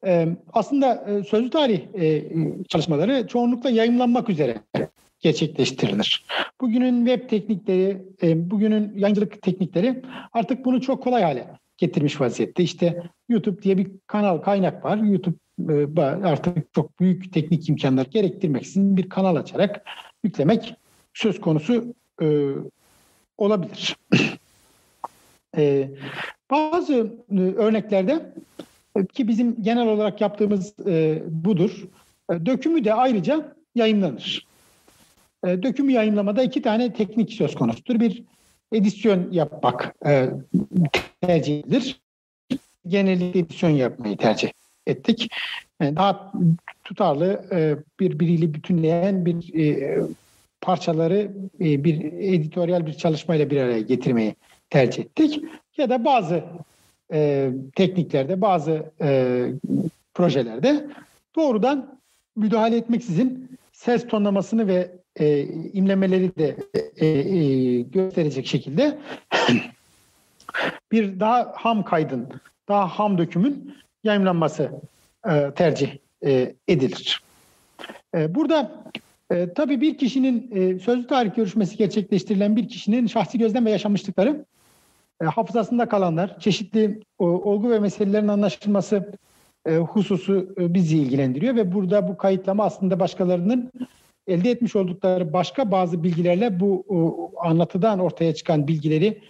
e, aslında e, sözlü tarih e, çalışmaları çoğunlukla yayınlanmak üzere gerçekleştirilir. Bugünün web teknikleri, e, bugünün yayıncılık teknikleri artık bunu çok kolay hale getirmiş vaziyette. İşte YouTube diye bir kanal kaynak var. YouTube e, artık çok büyük teknik imkanlar gerektirmeksizin bir kanal açarak yüklemek söz konusu e, olabilir. e, bazı e, örneklerde e, ki bizim genel olarak yaptığımız e, budur. E, dökümü de ayrıca yayınlanır. E, dökümü yayınlamada iki tane teknik söz konusudur. Bir edisyon yapmak e, tercih edilir. Genellikle edisyon yapmayı tercih ettik. Yani daha tutarlı, e, birbiriyle bütünleyen bir e, parçaları e, bir editoryal bir çalışmayla bir araya getirmeyi tercih ettik. Ya da bazı e, tekniklerde, bazı e, projelerde doğrudan müdahale etmeksizin ses tonlamasını ve e, imlemeleri de e, e, gösterecek şekilde bir daha ham kaydın, daha ham dökümün yayınlanması e, tercih e, edilir. E, burada e, tabii bir kişinin e, sözlü tarih görüşmesi gerçekleştirilen bir kişinin şahsi gözlem ve yaşamışlıkları e, hafızasında kalanlar, çeşitli o, olgu ve meselelerin anlaşılması e, hususu e, bizi ilgilendiriyor ve burada bu kayıtlama aslında başkalarının elde etmiş oldukları başka bazı bilgilerle bu o, anlatıdan ortaya çıkan bilgileri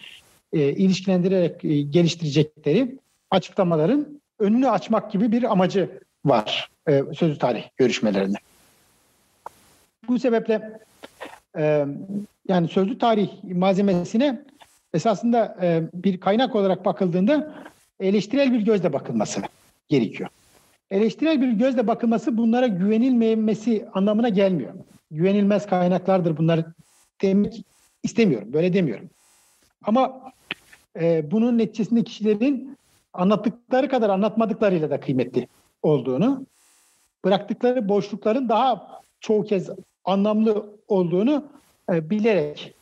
e, ilişkilendirerek e, geliştirecekleri açıklamaların önünü açmak gibi bir amacı var e, sözlü tarih görüşmelerinde. Bu sebeple e, yani sözlü tarih malzemesine esasında e, bir kaynak olarak bakıldığında eleştirel bir gözle bakılması gerekiyor. Eleştirel bir gözle bakılması bunlara güvenilmemesi anlamına gelmiyor. Güvenilmez kaynaklardır bunlar demek istemiyorum. Böyle demiyorum. Ama e, bunun neticesinde kişilerin anlattıkları kadar anlatmadıklarıyla da kıymetli olduğunu, bıraktıkları boşlukların daha çoğu kez anlamlı olduğunu e, bilerek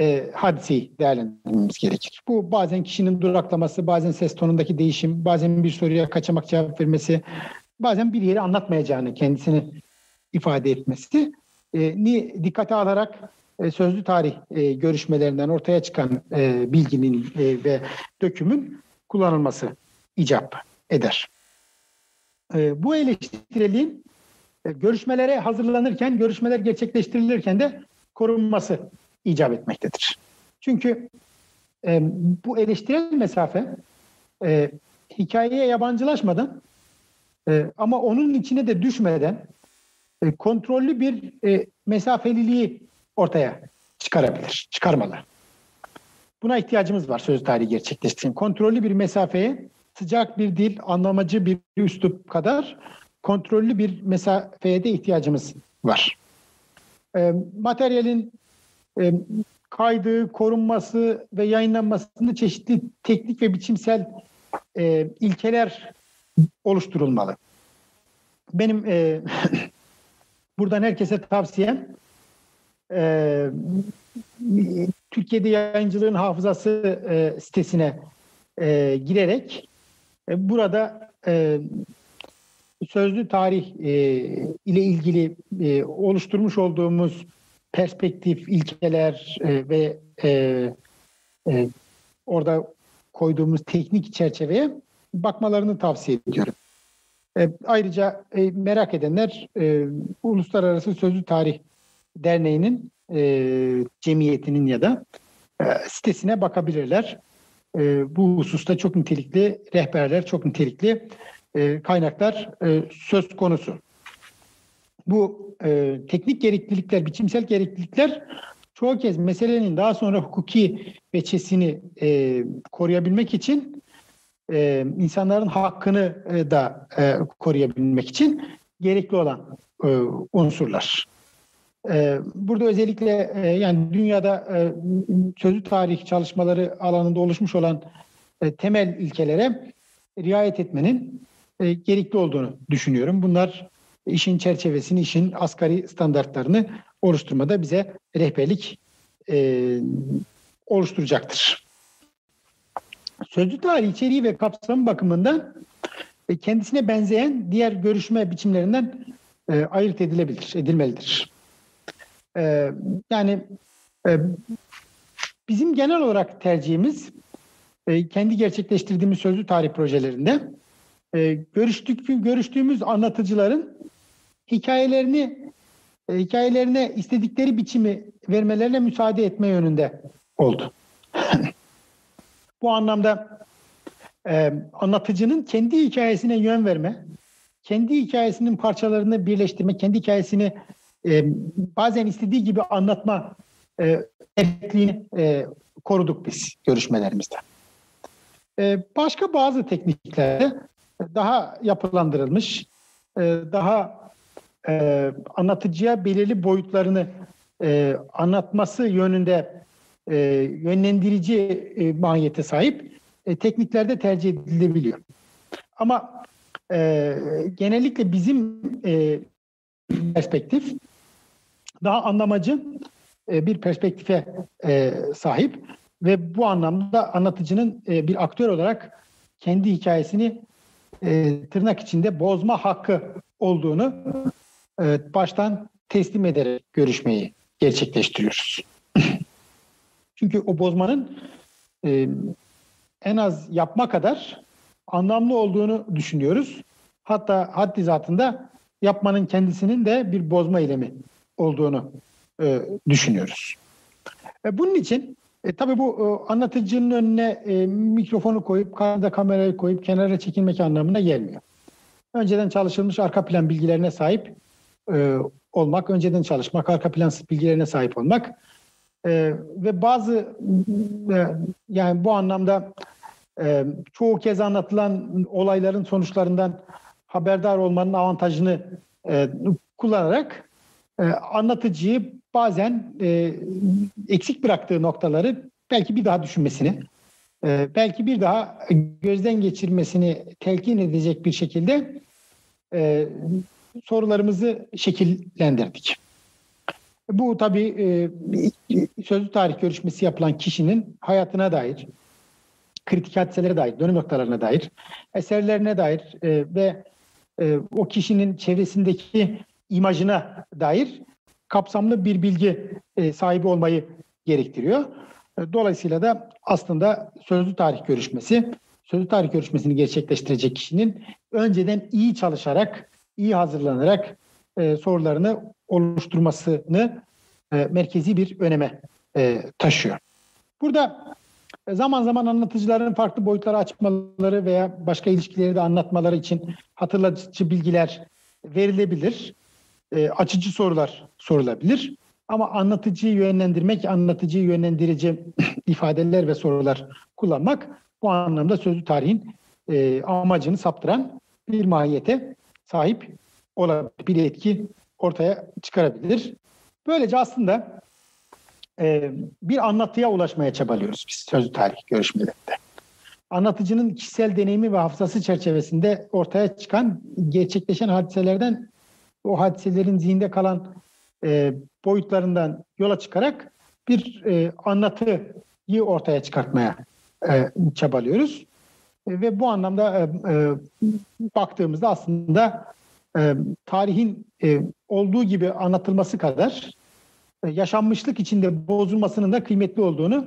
e, hadiseyi değerlendirmemiz gerekir. Bu bazen kişinin duraklaması, bazen ses tonundaki değişim, bazen bir soruya kaçamak cevap vermesi, bazen bir yeri anlatmayacağını kendisini ifade etmesi e, ni dikkate alarak e, sözlü tarih e, görüşmelerinden ortaya çıkan e, bilginin e, ve dökümün kullanılması icap eder. E, bu eleştireliğin e, görüşmelere hazırlanırken, görüşmeler gerçekleştirilirken de korunması icap etmektedir. Çünkü e, bu eleştirel mesafe e, hikayeye yabancılaşmadan e, ama onun içine de düşmeden e, kontrollü bir e, mesafeliliği ortaya çıkarabilir, çıkarmalı. Buna ihtiyacımız var söz tarihi gerçekleştirin. Kontrollü bir mesafeye sıcak bir dil, anlamacı bir üslup kadar kontrollü bir mesafeye de ihtiyacımız var. E, materyalin e, kaydı, korunması ve yayınlanmasında çeşitli teknik ve biçimsel e, ilkeler oluşturulmalı. Benim e, buradan herkese tavsiyem e, Türkiye'de yayıncılığın hafızası e, sitesine e, girerek e, burada e, sözlü tarih e, ile ilgili e, oluşturmuş olduğumuz perspektif, ilkeler e, ve e, e, orada koyduğumuz teknik çerçeveye bakmalarını tavsiye ediyorum. E, ayrıca e, merak edenler e, Uluslararası Sözlü Tarih Derneği'nin e, cemiyetinin ya da e, sitesine bakabilirler. e, bu hususta çok nitelikli rehberler, çok nitelikli e, kaynaklar e, söz konusu. Bu e, teknik gereklilikler, biçimsel gereklilikler çoğu kez meselenin daha sonra hukuki veçesini koruyabilmek için insanların hakkını da koruyabilmek için gerekli olan unsurlar. Burada özellikle yani dünyada e, sözlü tarih çalışmaları alanında oluşmuş olan temel ilkelere riayet etmenin e, gerekli olduğunu düşünüyorum. Bunlar işin çerçevesini, işin asgari standartlarını oluşturmada bize rehberlik e, oluşturacaktır. Sözlü tarih içeriği ve kapsamı bakımından e, kendisine benzeyen diğer görüşme biçimlerinden e, ayırt edilebilir, edilmelidir. E, yani e, bizim genel olarak tercihimiz e, kendi gerçekleştirdiğimiz sözlü tarih projelerinde e, görüştük, görüştüğümüz anlatıcıların hikayelerini e, hikayelerine istedikleri biçimi vermelerine müsaade etme yönünde oldu. Bu anlamda e, anlatıcının kendi hikayesine yön verme, kendi hikayesinin parçalarını birleştirme, kendi hikayesini e, bazen istediği gibi anlatma e, e, koruduk biz görüşmelerimizde. E, başka bazı tekniklerde daha yapılandırılmış, e, daha e, anlatıcıya belirli boyutlarını e, anlatması yönünde yönlendirici mahiyete sahip tekniklerde tercih edilebiliyor. Ama genellikle bizim perspektif daha anlamacı bir perspektife sahip ve bu anlamda anlatıcının bir aktör olarak kendi hikayesini e, tırnak içinde bozma hakkı olduğunu e, baştan teslim ederek görüşmeyi gerçekleştiriyoruz. Çünkü o bozmanın e, en az yapma kadar anlamlı olduğunu düşünüyoruz. Hatta haddi zatında yapmanın kendisinin de bir bozma eylemi olduğunu e, düşünüyoruz. E, bunun için e, tabii bu e, anlatıcının önüne e, mikrofonu koyup, karda kamerayı koyup kenara çekilmek anlamına gelmiyor. Önceden çalışılmış arka plan bilgilerine sahip e, olmak, önceden çalışmak, arka plan bilgilerine sahip olmak e, ve bazı e, yani bu anlamda e, çoğu kez anlatılan olayların sonuçlarından haberdar olmanın avantajını e, kullanarak e, anlatıcıyı bazen e, eksik bıraktığı noktaları belki bir daha düşünmesini, e, belki bir daha gözden geçirmesini telkin edecek bir şekilde e, sorularımızı şekillendirdik. Bu tabii e, sözlü tarih görüşmesi yapılan kişinin hayatına dair, kritik hadiselere dair, dönüm noktalarına dair, eserlerine dair e, ve e, o kişinin çevresindeki imajına dair kapsamlı bir bilgi e, sahibi olmayı gerektiriyor. E, dolayısıyla da aslında sözlü tarih görüşmesi, sözlü tarih görüşmesini gerçekleştirecek kişinin önceden iyi çalışarak, iyi hazırlanarak e, sorularını oluşturmasını merkezi bir öneme taşıyor. Burada zaman zaman anlatıcıların farklı boyutları açmaları veya başka ilişkileri de anlatmaları için hatırlatıcı bilgiler verilebilir. E, açıcı sorular sorulabilir. Ama anlatıcıyı yönlendirmek, anlatıcıyı yönlendirici ifadeler ve sorular kullanmak bu anlamda sözlü tarihin e, amacını saptıran bir mahiyete sahip olabilir, bir etki ortaya çıkarabilir. Böylece aslında e, bir anlatıya ulaşmaya çabalıyoruz biz sözlü tarih görüşmelerinde. Anlatıcının kişisel deneyimi ve hafızası çerçevesinde ortaya çıkan, gerçekleşen hadiselerden o hadiselerin zihinde kalan e, boyutlarından yola çıkarak bir e, anlatıyı ortaya çıkartmaya e, çabalıyoruz. E, ve bu anlamda e, e, baktığımızda aslında e, tarihin e, olduğu gibi anlatılması kadar e, yaşanmışlık içinde bozulmasının da kıymetli olduğunu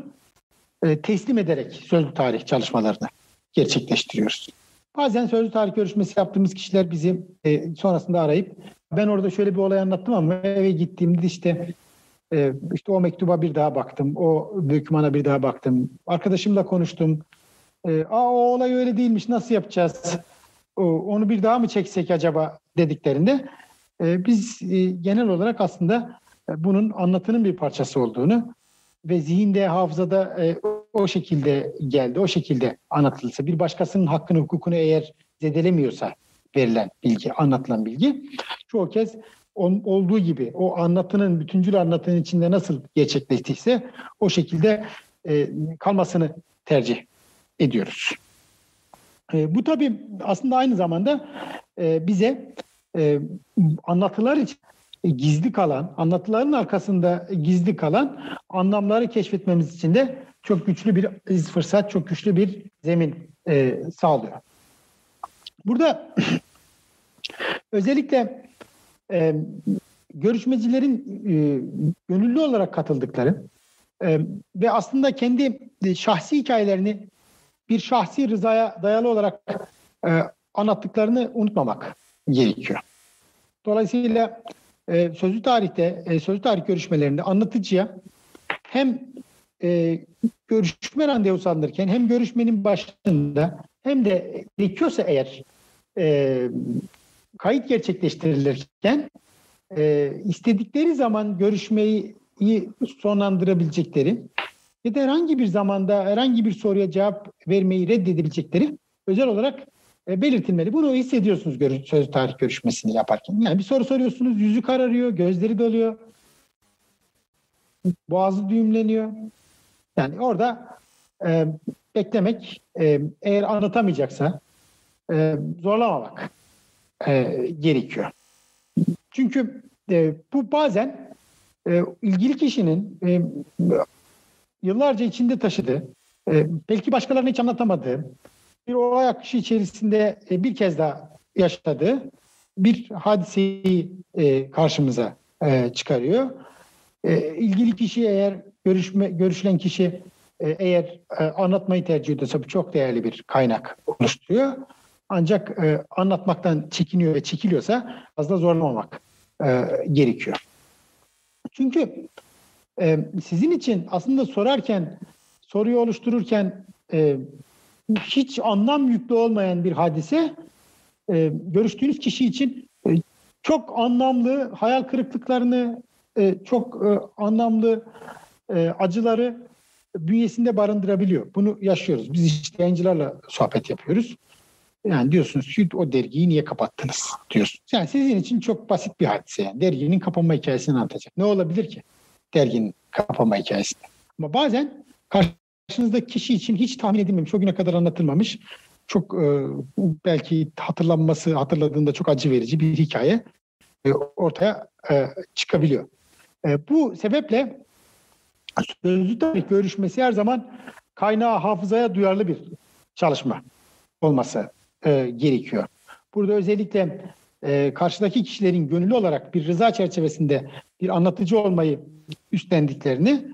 e, teslim ederek sözlü tarih çalışmalarını gerçekleştiriyoruz. Bazen sözlü tarih görüşmesi yaptığımız kişiler bizi e, sonrasında arayıp ben orada şöyle bir olay anlattım ama eve gittiğimde işte e, işte o mektuba bir daha baktım, o dokümana bir daha baktım, arkadaşımla konuştum, e, Aa, o olay öyle değilmiş nasıl yapacağız? Onu bir daha mı çeksek acaba? dediklerinde e, biz e, genel olarak aslında bunun anlatının bir parçası olduğunu ve zihinde, hafızada o şekilde geldi, o şekilde anlatılırsa, bir başkasının hakkını, hukukunu eğer zedelemiyorsa verilen bilgi, anlatılan bilgi, çoğu kez on, olduğu gibi o anlatının, bütüncül anlatının içinde nasıl gerçekleştiyse o şekilde e, kalmasını tercih ediyoruz. E, bu tabii aslında aynı zamanda e, bize e, anlatılar için gizli kalan, anlatıların arkasında gizli kalan anlamları keşfetmemiz için de çok güçlü bir fırsat, çok güçlü bir zemin e, sağlıyor. Burada özellikle e, görüşmecilerin e, gönüllü olarak katıldıkları e, ve aslında kendi şahsi hikayelerini bir şahsi rızaya dayalı olarak e, anlattıklarını unutmamak gerekiyor. Dolayısıyla e, sözlü tarihte, e, sözlü tarih görüşmelerinde anlatıcıya hem e, görüşme randevusu alınırken hem görüşmenin başında hem de gerekiyorsa eğer e, kayıt gerçekleştirilirken e, istedikleri zaman görüşmeyi sonlandırabilecekleri ya da herhangi bir zamanda herhangi bir soruya cevap vermeyi reddedebilecekleri özel olarak e, belirtilmeli. Bunu hissediyorsunuz görü söz tarih görüşmesini yaparken. Yani bir soru soruyorsunuz, yüzü kararıyor, gözleri doluyor, boğazı düğümleniyor. Yani orada e, beklemek, e, eğer anlatamayacaksa e, zorlamamak e, gerekiyor. Çünkü e, bu bazen e, ilgili kişinin e, yıllarca içinde taşıdığı, e, belki başkalarına hiç anlatamadığı, bir olay akışı içerisinde e, bir kez daha yaşadığı bir hadiseyi e, karşımıza e, çıkarıyor. E, ilgili kişi eğer görüşme görüşülen kişi e, eğer e, anlatmayı tercih ediyorsa bu çok değerli bir kaynak oluşturuyor. Ancak e, anlatmaktan çekiniyor ve çekiliyorsa fazla zorlamamak e, gerekiyor. Çünkü e, sizin için aslında sorarken, soruyu oluştururken e, hiç anlam yüklü olmayan bir hadise e, görüştüğünüz kişi için e, çok anlamlı hayal kırıklıklarını, e, çok e, anlamlı e, acıları bünyesinde barındırabiliyor. Bunu yaşıyoruz. Biz işte yayıncılarla sohbet yapıyoruz. Yani diyorsunuz ki o dergiyi niye kapattınız diyorsunuz. Yani sizin için çok basit bir hadise. Yani derginin kapanma hikayesini anlatacak. Ne olabilir ki derginin kapanma hikayesinde? Ama bazen karşınızdaki kişi için hiç tahmin edilmemiş, o güne kadar anlatılmamış, çok e, belki hatırlanması, hatırladığında çok acı verici bir hikaye e, ortaya e, çıkabiliyor. E, bu sebeple sözlü tarih görüşmesi her zaman kaynağı hafızaya duyarlı bir çalışma olması e, gerekiyor. Burada özellikle e, karşıdaki kişilerin gönüllü olarak bir rıza çerçevesinde bir anlatıcı olmayı üstlendiklerini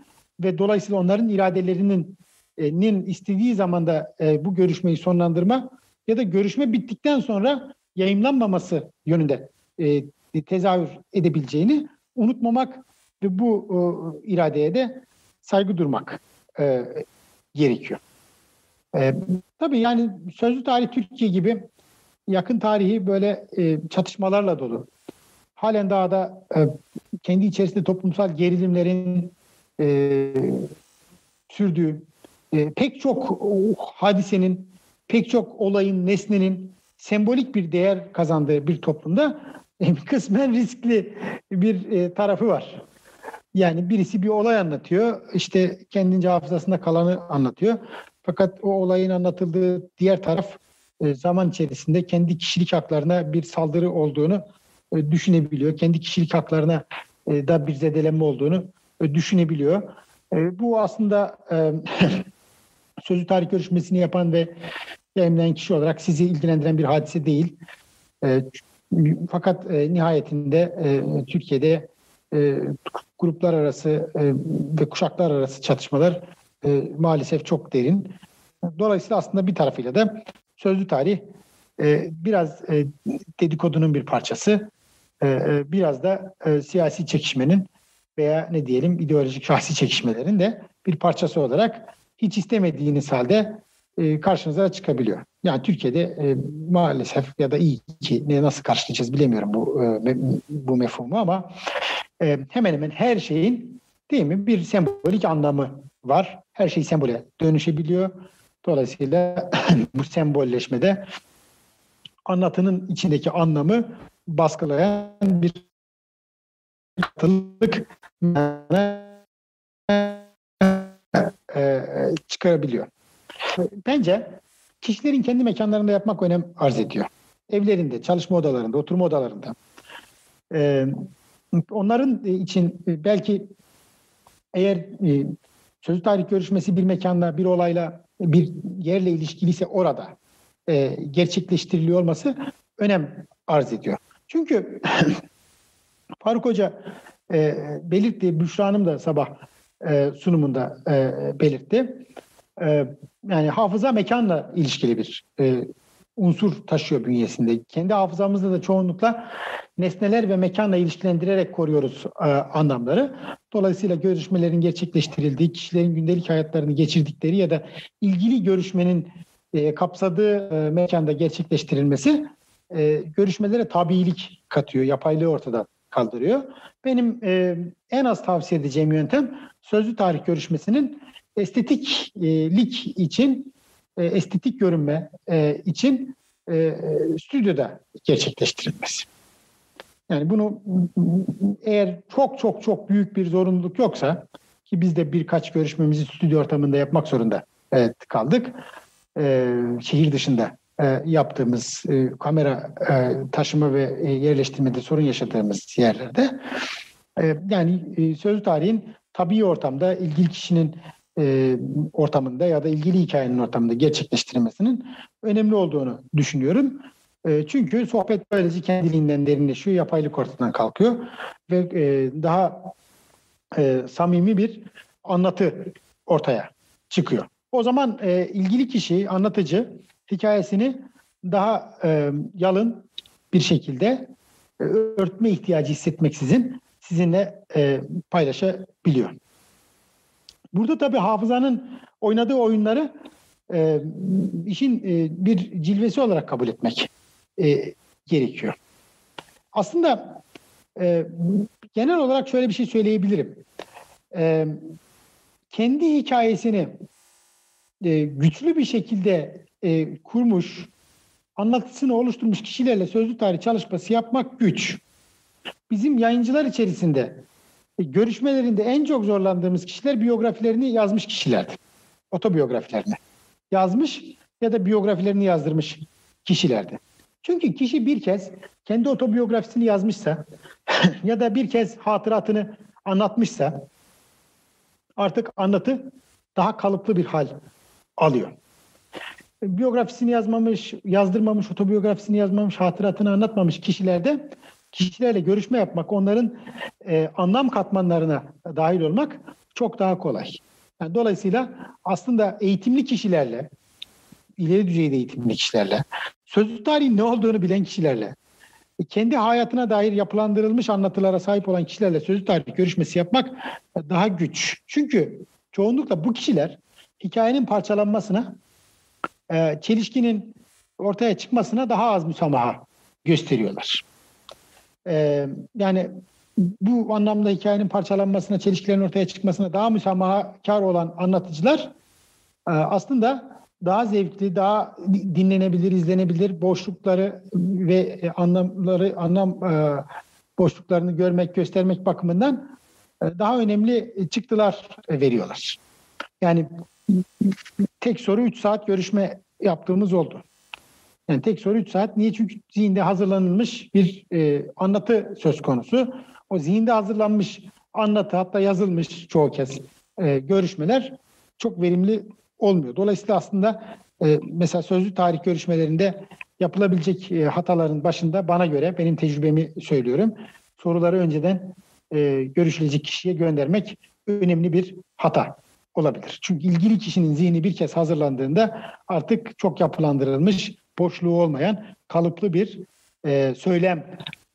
ve dolayısıyla onların iradelerinin e, nin istediği zamanda e, bu görüşmeyi sonlandırma ya da görüşme bittikten sonra yayınlanmaması yönünde e, tezahür edebileceğini unutmamak ve bu e, iradeye de saygı durmak e, gerekiyor. E, tabii yani sözlü tarih Türkiye gibi yakın tarihi böyle e, çatışmalarla dolu. Halen daha da e, kendi içerisinde toplumsal gerilimlerin e, sürdüğü, e, pek çok hadisenin, pek çok olayın, nesnenin sembolik bir değer kazandığı bir toplumda e, kısmen riskli bir e, tarafı var. Yani birisi bir olay anlatıyor, işte kendince hafızasında kalanı anlatıyor. Fakat o olayın anlatıldığı diğer taraf e, zaman içerisinde kendi kişilik haklarına bir saldırı olduğunu e, düşünebiliyor. Kendi kişilik haklarına e, da bir zedelenme olduğunu düşünebiliyor. Bu aslında sözlü tarih görüşmesini yapan ve yayınlayan kişi olarak sizi ilgilendiren bir hadise değil. Fakat nihayetinde Türkiye'de gruplar arası ve kuşaklar arası çatışmalar maalesef çok derin. Dolayısıyla aslında bir tarafıyla da sözlü tarih e, biraz e, dedikodunun bir parçası, e, e, biraz da e, siyasi çekişmenin veya ne diyelim ideolojik şahsi çekişmelerin de bir parçası olarak hiç istemediğiniz halde e, karşınıza çıkabiliyor. Yani Türkiye'de e, maalesef ya da iyi ki ne nasıl karşılayacağız bilemiyorum bu e, bu mefhumu ama e, hemen hemen her şeyin değil mi bir sembolik anlamı var. Her şey sembole dönüşebiliyor. Dolayısıyla bu sembolleşmede anlatının içindeki anlamı baskılayan bir katılık çıkarabiliyor. Bence kişilerin kendi mekanlarında yapmak önem arz ediyor. Evlerinde, çalışma odalarında, oturma odalarında. Onların için belki eğer sözlü tarih görüşmesi bir mekanla, bir olayla, bir yerle ilişkiliyse orada gerçekleştiriliyor olması önem arz ediyor. Çünkü Faruk Hoca e, belirtti, Büşra Hanım da sabah e, sunumunda e, belirtti. E, yani hafıza mekanla ilişkili bir e, unsur taşıyor bünyesinde. Kendi hafızamızda da çoğunlukla nesneler ve mekanla ilişkilendirerek koruyoruz e, anlamları. Dolayısıyla görüşmelerin gerçekleştirildiği, kişilerin gündelik hayatlarını geçirdikleri ya da ilgili görüşmenin e, kapsadığı e, mekanda gerçekleştirilmesi e, görüşmelere tabiilik katıyor, yapaylığı ortadan kaldırıyor. Benim e, en az tavsiye edeceğim yöntem sözlü tarih görüşmesinin estetiklik için, e, estetik görünme e, için e, stüdyoda gerçekleştirilmesi. Yani bunu eğer çok çok çok büyük bir zorunluluk yoksa ki biz de birkaç görüşmemizi stüdyo ortamında yapmak zorunda evet, kaldık. Ee, şehir dışında e, yaptığımız e, kamera e, taşıma ve e, yerleştirmede sorun yaşadığımız yerlerde e, yani e, sözlü tarihin tabii ortamda ilgili kişinin e, ortamında ya da ilgili hikayenin ortamında gerçekleştirilmesinin önemli olduğunu düşünüyorum. E, çünkü sohbet böylece kendiliğinden derinleşiyor, yapaylık ortadan kalkıyor ve e, daha e, samimi bir anlatı ortaya çıkıyor. O zaman e, ilgili kişi, anlatıcı hikayesini daha yalın bir şekilde örtme ihtiyacı hissetmeksizin sizinle paylaşabiliyor. Burada tabii hafızanın oynadığı oyunları işin bir cilvesi olarak kabul etmek e, gerekiyor. Aslında e, genel olarak şöyle bir şey söyleyebilirim. E, kendi hikayesini e, güçlü bir şekilde e, kurmuş, anlatısını oluşturmuş kişilerle sözlü tarih çalışması yapmak güç. Bizim yayıncılar içerisinde e, görüşmelerinde en çok zorlandığımız kişiler biyografilerini yazmış kişilerdi. Otobiyografilerini yazmış ya da biyografilerini yazdırmış kişilerdi. Çünkü kişi bir kez kendi otobiyografisini yazmışsa ya da bir kez hatıratını anlatmışsa artık anlatı daha kalıplı bir hal alıyor biyografisini yazmamış, yazdırmamış, otobiyografisini yazmamış, hatıratını anlatmamış kişilerde kişilerle görüşme yapmak, onların e, anlam katmanlarına dahil olmak çok daha kolay. Yani dolayısıyla aslında eğitimli kişilerle, ileri düzeyde eğitimli kişilerle, sözlü tarihin ne olduğunu bilen kişilerle, kendi hayatına dair yapılandırılmış anlatılara sahip olan kişilerle sözlü tarih görüşmesi yapmak daha güç. Çünkü çoğunlukla bu kişiler hikayenin parçalanmasına e, çelişkinin ortaya çıkmasına daha az müsamaha gösteriyorlar. E, yani bu anlamda hikayenin parçalanmasına, çelişkilerin ortaya çıkmasına daha müsamahakar olan anlatıcılar e, aslında daha zevkli, daha dinlenebilir, izlenebilir boşlukları ve anlamları, anlam boşluklarını görmek, göstermek bakımından daha önemli çıktılar veriyorlar. Yani tek soru 3 saat görüşme yaptığımız oldu. Yani tek soru 3 saat. Niye? Çünkü zihinde hazırlanılmış bir e, anlatı söz konusu. O zihinde hazırlanmış anlatı hatta yazılmış çoğu kez e, görüşmeler çok verimli olmuyor. Dolayısıyla aslında e, mesela sözlü tarih görüşmelerinde yapılabilecek e, hataların başında bana göre benim tecrübemi söylüyorum. Soruları önceden e, görüşülecek kişiye göndermek önemli bir hata olabilir. Çünkü ilgili kişinin zihni bir kez hazırlandığında artık çok yapılandırılmış, boşluğu olmayan kalıplı bir e, söylem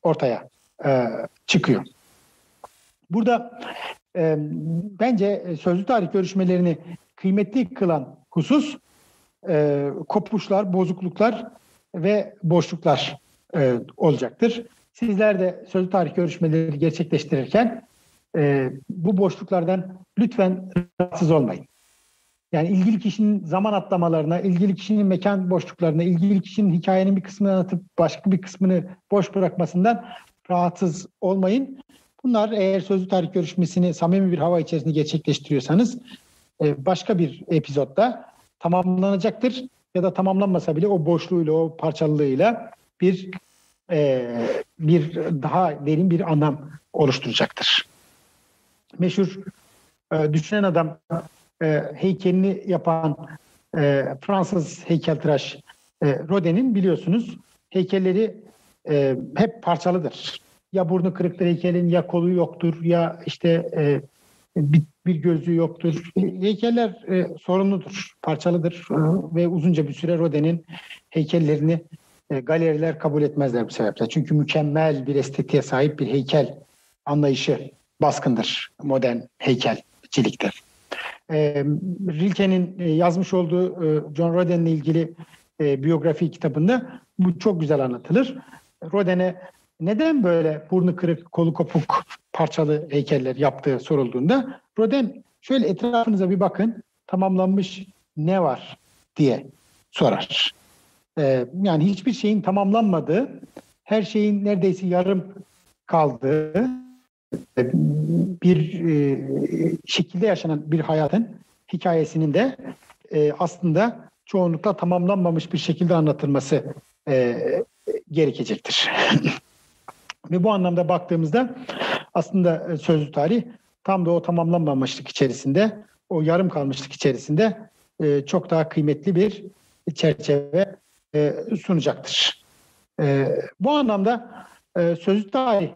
ortaya e, çıkıyor. Burada e, bence sözlü tarih görüşmelerini kıymetli kılan husus e, kopuşlar, bozukluklar ve boşluklar e, olacaktır. Sizler de sözlü tarih görüşmeleri gerçekleştirirken e, bu boşluklardan lütfen rahatsız olmayın. Yani ilgili kişinin zaman atlamalarına, ilgili kişinin mekan boşluklarına, ilgili kişinin hikayenin bir kısmını anlatıp başka bir kısmını boş bırakmasından rahatsız olmayın. Bunlar eğer sözlü tarih görüşmesini samimi bir hava içerisinde gerçekleştiriyorsanız e, başka bir epizodda tamamlanacaktır. Ya da tamamlanmasa bile o boşluğuyla, o parçalılığıyla bir e, bir daha derin bir anlam oluşturacaktır. Meşhur e, düşünen adam e, heykelini yapan e, Fransız heykeltıraş e, Rodin'in biliyorsunuz heykelleri e, hep parçalıdır. Ya burnu kırıktır heykelin ya kolu yoktur ya işte e, bir, bir gözü yoktur. Heykeller e, sorunludur, parçalıdır e, ve uzunca bir süre Rodin'in heykellerini e, galeriler kabul etmezler bu sebeple. Çünkü mükemmel bir estetiğe sahip bir heykel anlayışı baskındır modern heykelcilikte. E, Rilke'nin e, yazmış olduğu e, John Rodin'le ilgili e, biyografi kitabında bu çok güzel anlatılır. Rodin'e neden böyle burnu kırık, kolu kopuk, parçalı heykeller yaptığı sorulduğunda Rodin şöyle etrafınıza bir bakın tamamlanmış ne var diye sorar. Ee, yani hiçbir şeyin tamamlanmadığı, her şeyin neredeyse yarım kaldığı bir e, şekilde yaşanan bir hayatın hikayesinin de e, aslında çoğunlukla tamamlanmamış bir şekilde anlatılması e, gerekecektir. Ve bu anlamda baktığımızda aslında sözlü tarih tam da o tamamlanmamışlık içerisinde, o yarım kalmışlık içerisinde çok daha kıymetli bir çerçeve sunacaktır. Bu anlamda sözlü tarih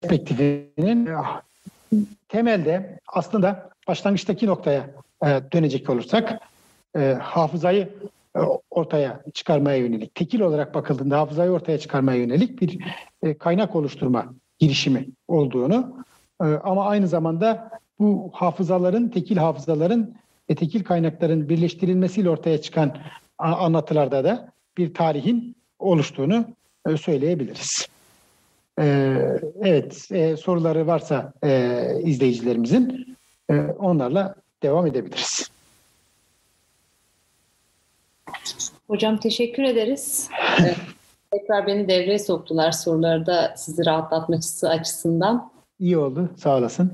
perspektifinin temelde aslında başlangıçtaki noktaya dönecek olursak hafızayı ortaya çıkarmaya yönelik, tekil olarak bakıldığında hafızayı ortaya çıkarmaya yönelik bir kaynak oluşturma girişimi olduğunu ama aynı zamanda bu hafızaların, tekil hafızaların ve tekil kaynakların birleştirilmesiyle ortaya çıkan anlatılarda da bir tarihin oluştuğunu söyleyebiliriz. Evet, soruları varsa izleyicilerimizin onlarla devam edebiliriz. Hocam teşekkür ederiz. Tekrar beni devreye soktular sorularda sizi rahatlatmak açısından. İyi oldu, sağ olasın.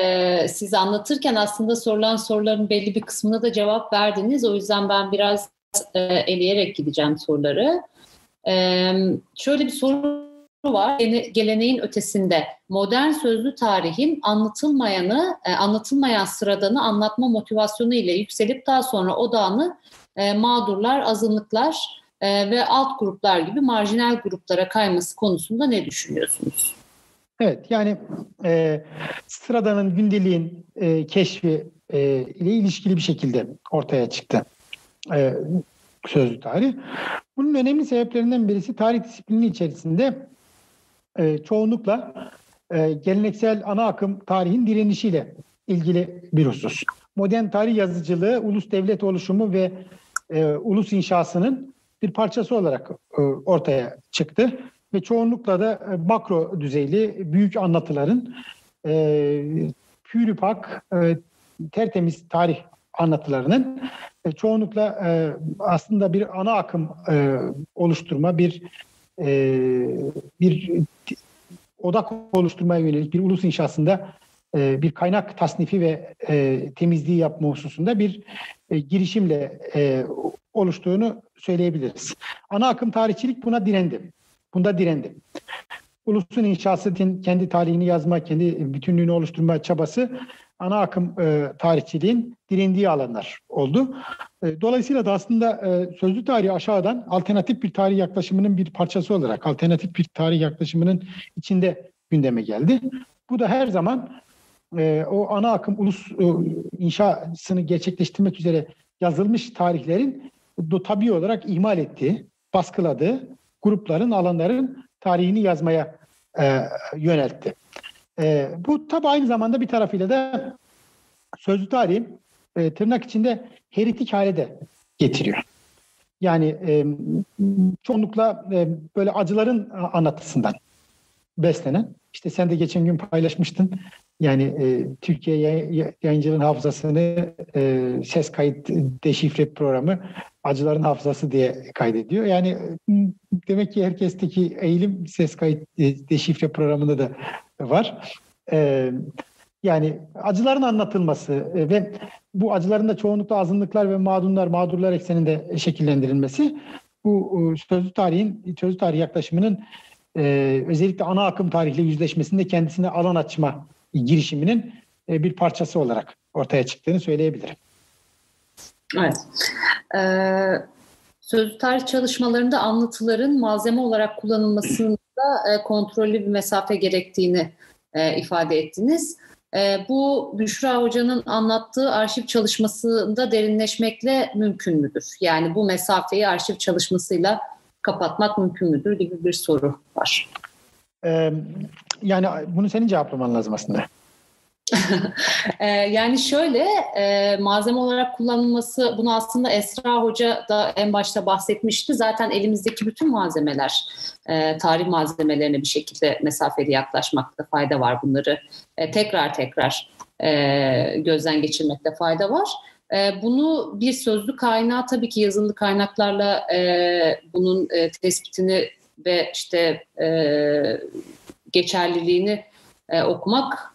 Ee, siz anlatırken aslında sorulan soruların belli bir kısmına da cevap verdiniz. O yüzden ben biraz e, eleyerek gideceğim soruları. Ee, şöyle bir soru var. Geleneğin ötesinde modern sözlü tarihin anlatılmayanı, e, anlatılmayan sıradanı anlatma motivasyonu ile yükselip daha sonra odağını e, mağdurlar, azınlıklar e, ve alt gruplar gibi marjinal gruplara kayması konusunda ne düşünüyorsunuz? Evet yani e, sıradanın gündeliğin e, keşfi e, ile ilişkili bir şekilde ortaya çıktı e, sözlü tarih. Bunun önemli sebeplerinden birisi tarih disiplini içerisinde e, çoğunlukla e, geleneksel ana akım tarihin direnişiyle ilgili bir husus. Modern tarih yazıcılığı, ulus devlet oluşumu ve e, ulus inşasının bir parçası olarak e, ortaya çıktı. Ve çoğunlukla da e, makro düzeyli büyük anlatıların e, pürüpak, e, tertemiz tarih anlatılarının e, çoğunlukla e, aslında bir ana akım e, oluşturma, bir e, bir odak oluşturmaya yönelik bir ulus inşasında e, bir kaynak tasnifi ve e, temizliği yapma hususunda bir e, girişimle e, oluştuğunu söyleyebiliriz. Ana akım tarihçilik buna direndi. Bunda direndi. Ulusun inşası kendi tarihini yazma, kendi bütünlüğünü oluşturma çabası ana akım e, tarihçiliğin direndiği alanlar oldu. E, dolayısıyla da aslında e, sözlü tarihi aşağıdan alternatif bir tarih yaklaşımının bir parçası olarak, alternatif bir tarih yaklaşımının içinde gündeme geldi. Bu da her zaman e, o ana akım ulus e, inşasını gerçekleştirmek üzere yazılmış tarihlerin do, tabii olarak ihmal ettiği, baskıladığı grupların, alanların tarihini yazmaya e, yöneltti. E, bu tabi aynı zamanda bir tarafıyla da sözlü tarihin e, tırnak içinde heritik hale de getiriyor. Yani e, çoğunlukla e, böyle acıların anlatısından beslenen. İşte sen de geçen gün paylaşmıştın. Yani e, Türkiye yayıncılığın hafızasını e, ses kayıt deşifre programı acıların hafızası diye kaydediyor. Yani demek ki herkesteki eğilim ses kayıt e, deşifre programında da var. E, yani acıların anlatılması e, ve bu acıların da çoğunlukla azınlıklar ve mağdurlar, mağdurlar ekseninde şekillendirilmesi bu sözlü tarihin, sözlü tarih yaklaşımının özellikle ana akım tarihle yüzleşmesinde kendisine alan açma girişiminin bir parçası olarak ortaya çıktığını söyleyebilirim. Evet. Ee, sözlü tarih çalışmalarında anlatıların malzeme olarak kullanılmasında e, kontrollü bir mesafe gerektiğini e, ifade ettiniz. E, bu Büşra Hoca'nın anlattığı arşiv çalışmasında derinleşmekle mümkün müdür? Yani bu mesafeyi arşiv çalışmasıyla kapatmak mümkün müdür gibi bir soru var. Ee, yani bunu senin cevaplaman lazım aslında. Ee, yani şöyle e, malzeme olarak kullanılması bunu aslında Esra Hoca da en başta bahsetmişti. Zaten elimizdeki bütün malzemeler e, tarih malzemelerine bir şekilde mesafeli yaklaşmakta fayda var. Bunları e, tekrar tekrar gözden geçirmekte fayda var. Bunu bir sözlü kaynağı tabii ki yazılı kaynaklarla bunun tespitini ve işte geçerliliğini okumak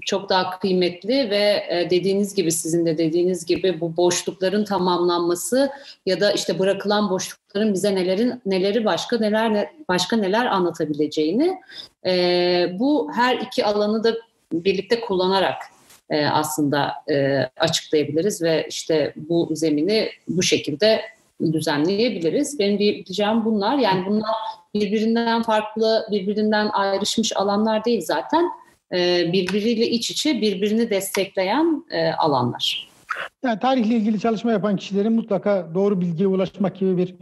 çok daha kıymetli ve e, dediğiniz gibi sizin de dediğiniz gibi bu boşlukların tamamlanması ya da işte bırakılan boşlukların bize nelerin neleri başka neler başka neler anlatabileceğini e, bu her iki alanı da birlikte kullanarak e, aslında açıklayabiliriz ve işte bu zemini bu şekilde düzenleyebiliriz. Benim diyeceğim bunlar yani bunlar birbirinden farklı, birbirinden ayrışmış alanlar değil zaten e, birbiriyle iç içe birbirini destekleyen e, alanlar. Yani tarihle ilgili çalışma yapan kişilerin mutlaka doğru bilgiye ulaşmak gibi bir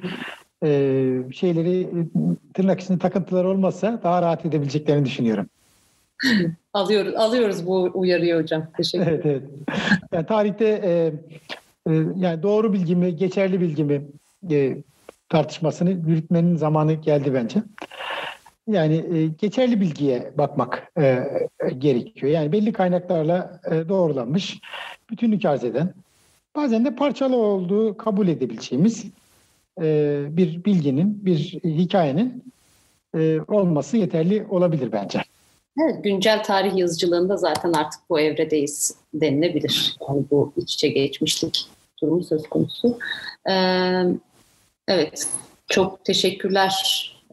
e, şeyleri tırnak içinde takıntılar olmazsa daha rahat edebileceklerini düşünüyorum. alıyoruz, alıyoruz bu uyarıyı hocam. Teşekkür ederim. evet, evet. Yani tarihte e, e, yani doğru bilgi mi, geçerli bilgi mi e, tartışmasını yürütmenin zamanı geldi bence. Yani e, geçerli bilgiye bakmak e, gerekiyor. Yani belli kaynaklarla e, doğrulanmış, bütünlük arz eden, bazen de parçalı olduğu kabul edebileceğimiz e, bir bilginin, bir hikayenin e, olması yeterli olabilir bence. Evet, güncel tarih yazıcılığında zaten artık bu evredeyiz denilebilir. Yani bu iç içe geçmişlik durumu söz konusu. Ee, evet, çok teşekkürler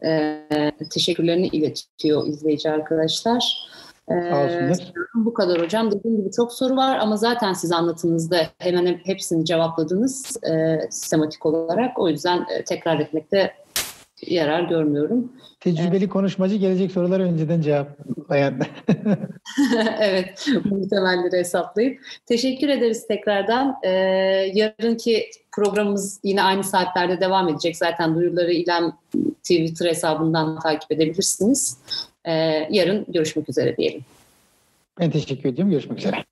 e, teşekkürlerini iletiyor izleyici arkadaşlar. Ee, bu kadar hocam. Dediğim gibi çok soru var ama zaten siz anlatınızda hemen hepsini cevapladınız e, sistematik olarak. O yüzden e, tekrar etmekte yarar görmüyorum. Tecrübeli evet. konuşmacı gelecek soruları önceden cevaplayan. evet, muhtemelleri hesaplayıp. Teşekkür ederiz tekrardan. Ee, yarınki programımız yine aynı saatlerde devam edecek. Zaten duyuruları İlem Twitter hesabından takip edebilirsiniz. Ee, yarın görüşmek üzere diyelim. Ben teşekkür ediyorum. Görüşmek üzere.